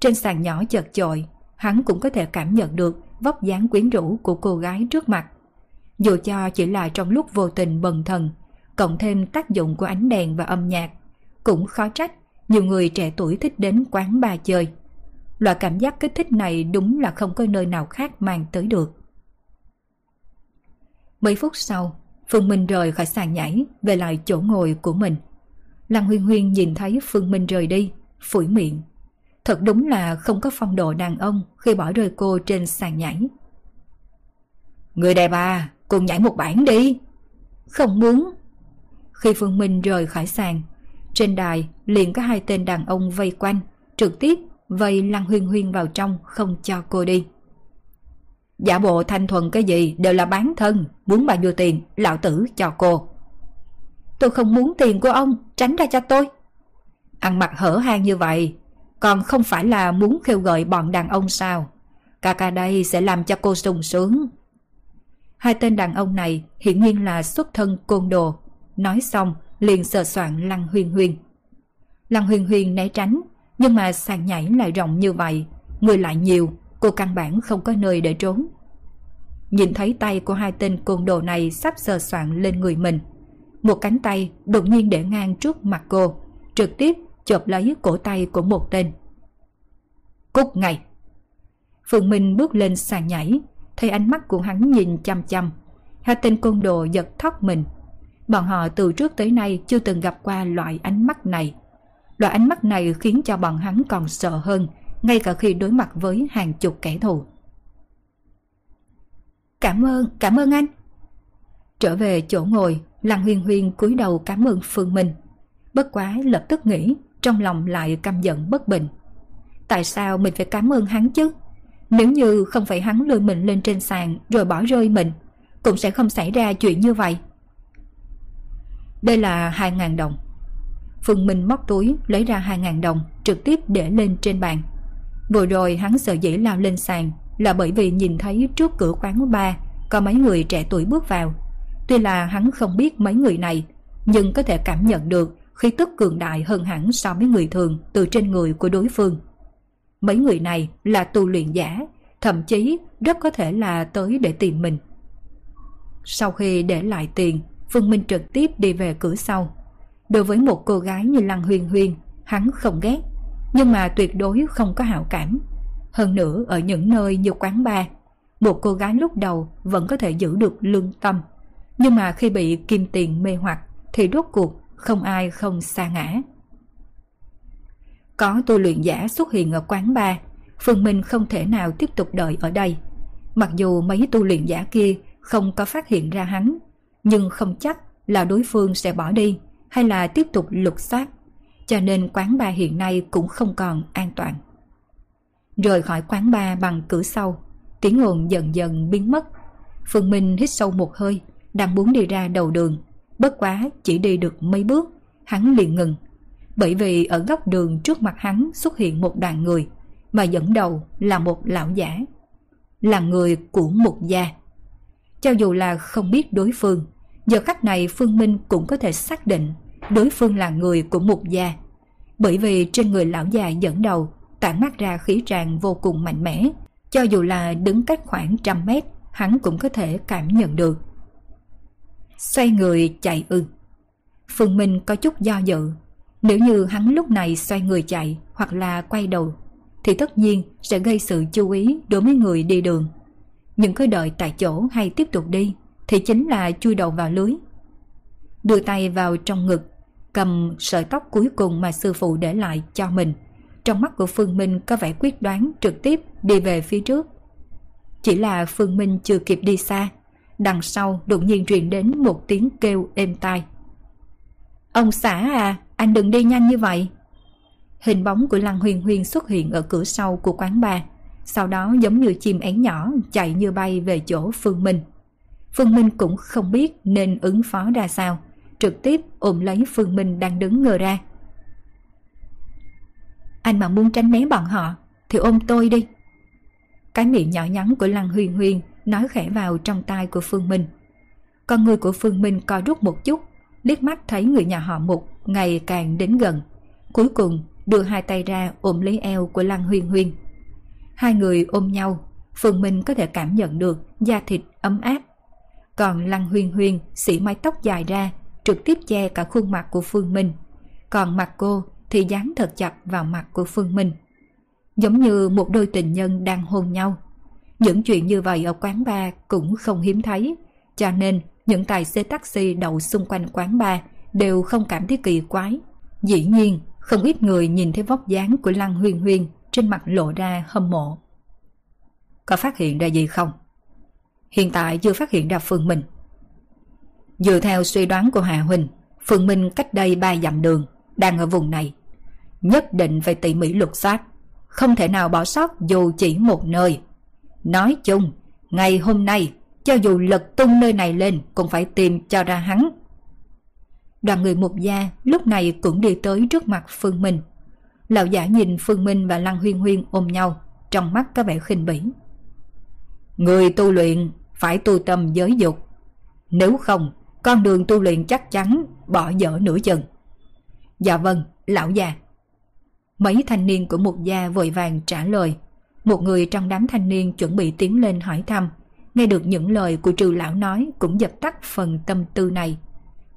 Trên sàn nhỏ chật chội, hắn cũng có thể cảm nhận được vóc dáng quyến rũ của cô gái trước mặt. Dù cho chỉ là trong lúc vô tình bần thần, cộng thêm tác dụng của ánh đèn và âm nhạc, cũng khó trách nhiều người trẻ tuổi thích đến quán bar chơi. Loại cảm giác kích thích này đúng là không có nơi nào khác mang tới được. Mấy phút sau, Phương Minh rời khỏi sàn nhảy về lại chỗ ngồi của mình. Lăng Huyên Huyên nhìn thấy Phương Minh rời đi, phủi miệng. Thật đúng là không có phong độ đàn ông khi bỏ rơi cô trên sàn nhảy. Người đẹp à, cùng nhảy một bản đi. Không muốn. Khi Phương Minh rời khỏi sàn, trên đài liền có hai tên đàn ông vây quanh, trực tiếp vây Lăng Huyên Huyên vào trong không cho cô đi. Giả bộ thanh thuần cái gì đều là bán thân, muốn bao nhiêu tiền, lão tử cho cô. Tôi không muốn tiền của ông, tránh ra cho tôi. Ăn mặc hở hang như vậy, còn không phải là muốn khêu gợi bọn đàn ông sao? Ca ca đây sẽ làm cho cô sung sướng. Hai tên đàn ông này hiển nhiên là xuất thân côn đồ. Nói xong, liền sờ soạn Lăng Huyên Huyên. Lăng Huyên Huyên né tránh, nhưng mà sàn nhảy lại rộng như vậy, người lại nhiều, cô căn bản không có nơi để trốn. Nhìn thấy tay của hai tên côn đồ này sắp sờ soạn lên người mình. Một cánh tay đột nhiên để ngang trước mặt cô, trực tiếp chộp lấy cổ tay của một tên. Cút ngay! Phượng Minh bước lên sàn nhảy, thấy ánh mắt của hắn nhìn chăm chăm. Hai tên côn đồ giật thót mình. Bọn họ từ trước tới nay chưa từng gặp qua loại ánh mắt này. Loại ánh mắt này khiến cho bọn hắn còn sợ hơn, ngay cả khi đối mặt với hàng chục kẻ thù. Cảm ơn, cảm ơn anh. Trở về chỗ ngồi, Lăng Huyên Huyên cúi đầu cảm ơn Phương Minh. Bất quá lập tức nghĩ, trong lòng lại căm giận bất bình. Tại sao mình phải cảm ơn hắn chứ? Nếu như không phải hắn lôi mình lên trên sàn rồi bỏ rơi mình, cũng sẽ không xảy ra chuyện như vậy. Đây là 2.000 đồng. Phương Minh móc túi lấy ra 2.000 đồng trực tiếp để lên trên bàn. Vừa rồi hắn sợ dĩ lao lên sàn là bởi vì nhìn thấy trước cửa quán bar có mấy người trẻ tuổi bước vào. Tuy là hắn không biết mấy người này, nhưng có thể cảm nhận được khí tức cường đại hơn hẳn so với người thường từ trên người của đối phương. Mấy người này là tu luyện giả, thậm chí rất có thể là tới để tìm mình. Sau khi để lại tiền, Phương Minh trực tiếp đi về cửa sau. Đối với một cô gái như Lăng huyền huyền hắn không ghét, nhưng mà tuyệt đối không có hảo cảm. Hơn nữa ở những nơi như quán bar, một cô gái lúc đầu vẫn có thể giữ được lương tâm. Nhưng mà khi bị kim tiền mê hoặc thì rốt cuộc không ai không xa ngã. Có tu luyện giả xuất hiện ở quán bar, Phương Minh không thể nào tiếp tục đợi ở đây. Mặc dù mấy tu luyện giả kia không có phát hiện ra hắn, nhưng không chắc là đối phương sẽ bỏ đi hay là tiếp tục lục soát, cho nên quán bar hiện nay cũng không còn an toàn. Rời khỏi quán bar bằng cửa sau, tiếng ồn dần dần biến mất. Phương Minh hít sâu một hơi, đang muốn đi ra đầu đường. Bất quá chỉ đi được mấy bước, hắn liền ngừng. Bởi vì ở góc đường trước mặt hắn xuất hiện một đoàn người, mà dẫn đầu là một lão giả. Là người của một gia. Cho dù là không biết đối phương, giờ khắc này Phương Minh cũng có thể xác định đối phương là người của một gia. Bởi vì trên người lão già dẫn đầu tản mát ra khí tràng vô cùng mạnh mẽ. Cho dù là đứng cách khoảng trăm mét, hắn cũng có thể cảm nhận được. Xoay người chạy ư. Phương Minh có chút do dự. Nếu như hắn lúc này xoay người chạy hoặc là quay đầu, thì tất nhiên sẽ gây sự chú ý đối với người đi đường. Nhưng cứ đợi tại chỗ hay tiếp tục đi, thì chính là chui đầu vào lưới. Đưa tay vào trong ngực, cầm sợi tóc cuối cùng mà sư phụ để lại cho mình – trong mắt của Phương Minh có vẻ quyết đoán trực tiếp đi về phía trước. Chỉ là Phương Minh chưa kịp đi xa, đằng sau đột nhiên truyền đến một tiếng kêu êm tai. Ông xã à, anh đừng đi nhanh như vậy. Hình bóng của Lăng Huyền Huyền xuất hiện ở cửa sau của quán bar, sau đó giống như chim én nhỏ chạy như bay về chỗ Phương Minh. Phương Minh cũng không biết nên ứng phó ra sao, trực tiếp ôm lấy Phương Minh đang đứng ngờ ra. Anh mà muốn tránh né bọn họ Thì ôm tôi đi Cái miệng nhỏ nhắn của Lăng Huyền Huyền. Nói khẽ vào trong tai của Phương Minh. Con người của Phương Minh co rút một chút, liếc mắt thấy người nhà họ Mục Ngày càng đến gần. Cuối cùng, đưa hai tay ra ôm lấy eo của Lăng Huyên Huyên Hai người ôm nhau, Phương Minh có thể cảm nhận được da thịt ấm áp. Còn Lăng Huyên Huyên xỉ mái tóc dài ra, Trực tiếp che cả khuôn mặt của Phương Minh. Còn mặt cô thì dán thật chặt vào mặt của Phương Minh. Giống như một đôi tình nhân đang hôn nhau. Những chuyện như vậy ở quán bar cũng không hiếm thấy, cho nên những tài xế taxi đậu xung quanh quán bar đều không cảm thấy kỳ quái. Dĩ nhiên, không ít người nhìn thấy vóc dáng của Lăng Huyên Huyên trên mặt lộ ra hâm mộ. Có phát hiện ra gì không? Hiện tại chưa phát hiện ra Phương Minh. Dựa theo suy đoán của Hà Huỳnh, Phương Minh cách đây ba dặm đường, đang ở vùng này nhất định phải tỉ mỉ lục soát, không thể nào bỏ sót dù chỉ một nơi. Nói chung, ngày hôm nay, cho dù lật tung nơi này lên cũng phải tìm cho ra hắn. Đoàn người một gia lúc này cũng đi tới trước mặt Phương Minh. Lão giả nhìn Phương Minh và Lăng Huyên Huyên ôm nhau, trong mắt có vẻ khinh bỉ. Người tu luyện phải tu tâm giới dục. Nếu không, con đường tu luyện chắc chắn bỏ dở nửa chừng. Dạ vâng, lão già. Mấy thanh niên của một gia vội vàng trả lời. Một người trong đám thanh niên chuẩn bị tiến lên hỏi thăm. Nghe được những lời của trừ lão nói cũng dập tắt phần tâm tư này.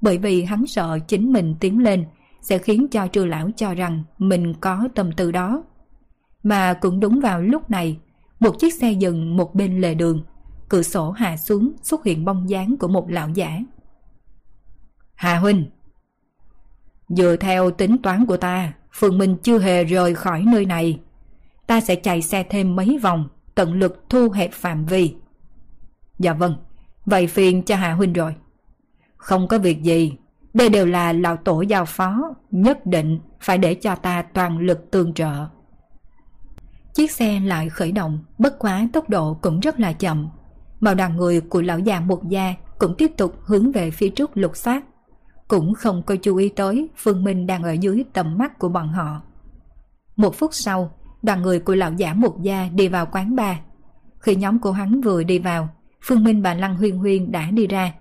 Bởi vì hắn sợ chính mình tiến lên sẽ khiến cho trừ lão cho rằng mình có tâm tư đó. Mà cũng đúng vào lúc này, một chiếc xe dừng một bên lề đường, cửa sổ hạ xuống xuất hiện bóng dáng của một lão giả. Hà Huynh Dựa theo tính toán của ta, Phương Minh chưa hề rời khỏi nơi này. Ta sẽ chạy xe thêm mấy vòng, tận lực thu hẹp phạm vi. Dạ vâng, vậy phiền cho Hạ Huynh rồi. Không có việc gì, đây đều là lão tổ giao phó, nhất định phải để cho ta toàn lực tương trợ. Chiếc xe lại khởi động, bất quá tốc độ cũng rất là chậm. Màu đoàn người của lão già một gia cũng tiếp tục hướng về phía trước lục soát cũng không có chú ý tới Phương Minh đang ở dưới tầm mắt của bọn họ. Một phút sau, đoàn người của lão giả một gia đi vào quán bar. Khi nhóm của hắn vừa đi vào, Phương Minh và Lăng Huyên Huyên đã đi ra.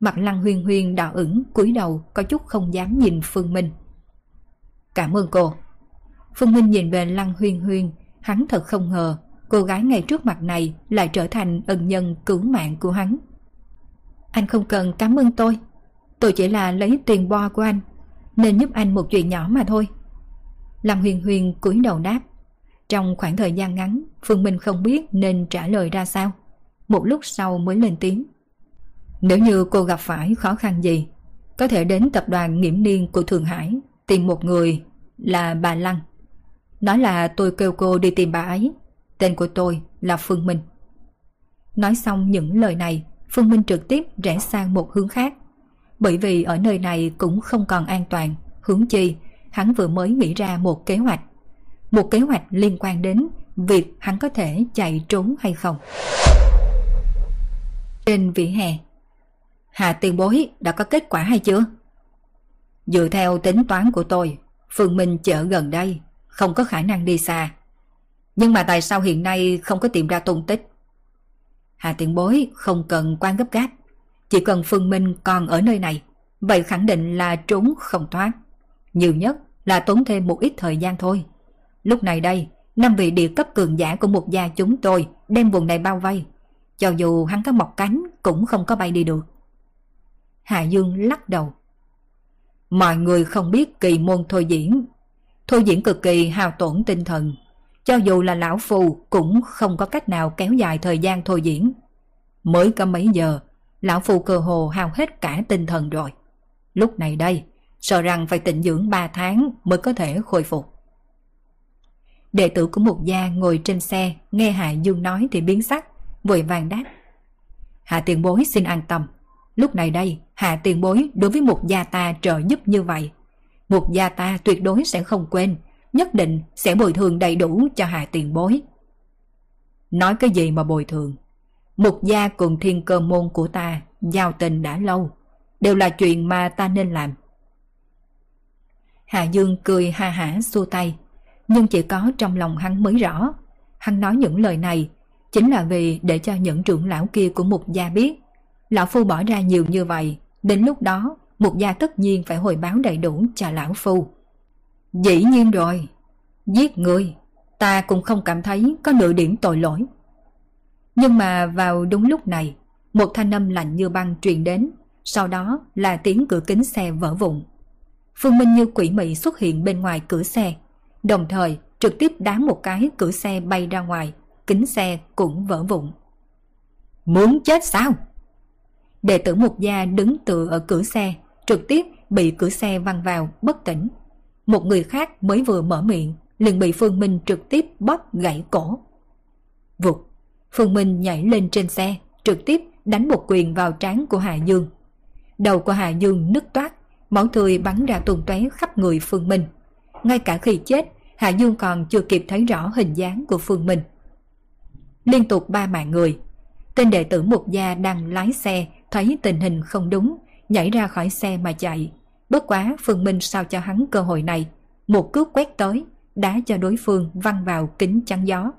Mặt Lăng Huyên Huyên đỏ ửng, cúi đầu có chút không dám nhìn Phương Minh. Cảm ơn cô. Phương Minh nhìn về Lăng Huyên Huyên, hắn thật không ngờ cô gái ngay trước mặt này lại trở thành ân nhân cứu mạng của hắn. Anh không cần cảm ơn tôi. Tôi chỉ là lấy tiền bo của anh, nên giúp anh một chuyện nhỏ mà thôi. Lăng Huyền Huyền cúi đầu đáp. Trong khoảng thời gian ngắn, Phương Minh không biết nên trả lời ra sao. Một lúc sau mới lên tiếng. Nếu như cô gặp phải khó khăn gì, có thể đến tập đoàn nghiễm niên của Thượng Hải tìm một người là bà Lăng. Nói là tôi kêu cô đi tìm bà ấy. Tên của tôi là Phương Minh. Nói xong những lời này, Phương Minh trực tiếp rẽ sang một hướng khác. Bởi vì ở nơi này cũng không còn an toàn, hướng chi, hắn vừa mới nghĩ ra một kế hoạch. Một kế hoạch liên quan đến việc hắn có thể chạy trốn hay không. Trên vỉa hè, Hà tiền bối đã có kết quả hay chưa? Dựa theo tính toán của tôi, Phương Minh chợ gần đây, không có khả năng đi xa. Nhưng mà tại sao hiện nay không có tìm ra tung tích? Hà tiền bối không cần quan gấp gáp, chỉ cần Phương Minh còn ở nơi này, vậy khẳng định là trốn không thoát. Nhiều nhất là tốn thêm một ít thời gian thôi. Lúc này đây, năm vị địa cấp cường giả của một gia chúng tôi đem vùng này bao vây. Cho dù hắn có mọc cánh cũng không có bay đi được. Hà Dương lắc đầu. Mọi người không biết kỳ môn thôi diễn. Thôi diễn cực kỳ hao tổn tinh thần. Cho dù là lão phù cũng không có cách nào kéo dài thời gian thôi diễn. Mới có mấy giờ, lão phù cơ hồ hao hết cả tinh thần rồi. Lúc này đây, sợ rằng phải tịnh dưỡng 3 tháng mới có thể khôi phục. Đệ tử của một gia ngồi trên xe nghe Hạ Dương nói thì biến sắc, vội vàng đáp. Hạ tiền bối xin an tâm. Lúc này đây, Hạ tiền bối đối với một gia ta trợ giúp như vậy. Một gia ta tuyệt đối sẽ không quên, nhất định sẽ bồi thường đầy đủ cho Hạ tiền bối. Nói cái gì mà bồi thường? Một gia cùng thiên cơ môn của ta giao tình đã lâu, đều là chuyện mà ta nên làm. Hạ Dương cười ha hả xua tay, nhưng chỉ có trong lòng hắn mới rõ. Hắn nói những lời này chính là vì để cho những trưởng lão kia của một gia biết. Lão Phu bỏ ra nhiều như vậy, đến lúc đó một gia tất nhiên phải hồi báo đầy đủ cho Lão Phu. Dĩ nhiên rồi, giết người, ta cũng không cảm thấy có nửa điểm tội lỗi. Nhưng mà vào đúng lúc này, một thanh âm lạnh như băng truyền đến, sau đó là tiếng cửa kính xe vỡ vụn. Phương Minh như quỷ mị xuất hiện bên ngoài cửa xe, đồng thời trực tiếp đá một cái cửa xe bay ra ngoài, kính xe cũng vỡ vụn. Muốn chết sao? Đệ tử một gia đứng tựa ở cửa xe, trực tiếp bị cửa xe văng vào, bất tỉnh. Một người khác mới vừa mở miệng, liền bị Phương Minh trực tiếp bóp gãy cổ. Vụt, Phương Minh nhảy lên trên xe, trực tiếp đánh một quyền vào trán của Hà Dương. Đầu của Hà Dương nứt toát, máu tươi bắn ra tung tóe khắp người Phương Minh. Ngay cả khi chết, Hạ Dương còn chưa kịp thấy rõ hình dáng của Phương Minh. Liên tục ba mạng người, tên đệ tử một gia đang lái xe thấy tình hình không đúng, nhảy ra khỏi xe mà chạy. Bất quá Phương Minh sao cho hắn cơ hội này, một cước quét tới, đá cho đối phương văng vào kính chắn gió.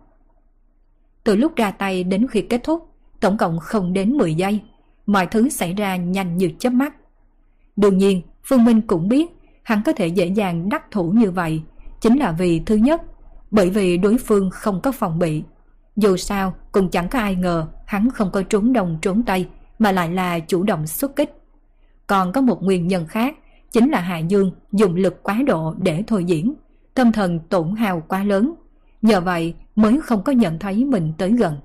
Từ lúc ra tay đến khi kết thúc, tổng cộng không đến 10 giây, mọi thứ xảy ra nhanh như chớp mắt. Đương nhiên, Phương Minh cũng biết hắn có thể dễ dàng đắc thủ như vậy chính là vì thứ nhất, bởi vì đối phương không có phòng bị. Dù sao, cũng chẳng có ai ngờ hắn không có trốn đông trốn tây mà lại là chủ động xuất kích. Còn có một nguyên nhân khác, chính là Hạ Dương dùng lực quá độ để thôi diễn, tâm thần tổn hào quá lớn. Nhờ vậy mới không có nhận thấy mình tới gần.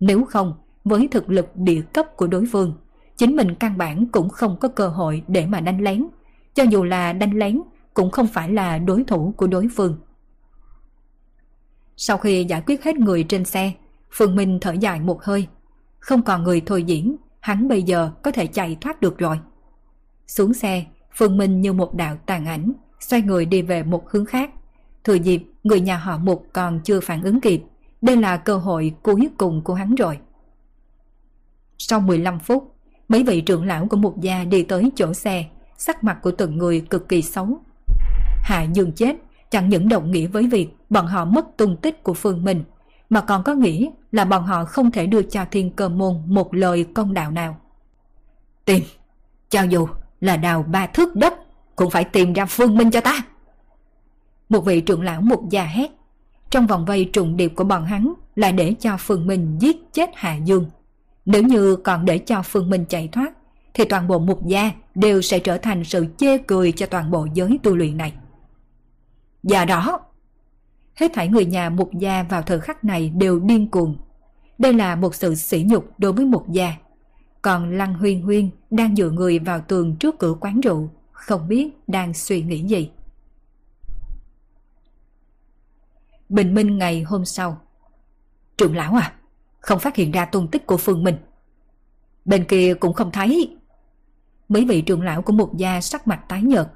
Nếu không, với thực lực địa cấp của đối phương, chính mình căn bản cũng không có cơ hội để mà đánh lén. Cho dù là đánh lén, cũng không phải là đối thủ của đối phương. Sau khi giải quyết hết người trên xe, Phương Minh thở dài một hơi. Không còn người thôi diễn, hắn bây giờ có thể chạy thoát được rồi. Xuống xe, Phương Minh như một đạo tàn ảnh, xoay người đi về một hướng khác. Thừa dịp, người nhà họ Mục còn chưa phản ứng kịp. Đây là cơ hội cuối cùng của hắn rồi. Sau 15 phút, mấy vị trưởng lão của một gia đi tới chỗ xe, sắc mặt của từng người cực kỳ xấu. Hạ Dương chết, chẳng những đồng nghĩa với việc bọn họ mất tung tích của Phương Minh, mà còn có nghĩa là bọn họ không thể đưa cho thiên cơ môn một lời công đạo nào. Tìm, cho dù là đào ba thước đất, cũng phải tìm ra Phương Minh cho ta. Một vị trưởng lão một già hét, trong vòng vây trùng điệp của bọn hắn là để cho Phương Minh giết chết Hạ Dương. Nếu như còn để cho Phương Minh chạy thoát, thì toàn bộ mục gia đều sẽ trở thành sự chê cười cho toàn bộ giới tu luyện này già đó, hết thảy người nhà mục gia vào thời khắc này đều điên cuồng. Đây là một sự sỉ nhục đối với mục gia. Còn Lăng Huyên Huyên đang dựa người vào tường trước cửa quán rượu, không biết đang suy nghĩ gì. Bình minh ngày hôm sau. Trưởng lão à, không phát hiện ra tung tích của Phương Minh. Bên kia cũng không thấy. Mấy vị trưởng lão của một gia sắc mặt tái nhợt.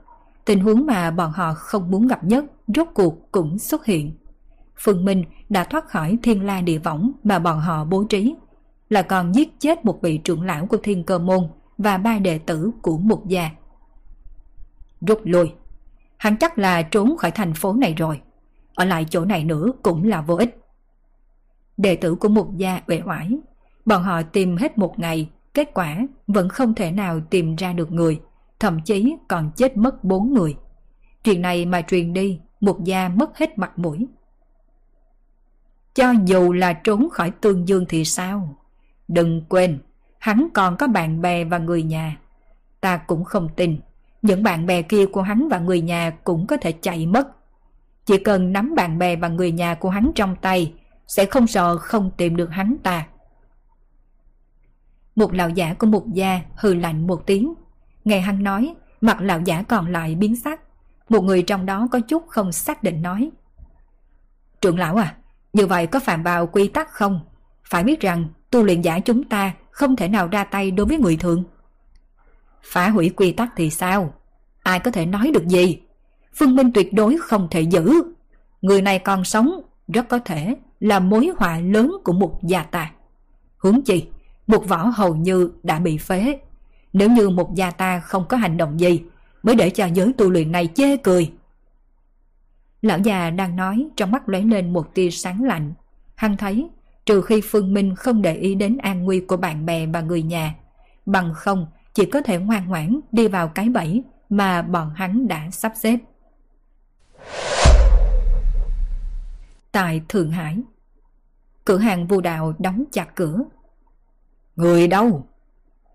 Tình huống mà bọn họ không muốn gặp nhất rốt cuộc cũng xuất hiện. Phương Minh đã thoát khỏi thiên la địa võng mà bọn họ bố trí, là còn giết chết một vị trưởng lão của thiên cơ môn và ba đệ tử của một gia. Rút lui, hắn chắc là trốn khỏi thành phố này rồi, ở lại chỗ này nữa cũng là vô ích. Đệ tử của một gia uể oải, bọn họ tìm hết một ngày, kết quả vẫn không thể nào tìm ra được người, thậm chí còn chết mất bốn người. Chuyện này mà truyền đi, một gia mất hết mặt mũi. Cho dù là trốn khỏi tương dương thì sao? Đừng quên, hắn còn có bạn bè và người nhà. Ta cũng không tin, những bạn bè kia của hắn và người nhà cũng có thể chạy mất. Chỉ cần nắm bạn bè và người nhà của hắn trong tay, sẽ không sợ không tìm được hắn ta. Một lão giả của một gia hừ lạnh một tiếng. Nghe hắn nói, mặt lão giả còn lại biến sắc. Một người trong đó có chút không xác định nói. Trưởng lão à, như vậy có phạm vào quy tắc không? Phải biết rằng tu luyện giả chúng ta không thể nào ra tay đối với người thường. Phá hủy quy tắc thì sao? Ai có thể nói được gì? Phương Minh tuyệt đối không thể giữ. Người này còn sống, rất có thể là mối họa lớn của một gia ta. Hướng chi, một võ hầu như đã bị phế. Nếu như một gia ta không có hành động gì, mới để cho giới tu luyện này chê cười. Lão già đang nói trong mắt lóe lên một tia sáng lạnh. Hắn thấy, trừ khi Phương Minh không để ý đến an nguy của bạn bè và người nhà, bằng không chỉ có thể ngoan ngoãn đi vào cái bẫy mà bọn hắn đã sắp xếp. Tại Thượng Hải Cửa hàng vô đạo đóng chặt cửa. Người đâu?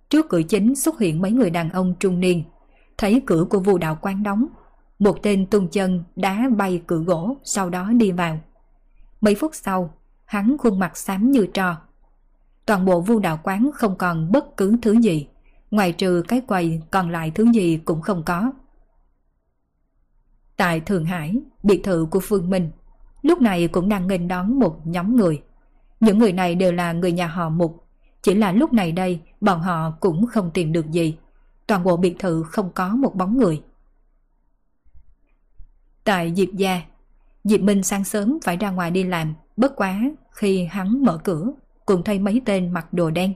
Trước cửa chính xuất hiện mấy người đàn ông trung niên. Thấy cửa của vu đạo quán đóng. Một tên tung chân đá bay cửa gỗ sau đó đi vào. Mấy phút sau, hắn khuôn mặt xám như trò. Toàn bộ vu đạo quán không còn bất cứ thứ gì. Ngoài trừ cái quầy còn lại thứ gì cũng không có. Tại Thượng Hải, biệt thự của Phương Minh, lúc này cũng đang nghênh đón một nhóm người. Những người này đều là người nhà họ Mục, chỉ là lúc này đây bọn họ cũng không tìm được gì. Toàn bộ biệt thự không có một bóng người. Tại Diệp Gia, Diệp Minh sáng sớm phải ra ngoài đi làm, bất quá khi hắn mở cửa, cùng thấy mấy tên mặc đồ đen.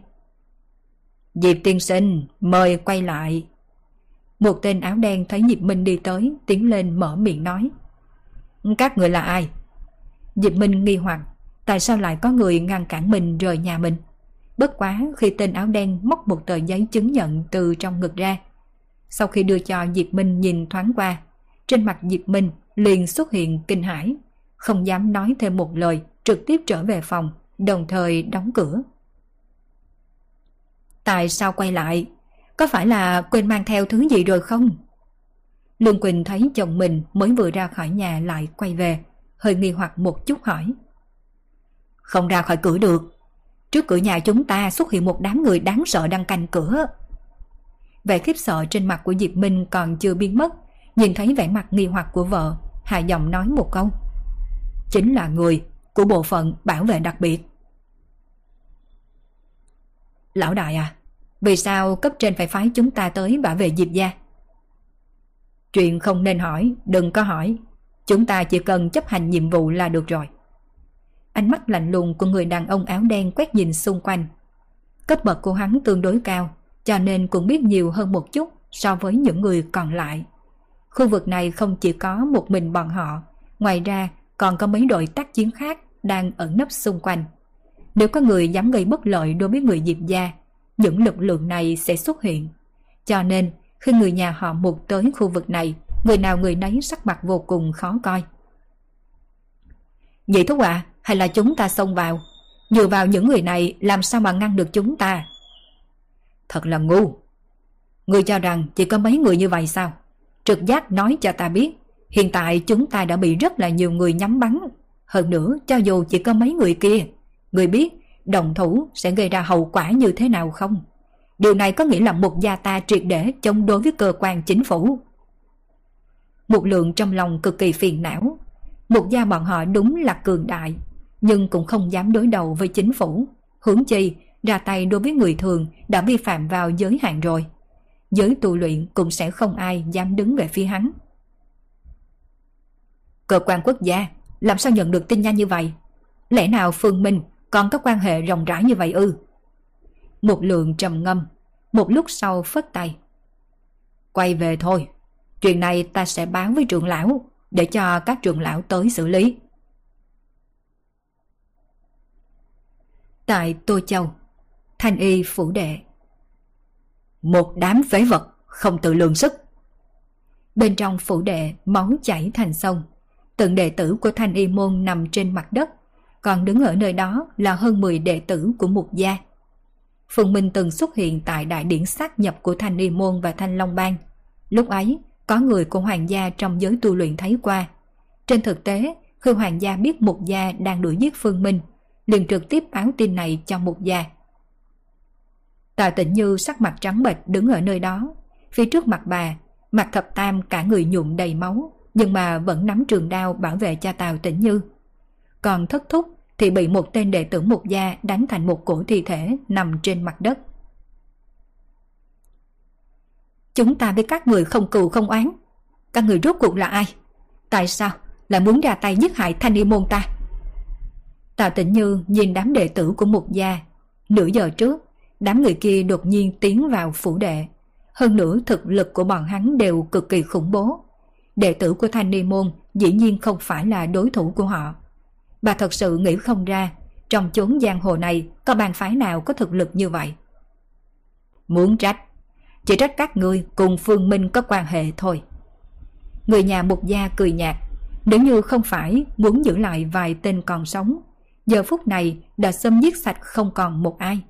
Diệp tiên sinh, mời quay lại. Một tên áo đen thấy Diệp Minh đi tới, tiến lên mở miệng nói. Các người là ai? Diệp Minh nghi hoặc, tại sao lại có người ngăn cản mình rời nhà mình? Bất quá khi tên áo đen móc một tờ giấy chứng nhận từ trong ngực ra. Sau khi đưa cho Diệp Minh nhìn thoáng qua, trên mặt Diệp Minh liền xuất hiện kinh hãi, không dám nói thêm một lời, trực tiếp trở về phòng, đồng thời đóng cửa. Tại sao quay lại? Có phải là quên mang theo thứ gì rồi không? Lương Quỳnh thấy chồng mình mới vừa ra khỏi nhà lại quay về, hơi nghi hoặc một chút hỏi. Không ra khỏi cửa được. Trước cửa nhà chúng ta xuất hiện một đám người đáng sợ đang canh cửa. Vẻ khiếp sợ trên mặt của Diệp Minh còn chưa biến mất, nhìn thấy vẻ mặt nghi hoặc của vợ, hạ giọng nói một câu. Chính là người của bộ phận bảo vệ đặc biệt. Lão đại à, vì sao cấp trên phải phái chúng ta tới bảo vệ Diệp gia? Chuyện không nên hỏi, đừng có hỏi. Chúng ta chỉ cần chấp hành nhiệm vụ là được rồi. Ánh mắt lạnh lùng của người đàn ông áo đen quét nhìn xung quanh. Cấp bậc của hắn tương đối cao, cho nên cũng biết nhiều hơn một chút so với những người còn lại. Khu vực này không chỉ có một mình bọn họ, Ngoài ra còn có mấy đội tác chiến khác đang ẩn nấp xung quanh. Nếu có người dám gây bất lợi đối với người Diệp gia, những lực lượng này sẽ xuất hiện. Cho nên, khi người nhà họ mục tới khu vực này, người nào người nấy sắc mặt vô cùng khó coi. Vậy thúc ạ, à, hay là chúng ta xông vào? Dựa vào những người này làm sao mà ngăn được chúng ta? Thật là ngu. Người cho rằng chỉ có mấy người như vậy sao? Trực giác nói cho ta biết, hiện tại chúng ta đã bị rất là nhiều người nhắm bắn. Hơn nữa, cho dù chỉ có mấy người kia, người biết đồng thủ sẽ gây ra hậu quả như thế nào không? Điều này có nghĩa là một gia ta triệt để chống đối với cơ quan chính phủ. Một lượng trong lòng cực kỳ phiền não. Một gia bọn họ đúng là cường đại, nhưng cũng không dám đối đầu với chính phủ. Hướng chi, ra tay đối với người thường đã vi phạm vào giới hạn rồi. Giới tu luyện cũng sẽ không ai dám đứng về phía hắn. Cơ quan quốc gia, làm sao nhận được tin nhanh như vậy? Lẽ nào Phương Minh còn có quan hệ rộng rãi như vậy ư? Một lượng trầm ngâm, một lúc sau phất tay. Quay về thôi, chuyện này ta sẽ báo với trưởng lão, để cho các trưởng lão tới xử lý. Tại Tô Châu, Thanh Y phủ đệ. Một đám phế vật, không tự lượng sức. Bên trong phủ đệ, máu chảy thành sông. Từng đệ tử của Thanh Y môn nằm trên mặt đất, còn đứng ở nơi đó là hơn 10 đệ tử của một gia. Phùng Minh từng xuất hiện tại đại điển xác nhập của Thanh Y Môn và Thanh Long Bang. Lúc ấy, có người của hoàng gia trong giới tu luyện thấy qua. Trên thực tế, khi hoàng gia biết một gia đang đuổi giết Phương Minh, liền trực tiếp báo tin này cho một gia. Tạ Tịnh Như sắc mặt trắng bệch đứng ở nơi đó. Phía trước mặt bà, mặt thập tam cả người nhuộm đầy máu, nhưng mà vẫn nắm trường đao bảo vệ cha Tào tịnh Như. Còn thất thúc thì bị một tên đệ tử một gia đánh thành một cổ thi thể nằm trên mặt đất. Chúng ta với các người không cừu không oán. Các người rốt cuộc là ai? Tại sao lại muốn ra tay giết hại thanh niên môn ta? Tạ Tịnh Như nhìn đám đệ tử của mục gia. Nửa giờ trước, đám người kia đột nhiên tiến vào phủ đệ. Hơn nữa thực lực của bọn hắn đều cực kỳ khủng bố. Đệ tử của thanh ni môn dĩ nhiên không phải là đối thủ của họ. Bà thật sự nghĩ không ra, trong chốn giang hồ này có bàn phái nào có thực lực như vậy. Muốn trách, chỉ trách các ngươi cùng Phương Minh có quan hệ thôi. Người nhà mục gia cười nhạt, nếu như không phải muốn giữ lại vài tên còn sống, giờ phút này đã xâm giết sạch không còn một ai.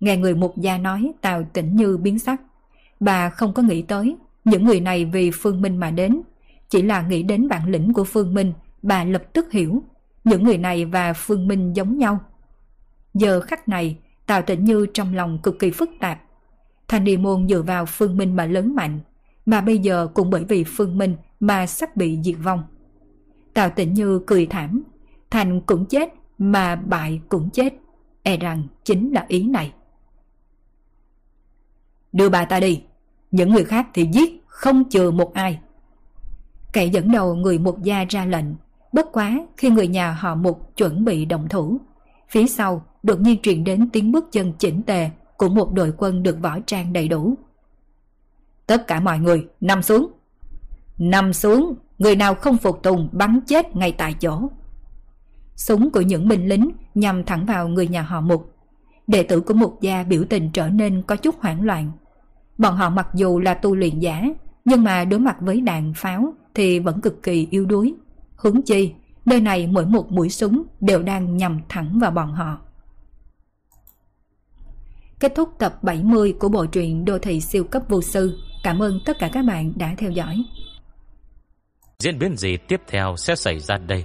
Nghe người mục gia nói Tào tỉnh như biến sắc. Bà không có nghĩ tới những người này vì Phương Minh mà đến. Chỉ là nghĩ đến bản lĩnh của Phương Minh, bà lập tức hiểu. Những người này và Phương Minh giống nhau. Giờ khắc này, Tào tĩnh Như trong lòng cực kỳ phức tạp. Thành Đi Môn dựa vào Phương Minh mà lớn mạnh, mà bây giờ cũng bởi vì Phương Minh mà sắp bị diệt vong. Tào tĩnh Như cười thảm, Thành cũng chết mà bại cũng chết, e rằng chính là ý này. Đưa bà ta đi, những người khác thì giết, không chừa một ai. Kẻ dẫn đầu người một gia ra lệnh, bất quá khi người nhà họ mục chuẩn bị động thủ. Phía sau đột nhiên truyền đến tiếng bước chân chỉnh tề của một đội quân được võ trang đầy đủ. Tất cả mọi người nằm xuống. Nằm xuống, người nào không phục tùng bắn chết ngay tại chỗ. Súng của những binh lính nhằm thẳng vào người nhà họ Mục. Đệ tử của Mục gia biểu tình trở nên có chút hoảng loạn. Bọn họ mặc dù là tu luyện giả, nhưng mà đối mặt với đạn pháo thì vẫn cực kỳ yếu đuối. Hướng chi, nơi này mỗi một mũi súng đều đang nhằm thẳng vào bọn họ. Kết thúc tập 70 của bộ truyện Đô thị siêu cấp vô sư. Cảm ơn tất cả các bạn đã theo dõi. Diễn biến gì tiếp theo sẽ xảy ra đây?